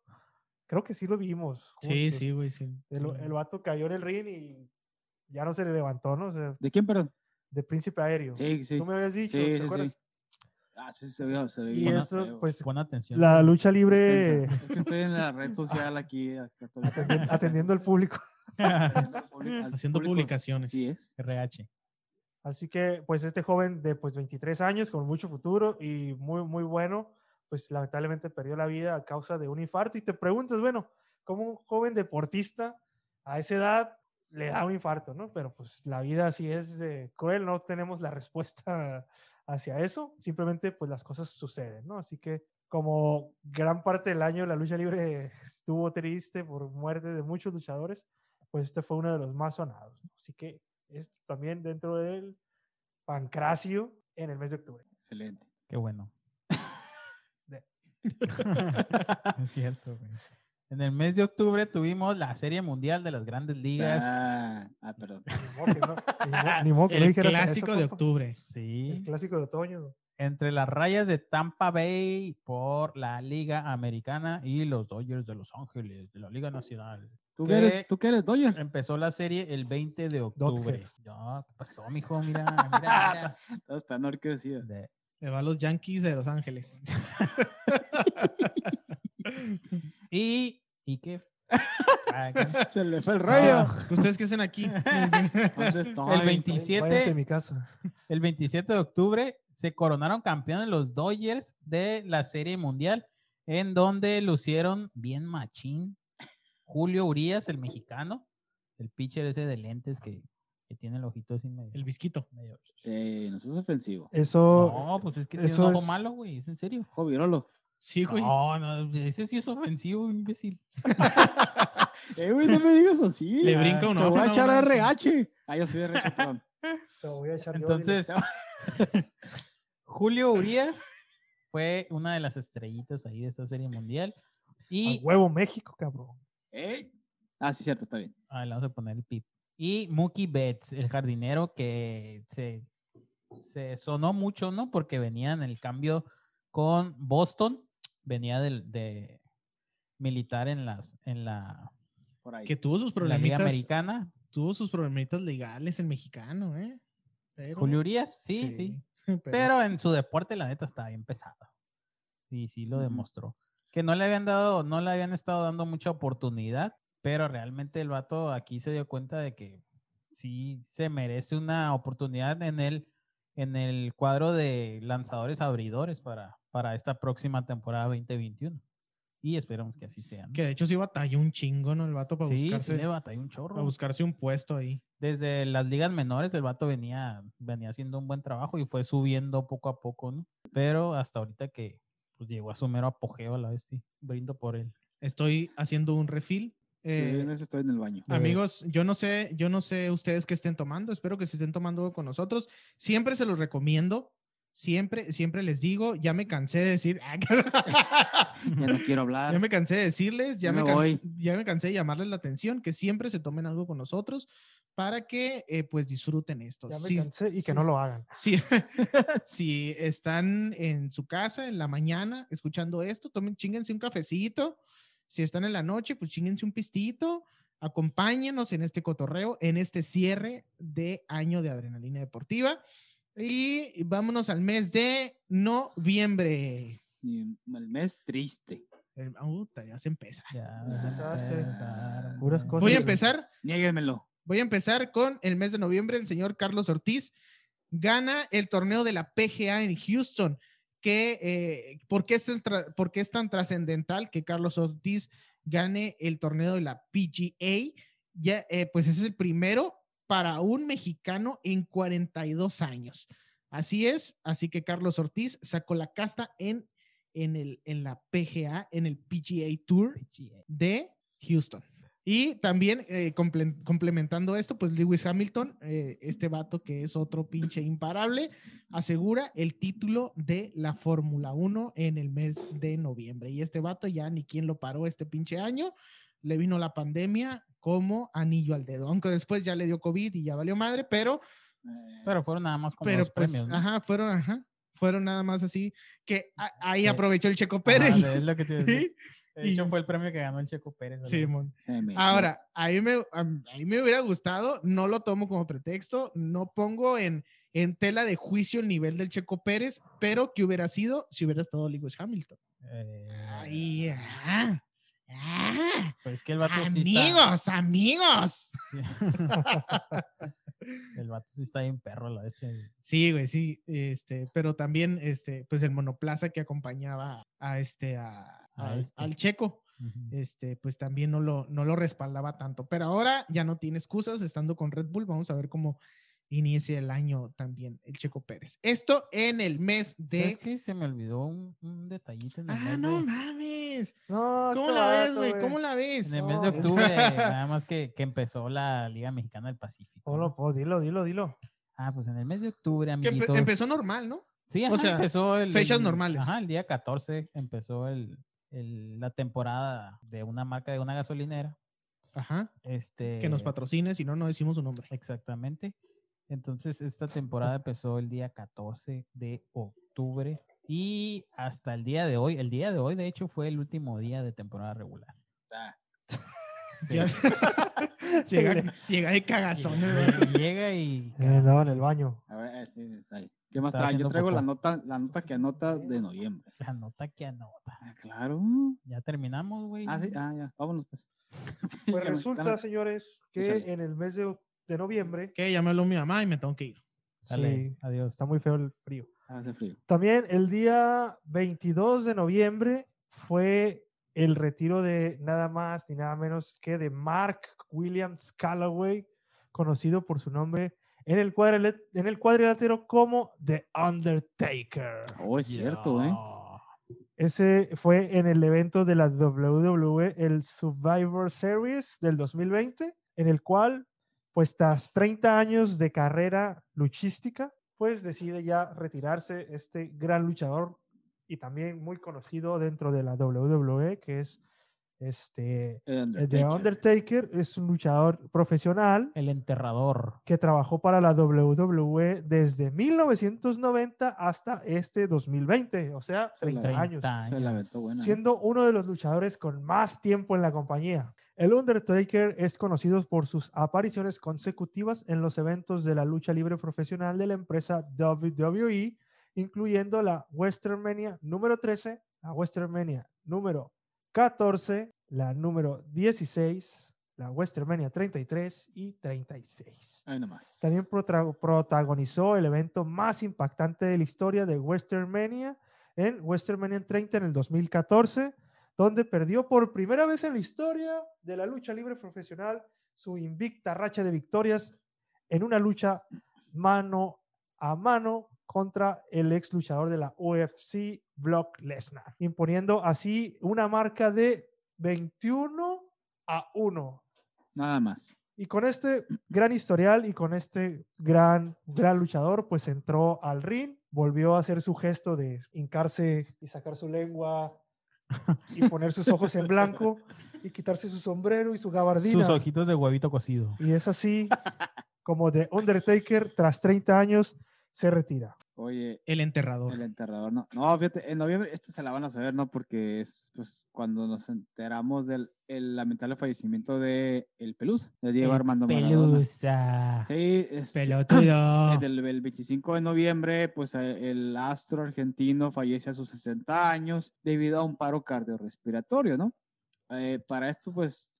D: Creo que sí lo vimos.
A: Sí, sí, güey, sí.
D: El, el vato cayó en el ring y ya no se le levantó, ¿no? O sea,
E: ¿De quién, perdón?
D: de príncipe aéreo.
E: Sí, sí.
D: Tú me habías dicho,
E: Sí,
D: ¿te
E: sí,
D: acuerdas?
E: sí. Ah, sí, se ve, se ve
D: Y eso, pues,
C: Pon atención.
D: La lucha libre
E: Es que estoy en la red social aquí. acá estoy-
D: atendi- atendiendo al público.
A: Haciendo
E: público.
A: publicaciones.
E: Así es.
C: RH.
D: Así que, pues, este joven de pues 23 años con mucho futuro y muy, muy bueno, pues lamentablemente perdió la vida a causa de un infarto. Y te preguntas, bueno, ¿cómo un joven deportista a esa edad le da un infarto, no? Pero pues la vida así es eh, cruel, no tenemos la respuesta hacia eso. Simplemente, pues las cosas suceden, ¿no? Así que, como gran parte del año la lucha libre estuvo triste por muerte de muchos luchadores, pues este fue uno de los más sonados. ¿no? Así que es también dentro del pancracio en el mes de octubre.
E: Excelente.
C: Qué bueno.
D: De-
C: es cierto, güey. En el mes de octubre tuvimos la Serie Mundial de las Grandes Ligas.
E: Ah, ah, perdón.
D: Ni modo que no, ni mo- ni modo que no
A: El
D: eso,
A: clásico de octubre.
D: El
C: Sí.
D: clásico de otoño.
C: Entre las rayas de Tampa Bay por la Liga Americana y los Dodgers de Los Ángeles de la Liga Nacional.
E: ¿Tú
C: ¿Qué?
E: qué eres, ¿tú qué eres, Doyer?
C: Empezó la serie el 20 de octubre. No, ¿qué pasó, mijo? Mira, mira,
E: Estaba decía.
C: mira. De-
A: Le va a los Yankees de Los Ángeles.
C: ¿Y, ¿y qué? Ah.
E: Se le fue el rollo.
A: Ah, ¿Ustedes qué hacen aquí?
C: El 27
D: Váyanse a mi casa.
C: El 27 de octubre se coronaron campeones los Dodgers de la Serie Mundial, en donde lucieron bien machín Julio Urias, el mexicano, el pitcher ese de lentes que, que tiene el ojito así medio.
A: El visquito.
C: medio-
E: Eh, no sos ofensivo.
D: Eso,
C: No, pues es que tiene un ojo
D: es-
C: malo, güey, es en serio.
E: Ojo virolo.
A: Sí, güey.
C: No, no, ese sí es ofensivo, imbécil.
E: Eh, güey, no me digas así.
A: Le
C: Ah,
A: brinca un
E: Te
A: ojo.
E: voy a echar
A: manches.
E: RH. Ah, yo soy RH, perdón.
D: te voy a echar yo,
C: Entonces, Julio Urias fue una de las estrellitas ahí de esta Serie Mundial. Y
D: A huevo México, cabrón.
E: Ey. Ah, sí, cierto, está bien.
C: Ah, le vamos a poner el pip. Y Mookie Betts, el jardinero que se, se sonó mucho, ¿no? Porque venía en el cambio con Boston, venía del, de militar en las en la,
E: Por ahí.
A: Que tuvo sus
C: la
A: problemitas.
C: Americana.
A: Tuvo sus problemitas legales el mexicano, ¿eh? Pero-
C: Julio Urias, sí, sí.
A: Pero,
C: Pero en su deporte, la neta, estaba bien pesado. Y sí lo demostró. Que no le habían dado, no le habían estado dando mucha oportunidad, pero realmente el vato aquí se dio cuenta de que sí se merece una oportunidad en el, en el cuadro de lanzadores abridores para, para esta próxima temporada 2021. Y esperamos que así sea. ¿no?
A: que de hecho sí batalló un chingo, ¿no? El vato para
C: Sí, sí
A: buscarse,
C: le batalló un chorro.
A: para buscarse un puesto ahí.
C: Desde las ligas menores el vato venía, venía haciendo un buen trabajo y fue subiendo poco a poco, ¿no? Pero hasta ahorita que pues, llegó a su mero apogeo a la bestia. Brindo por él.
A: Estoy haciendo un refill
E: Sí,
A: Eh,
E: ese estoy en el baño.
A: Amigos, yo no sé, yo no sé ustedes qué estén tomando, espero que se estén tomando con nosotros. Siempre se los recomiendo, siempre, siempre les digo, ya me cansé de decir,
E: Ya no quiero hablar.
A: ya me cansé de decirles, ya me,
E: me
A: cansé,
E: voy.
A: ya me cansé de llamarles la atención, que siempre se tomen algo con nosotros para que eh, pues disfruten esto.
D: Ya me
A: Sí-
D: cansé y que no lo hagan.
A: Sí, si están en su casa en la mañana escuchando esto, tomen, chinguense un cafecito. Si están en la noche, pues chinguense un pistito. Acompáñenos en este cotorreo, en este cierre de año de adrenalina deportiva. Y vámonos al mes de noviembre.
E: Y el mes triste.
A: El- ya se empieza.
C: Ya,
D: Ya Puras cosas
A: Voy a empezar
E: Niéguenmelo.
A: Voy a empezar con el mes de noviembre. El señor Carlos Ortiz gana el torneo de la PGA en Houston. Que, eh, ¿por, qué es, por qué es tan trascendental que Carlos Ortiz gane el torneo de la PGA? Ya, eh, pues ese es el primero para un mexicano en 42 años. Así es, así que Carlos Ortiz sacó la casta en, en, el, en la PGA, en el PGA Tour de Houston. Y también eh, comple- complementando esto, pues Lewis Hamilton, eh, este vato que es otro pinche imparable, asegura el título de la Fórmula 1 en el mes de noviembre. Y este vato ya ni quien lo paró este pinche año. Le vino la pandemia como anillo al dedo. Aunque después ya le dio COVID y ya valió madre, pero
C: Pero fueron nada más como
A: pero
C: los
A: pues,
C: premios, ¿no?
A: ajá, fueron, ajá, fueron nada más así que ahí aprovechó el Checo
C: Ajá,
A: Pérez.
C: es lo que te De hecho,
A: y-
C: fue el premio que ganó el Checo Pérez.
A: Sí, Ahora, a mí, me, a mí me hubiera gustado, no lo tomo como pretexto, no pongo en, en tela de juicio el nivel del Checo Pérez, pero ¿qué hubiera sido si hubiera estado Lewis Hamilton?
C: Eh,
A: Ay, ah, ah,
C: pues es que el vato sí está-
A: amigos, amigos.
C: sí. el vato sí está bien perro, la bestia.
A: Sí, güey, sí, este, pero también, este, pues el monoplaza que acompañaba a este, a,
C: A
A: a-
C: este.
A: al Checo, este, pues también no lo, no lo respaldaba tanto. Pero ahora ya no tiene excusas estando con Red Bull. Vamos a ver cómo inicia el año también el Checo Pérez. Esto en el mes
C: ¿Sabes
A: de...
C: qué? Se me olvidó un, un detallito en el,
A: Ah,
C: mes
A: no
C: de,
A: mames.
D: No,
A: ¿Cómo
D: este
A: la ves, güey? ¿Cómo la ves?
C: en el mes de octubre, nada más que, que empezó la Liga Mexicana del Pacífico.
D: Pues, dilo, dilo, dilo.
C: Ah, pues en el mes de octubre,
A: Que empezó normal, ¿no?
C: Sí,
A: O
C: ajá,
A: sea,
C: empezó el,
A: fechas
C: el-
A: normales.
C: Ajá, el día 14 empezó el, el- la temporada de una marca de una gasolinera.
A: Ajá.
C: Este,
A: Que nos patrocine, si no, no decimos su nombre.
C: Exactamente. Entonces, esta temporada empezó el día 14 de octubre y hasta el día de hoy, el día de hoy, de hecho, fue el último día de temporada regular.
E: Ah,
C: Sí.
A: Llega, llega de cagazón.
C: Llega- Llega y
D: andaba en el baño.
E: a ver, sí, sí, ahí. ¿Qué más trae? Yo traigo la nota, la nota que anota de noviembre.
C: la nota que anota.
E: Ah, claro.
C: Ya terminamos, güey.
E: Ah, sí, ah, ya. Vámonos pues.
D: Pues resulta, señores, que en el mes de, de noviembre,
A: Que ya me habló mi mamá y me tengo que ir.
D: Sí,
C: adiós.
D: está muy feo el frío.
E: Hace frío.
D: También el día 22 de noviembre fue el retiro de nada más ni nada menos que de Mark Williams Calloway, conocido por su nombre en el, en el cuadrilátero como The Undertaker.
E: Oh, es cierto, ¿eh?
D: Ese fue en el evento de la WWE, el Survivor Series del 2020, en el cual, pues tras 30 años de carrera luchística, pues decide ya retirarse este gran luchador y también muy conocido dentro de la WWE, que es este The Undertaker, es un luchador profesional
C: El enterrador.
D: que trabajó para la WWE desde 1990 hasta este 2020, o sea,
E: Se la
D: 30 años
C: 30
E: Se la aventó buena. ¿eh?
D: siendo uno de los luchadores con más tiempo en la compañía. El Undertaker es conocido por sus apariciones consecutivas en los eventos de la lucha libre profesional de la empresa WWE, incluyendo la Westermania número 13, la Westermania número 14, la número 16, la Westermania 33 y 36.
E: Ahí nomás.
D: También protagonizó el evento más impactante de la historia de Westermania en Westermania 30 en el 2014, donde perdió por primera vez en la historia de la lucha libre profesional su invicta racha de victorias en una lucha mano a mano contra el ex luchador de la UFC, Brock Lesnar, imponiendo así una marca de 21 a 1.
E: Nada más.
D: Y con este gran historial y con este gran, gran luchador, pues entró al ring, volvió a hacer su gesto de hincarse y sacar su lengua y poner sus ojos en blanco y quitarse su sombrero y su gabardina.
C: Sus ojitos de huevito cocido.
D: Y es así como The Undertaker, tras 30 años, se retira.
E: Oye,
A: El enterrador.
E: el enterrador, no. No, fíjate, en noviembre, este se la van a saber, ¿no? Porque es pues cuando nos enteramos del el lamentable fallecimiento de el Pelusa, de Diego Armando Maradona.
C: Pelusa.
E: Sí, este,
A: Pelotudo.
E: el, el 25 de noviembre, pues el astro argentino fallece a sus 60 años debido a un paro cardiorrespiratorio, ¿no? Eh, para esto, pues...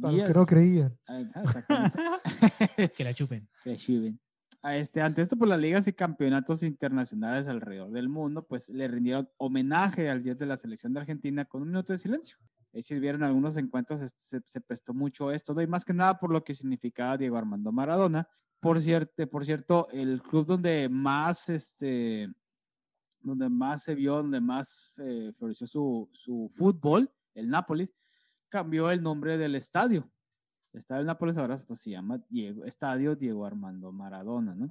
D: Para los que
E: días-
D: no creían.
E: Ah, exactamente.
A: Que la chupen.
E: Que chiven. A Este, ante esto, pues las ligas y campeonatos internacionales alrededor del mundo, pues le rindieron homenaje al dios de la selección de Argentina con un minuto de silencio. Ahí si vieron algunos encuentros, este, se, prestó mucho esto, y más que nada por lo que significaba Diego Armando Maradona. Por cierto, por cierto el club donde más, este, donde más se vio, donde más eh, floreció su, su fútbol, el Nápoles, cambió el nombre del estadio. El estadio del Nápoles ahora pues, se llama Diego, Estadio Diego Armando Maradona, ¿no?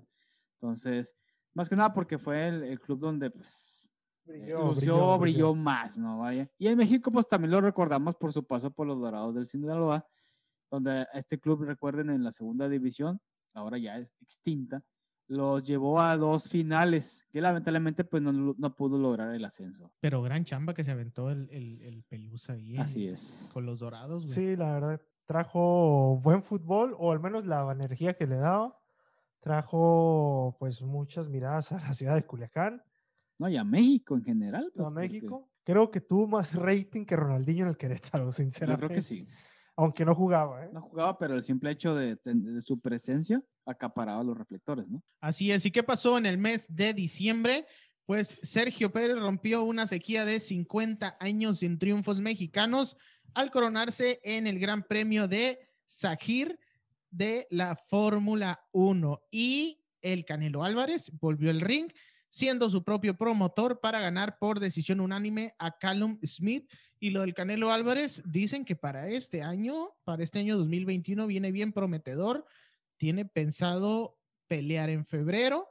E: Entonces, más que nada porque fue el, el club donde pues,
D: Brilló,
E: lució,
D: brilló,
E: brilló,
D: brilló.
E: más, ¿no? Vaya. Y en México, pues también lo recordamos por su paso por los Dorados del Sinaloa, donde a este club, recuerden, en la segunda división, ahora ya es extinta, los llevó a dos finales, que lamentablemente pues no, no pudo lograr el ascenso.
A: Pero gran chamba que se aventó el, el, el Pelusa ahí.
E: Así es.
A: Con los dorados, güey.
D: Sí, la verdad, trajo buen fútbol, o al menos la energía que le daba. Trajo, pues, muchas miradas a la ciudad de Culiacán,
E: No, y a México en general.
D: a
E: pues, porque
D: México. Creo que tuvo más rating que Ronaldinho en el Querétaro,
E: Yo
D: sinceramente.
E: creo que sí.
D: Aunque no jugaba, ¿eh?
E: No jugaba, pero el simple hecho de, de su presencia acaparaba los reflectores, ¿no?
A: Así es. ¿Y qué pasó en el mes de diciembre? Pues Sergio Pérez rompió una sequía de 50 años sin triunfos mexicanos al coronarse en el Gran Premio de Sajir de la Fórmula 1. Y el Canelo Álvarez volvió al ring, siendo su propio promotor para ganar por decisión unánime a Callum Smith. Y lo del Canelo Álvarez, dicen que para este año, para este año 2021, viene bien prometedor. Tiene pensado pelear en febrero,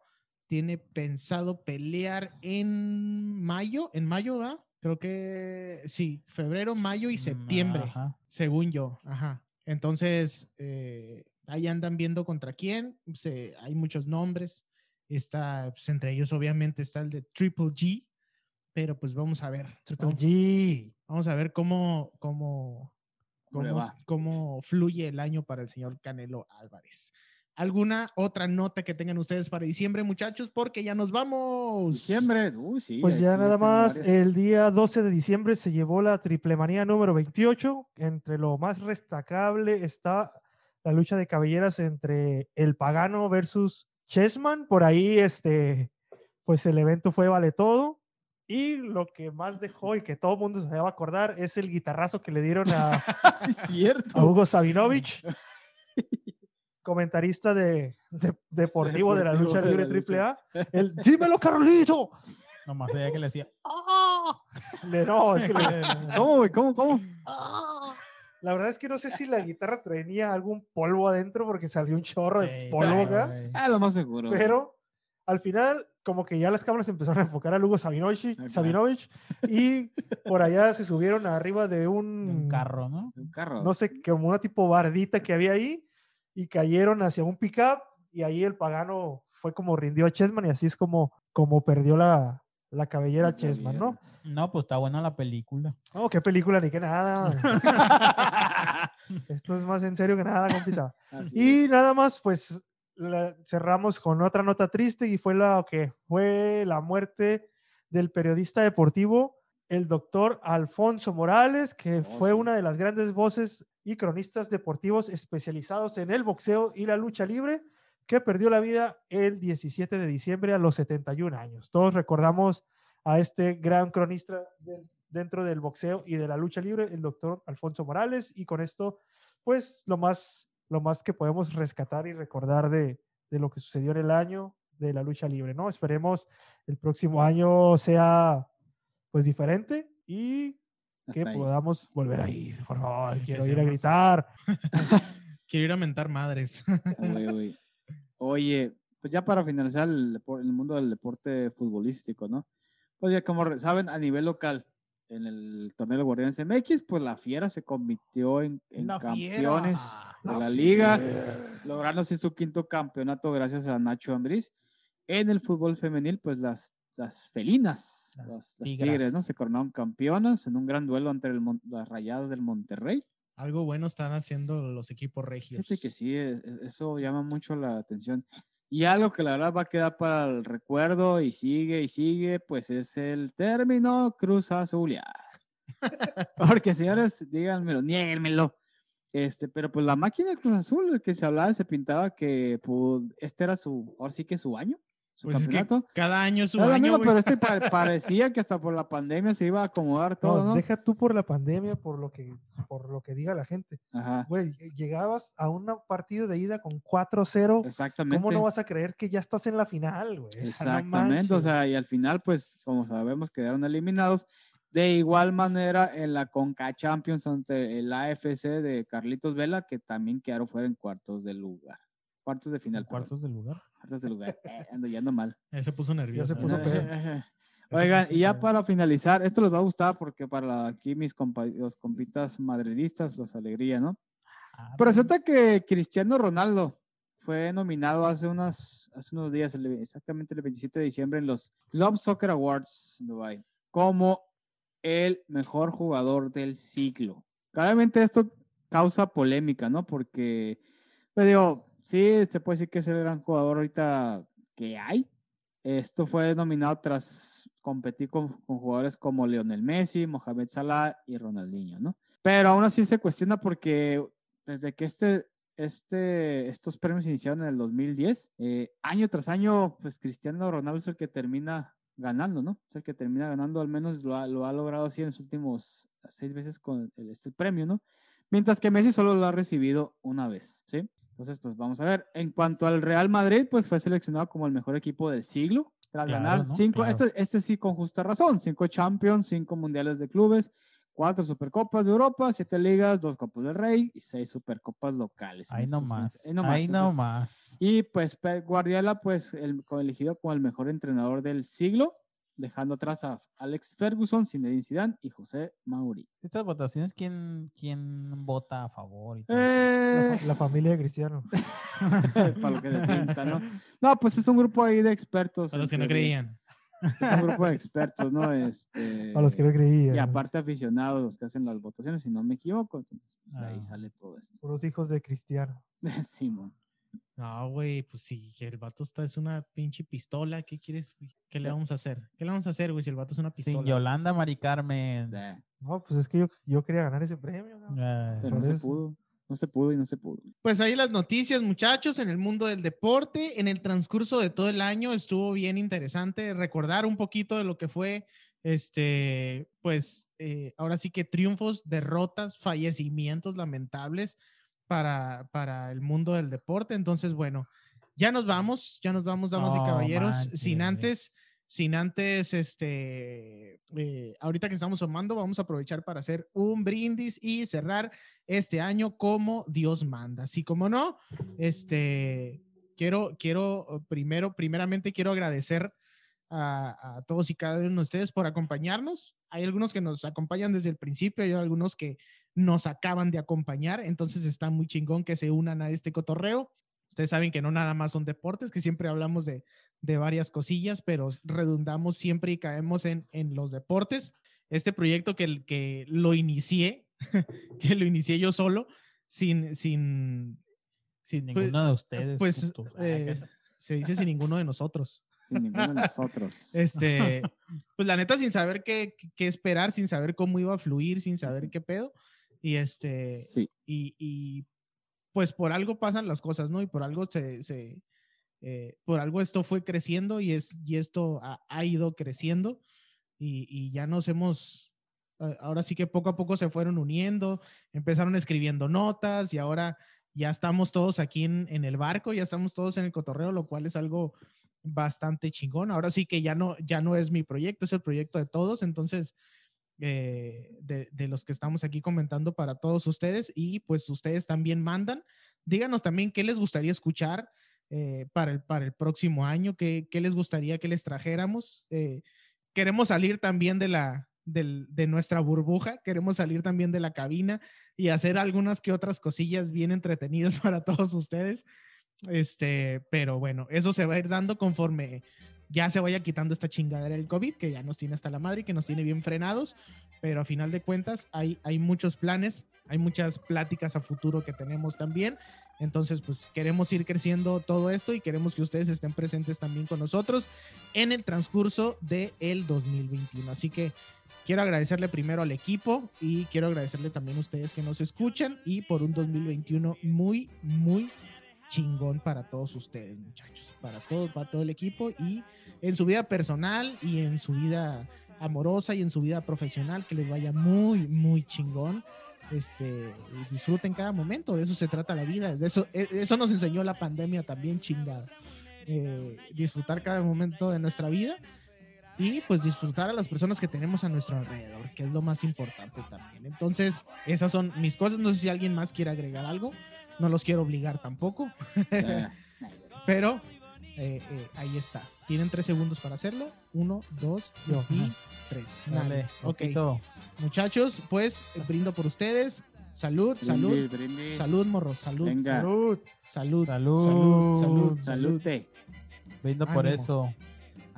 A: tiene pensado pelear en mayo, en mayo, ¿va? Creo que sí, febrero, mayo y septiembre,
C: Ajá.
A: según yo. Ajá. Entonces, eh, ahí andan viendo contra quién. Se, hay muchos nombres. Está, pues, entre ellos, obviamente, está el de Triple G. Pero pues vamos a ver.
D: Triple G.
A: vamos a ver cómo, cómo,
E: ¿Cómo
A: cómo fluye el año para el señor Canelo Álvarez. ¿Alguna otra nota que tengan ustedes para diciembre, muchachos? Porque ya nos vamos.
E: Diciembre, uy, sí.
D: Pues ya nada más,
E: varias.
D: el día 12 de diciembre se llevó la triple manía número 28. Entre lo más destacable está la lucha de cabelleras entre el Pagano versus Chessman. Por ahí, este, pues el evento fue vale todo. Y lo que más dejó y que todo el mundo se va a acordar es el guitarrazo que le dieron a,
E: sí, cierto.
D: a Hugo Sabinovich, comentarista de, de- deportivo de la lucha libre
E: lucha.
D: AAA. El, dímelo, Carlito.
C: Nomás ella que le decía,
D: Le- no, es que le-
E: ¿Cómo? ¿Cómo, cómo?
D: La verdad es que no sé si la guitarra tenía algún polvo adentro porque salió un chorro de polvo acá.
E: Ah, lo más seguro. güey.
D: Pero al final, como que ya las cámaras empezaron a enfocar a Lugo Sabinovich. Sabinovich y por allá se subieron arriba de un,
C: de un carro, ¿no?
E: Un carro.
D: no sé, como una tipo bardita que había ahí y cayeron hacia un pickup y ahí el pagano fue como rindió a Chessman y así es como, como perdió la, la cabellera Chessman, ¿no?
C: No, pues está buena la película.
D: Oh, qué película ni qué nada. Esto es más en serio que nada, compita.
E: Así
D: Y
E: es.
D: nada más, pues la- cerramos con otra nota triste y fue la que fue la muerte del periodista deportivo, el doctor Alfonso Morales, que
E: Oh,
D: fue
E: sí.
D: una de las grandes voces y cronistas deportivos especializados en el boxeo y la lucha libre, que perdió la vida el 17 de diciembre a los 71 años. Todos recordamos a este gran cronista de- dentro del boxeo y de la lucha libre, el doctor Alfonso Morales, y con esto, pues lo más, lo más que podemos rescatar y recordar de, de lo que sucedió en el año de la lucha libre, ¿no? Esperemos el próximo año sea pues diferente y que
E: Hasta ahí.
D: podamos volver a ir, por favor. Quiero ir a gritar.
A: Quiero ir a mentar madres.
E: Oye, oye. Oye, pues ya para finalizar el, el mundo del deporte futbolístico, ¿no? Pues ya como saben, a nivel local, en el torneo de Guardianes MX, pues la Fiera se convirtió en, en
C: La
E: campeones
C: Fiera.
E: de la liga, logrando así su quinto campeonato gracias a Nacho Ambriz. En el fútbol femenil, pues las, las felinas,
C: Las
E: las, las tigres, ¿no? Se coronaron campeonas en un gran duelo entre el las rayadas del Monterrey.
A: Algo bueno están haciendo los equipos regios.
E: Fíjate que sí, eso llama mucho la atención. Y algo que la verdad va a quedar para el recuerdo y sigue y sigue, pues es el término Cruz Azulear. Porque señores, díganmelo, niéguenmelo. Este, pero pues la máquina Cruz Azul, que se hablaba, se pintaba que pues, este era su, ahora sí que su año, su
A: Pues es que
E: campeonato.
A: cada año es
E: lo
A: año,
E: mismo, pero este pa- parecía que hasta por la pandemia se iba a acomodar todo,
D: No,
E: ¿no?
D: Deja tú por la pandemia, por lo que, por lo que diga la gente.
E: Ajá,
D: Güey, llegabas a un partido de ida con 4-0.
E: exactamente.
D: ¿Cómo no vas a creer que ya estás en la final, güey?
E: Exactamente, o sea, y al final, pues, como sabemos, quedaron eliminados. De igual manera, en la Conca Champions ante el AFC de Carlitos Vela, que también quedaron fuera en cuartos de lugar. Cuartos de final.
C: Cuartos del lugar.
E: Cuartos de lugar. Eh, ando ya ando mal.
A: Ya se puso nervioso.
D: se puso.
E: Oigan, y ya para finalizar, esto les va a gustar porque para aquí mis compa- los compitas madridistas los alegría, ¿no?
C: Ah,
E: Pero resulta que Cristiano Ronaldo fue nominado hace, unas, hace unos días, el- exactamente el 27 de diciembre, en los Love Soccer Awards en Dubai, como el mejor jugador del siglo. Claramente esto causa polémica, ¿no? Porque, pues digo, sí, se puede decir que es el gran jugador ahorita que hay. Esto fue nominado tras competir con, jugadores como Lionel Messi, Mohamed Salah y Ronaldinho, ¿no? Pero aún así se cuestiona porque desde que este, este, estos premios iniciaron en el 2010, eh, año tras año, pues Cristiano Ronaldo es el que termina ganando, ¿no? Es el que termina ganando, al menos lo ha, ha logrado así en los últimos seis veces con este premio, ¿no? Mientras que Messi solo lo ha recibido una vez, ¿sí? Entonces, pues vamos a ver. En cuanto al Real Madrid, pues fue seleccionado como el mejor equipo del siglo, tras
C: Claro,
E: ganar
C: ¿no?
E: cinco,
C: Claro.
E: este, este sí con justa razón, cinco Champions, cinco Mundiales de Clubes, cuatro Supercopas de Europa, siete ligas, dos Copas del Rey y seis Supercopas locales.
C: Ahí nomás.
E: ahí
C: Ahí
E: entonces,
C: nomás.
E: y pues Pep Guardiola, pues el, elegido como el mejor entrenador del siglo, dejando atrás a Alex Ferguson, Zinedine Zidane y José Mourinho.
C: Estas votaciones, ¿quién, quién vota a favor? y todo eso?
D: La,
E: Eh,
D: la familia de Cristiano.
E: para lo que se pinta, ¿no? No, pues es un grupo ahí de expertos.
A: Para los que no creían.
E: Es un grupo de expertos, ¿no? Este,
D: A los que no creían.
E: Y aparte aficionados los que hacen las votaciones, si no me equivoco, entonces pues, ahí
C: Ah.
E: sale todo esto.
D: Puros hijos de Cristiano.
E: Simón.
A: No, güey, pues sí, que el vato está, es una pinche pistola. ¿Qué quieres, güey? ¿Qué le vamos a hacer? ¿Qué le vamos a hacer, güey, si el vato es una pistola?
C: Sin Yolanda Mari Carmen.
E: Eh,
D: No, pues es que yo, yo quería ganar ese premio. ¿no?
C: Ay,
E: Pero no se pudo. No se pudo y no se pudo.
A: Pues ahí las noticias, muchachos, en el mundo del deporte. En el transcurso de todo el año estuvo bien interesante recordar un poquito de lo que fue, este, pues eh, ahora sí que triunfos, derrotas, fallecimientos lamentables para, para el mundo del deporte. Entonces, bueno, ya nos vamos, ya nos vamos, damas y
C: No
A: caballeros, sin antes sin antes, este, eh, ahorita que estamos tomando, vamos a aprovechar para hacer un brindis y cerrar este año como Dios manda. Así como no, este, quiero, quiero, primero, primeramente quiero agradecer a, a todos y cada uno de ustedes por acompañarnos. Hay algunos que nos acompañan desde el principio, hay algunos que nos acaban de acompañar, entonces está muy chingón que se unan a este cotorreo. Ustedes saben que no nada más son deportes, que siempre hablamos de, de varias cosillas, pero redundamos siempre y caemos en, en los deportes. Este proyecto que, que lo inicié, que lo inicié yo solo, sin, sin, sin pues,
C: Ninguno de ustedes.
A: pues, eh, se dice sin ninguno de nosotros.
E: Sin ninguno de nosotros.
A: Este, pues la neta, sin saber qué, qué esperar, sin saber cómo iba a fluir, sin saber qué pedo. Y este,
E: Sí.
A: y, y, pues por algo pasan las cosas, ¿no? Y por algo se, se eh, por algo esto fue creciendo y, es, y esto ha, ha ido creciendo y, y, ya nos hemos, ahora sí que poco a poco se fueron uniendo, empezaron escribiendo notas y ahora ya estamos todos aquí en, en el barco, ya estamos todos en el cotorreo, lo cual es algo bastante chingón. Ahora sí que ya no, ya no es mi proyecto, es el proyecto de todos, entonces eh, de, los que estamos aquí comentando para todos ustedes y pues ustedes también mandan. Díganos también qué les gustaría escuchar eh, para, el, para el próximo año, qué, qué les gustaría que les trajéramos. Eh, queremos salir también de la, del- de nuestra burbuja, queremos salir también de la cabina y hacer algunas que otras cosillas bien entretenidas para todos ustedes. Este, pero bueno, eso se va a ir dando conforme ya se vaya quitando esta chingadera del COVID, que ya nos tiene hasta la madre, que nos tiene bien frenados, pero a final de cuentas hay, hay muchos planes, hay muchas pláticas a futuro que tenemos también. Entonces, pues queremos ir creciendo todo esto y queremos que ustedes estén presentes también con nosotros en el transcurso del el 2021. Así que quiero agradecerle primero al equipo y quiero agradecerle también a ustedes que nos escuchan y por un 2021 muy, muy chingón para todos ustedes, muchachos, para todo, para todo el equipo y en su vida personal y en su vida amorosa y en su vida profesional, que les vaya muy, muy chingón. Este, disfruten cada momento, de eso se trata la vida, de eso, e- eso nos enseñó la pandemia también chingada. Eh, disfrutar cada momento de nuestra vida y pues disfrutar a las personas que tenemos a nuestro alrededor, que es lo más importante también. Entonces, esas son mis cosas. No sé si alguien más quiere agregar algo. No los quiero obligar tampoco, pero eh, eh, ahí está. Tienen tres segundos para hacerlo. Uno, dos
D: Yo.
A: y tres.
C: Dale,
A: Dale. Ok,
C: poquito.
A: muchachos, pues brindo por ustedes. Salud, salud,
E: brindis, brindis.
A: salud, morros, salud,
E: Venga.
D: Salud.
A: salud,
C: Salud.
A: salud, salud, salud,
E: Salute.
C: Brindo por
A: Ánimo.
C: eso,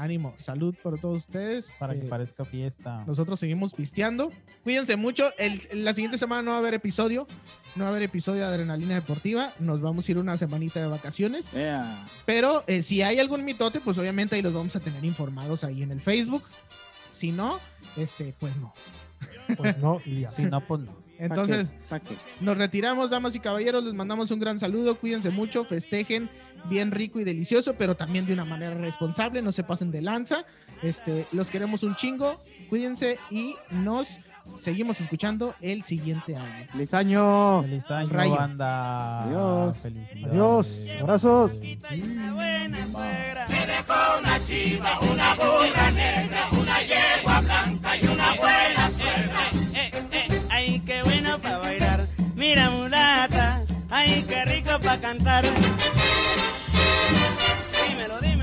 A: ánimo, salud por todos ustedes.
C: para que parezca fiesta.
A: Nosotros seguimos pisteando. Cuídense mucho. El, la siguiente semana no va a haber episodio. No va a haber episodio de Adrenalina Deportiva. Nos vamos a ir una semanita de vacaciones. Pero eh, si hay algún mitote, pues obviamente ahí los vamos a tener informados ahí en el Facebook. Si no, este, pues no.
D: Pues no, y.
C: Si no, pues no.
A: Entonces,
E: ¿Pa' qué?
A: nos retiramos, damas y caballeros. Les mandamos un gran saludo. Cuídense mucho, festejen bien rico y delicioso, pero también de una manera responsable. No se pasen de lanza. Este, los queremos un chingo. Cuídense y nos seguimos escuchando el siguiente año.
E: ¡Feliz año!
C: Feliz año,
A: Rayo.
C: banda.
E: Adiós.
D: Adiós. Abrazos.
B: Una buena suegra. Eh, eh, ay, qué bueno para bailar mira mulata, ay, qué rico pa' cantar. Dímelo, dímelo.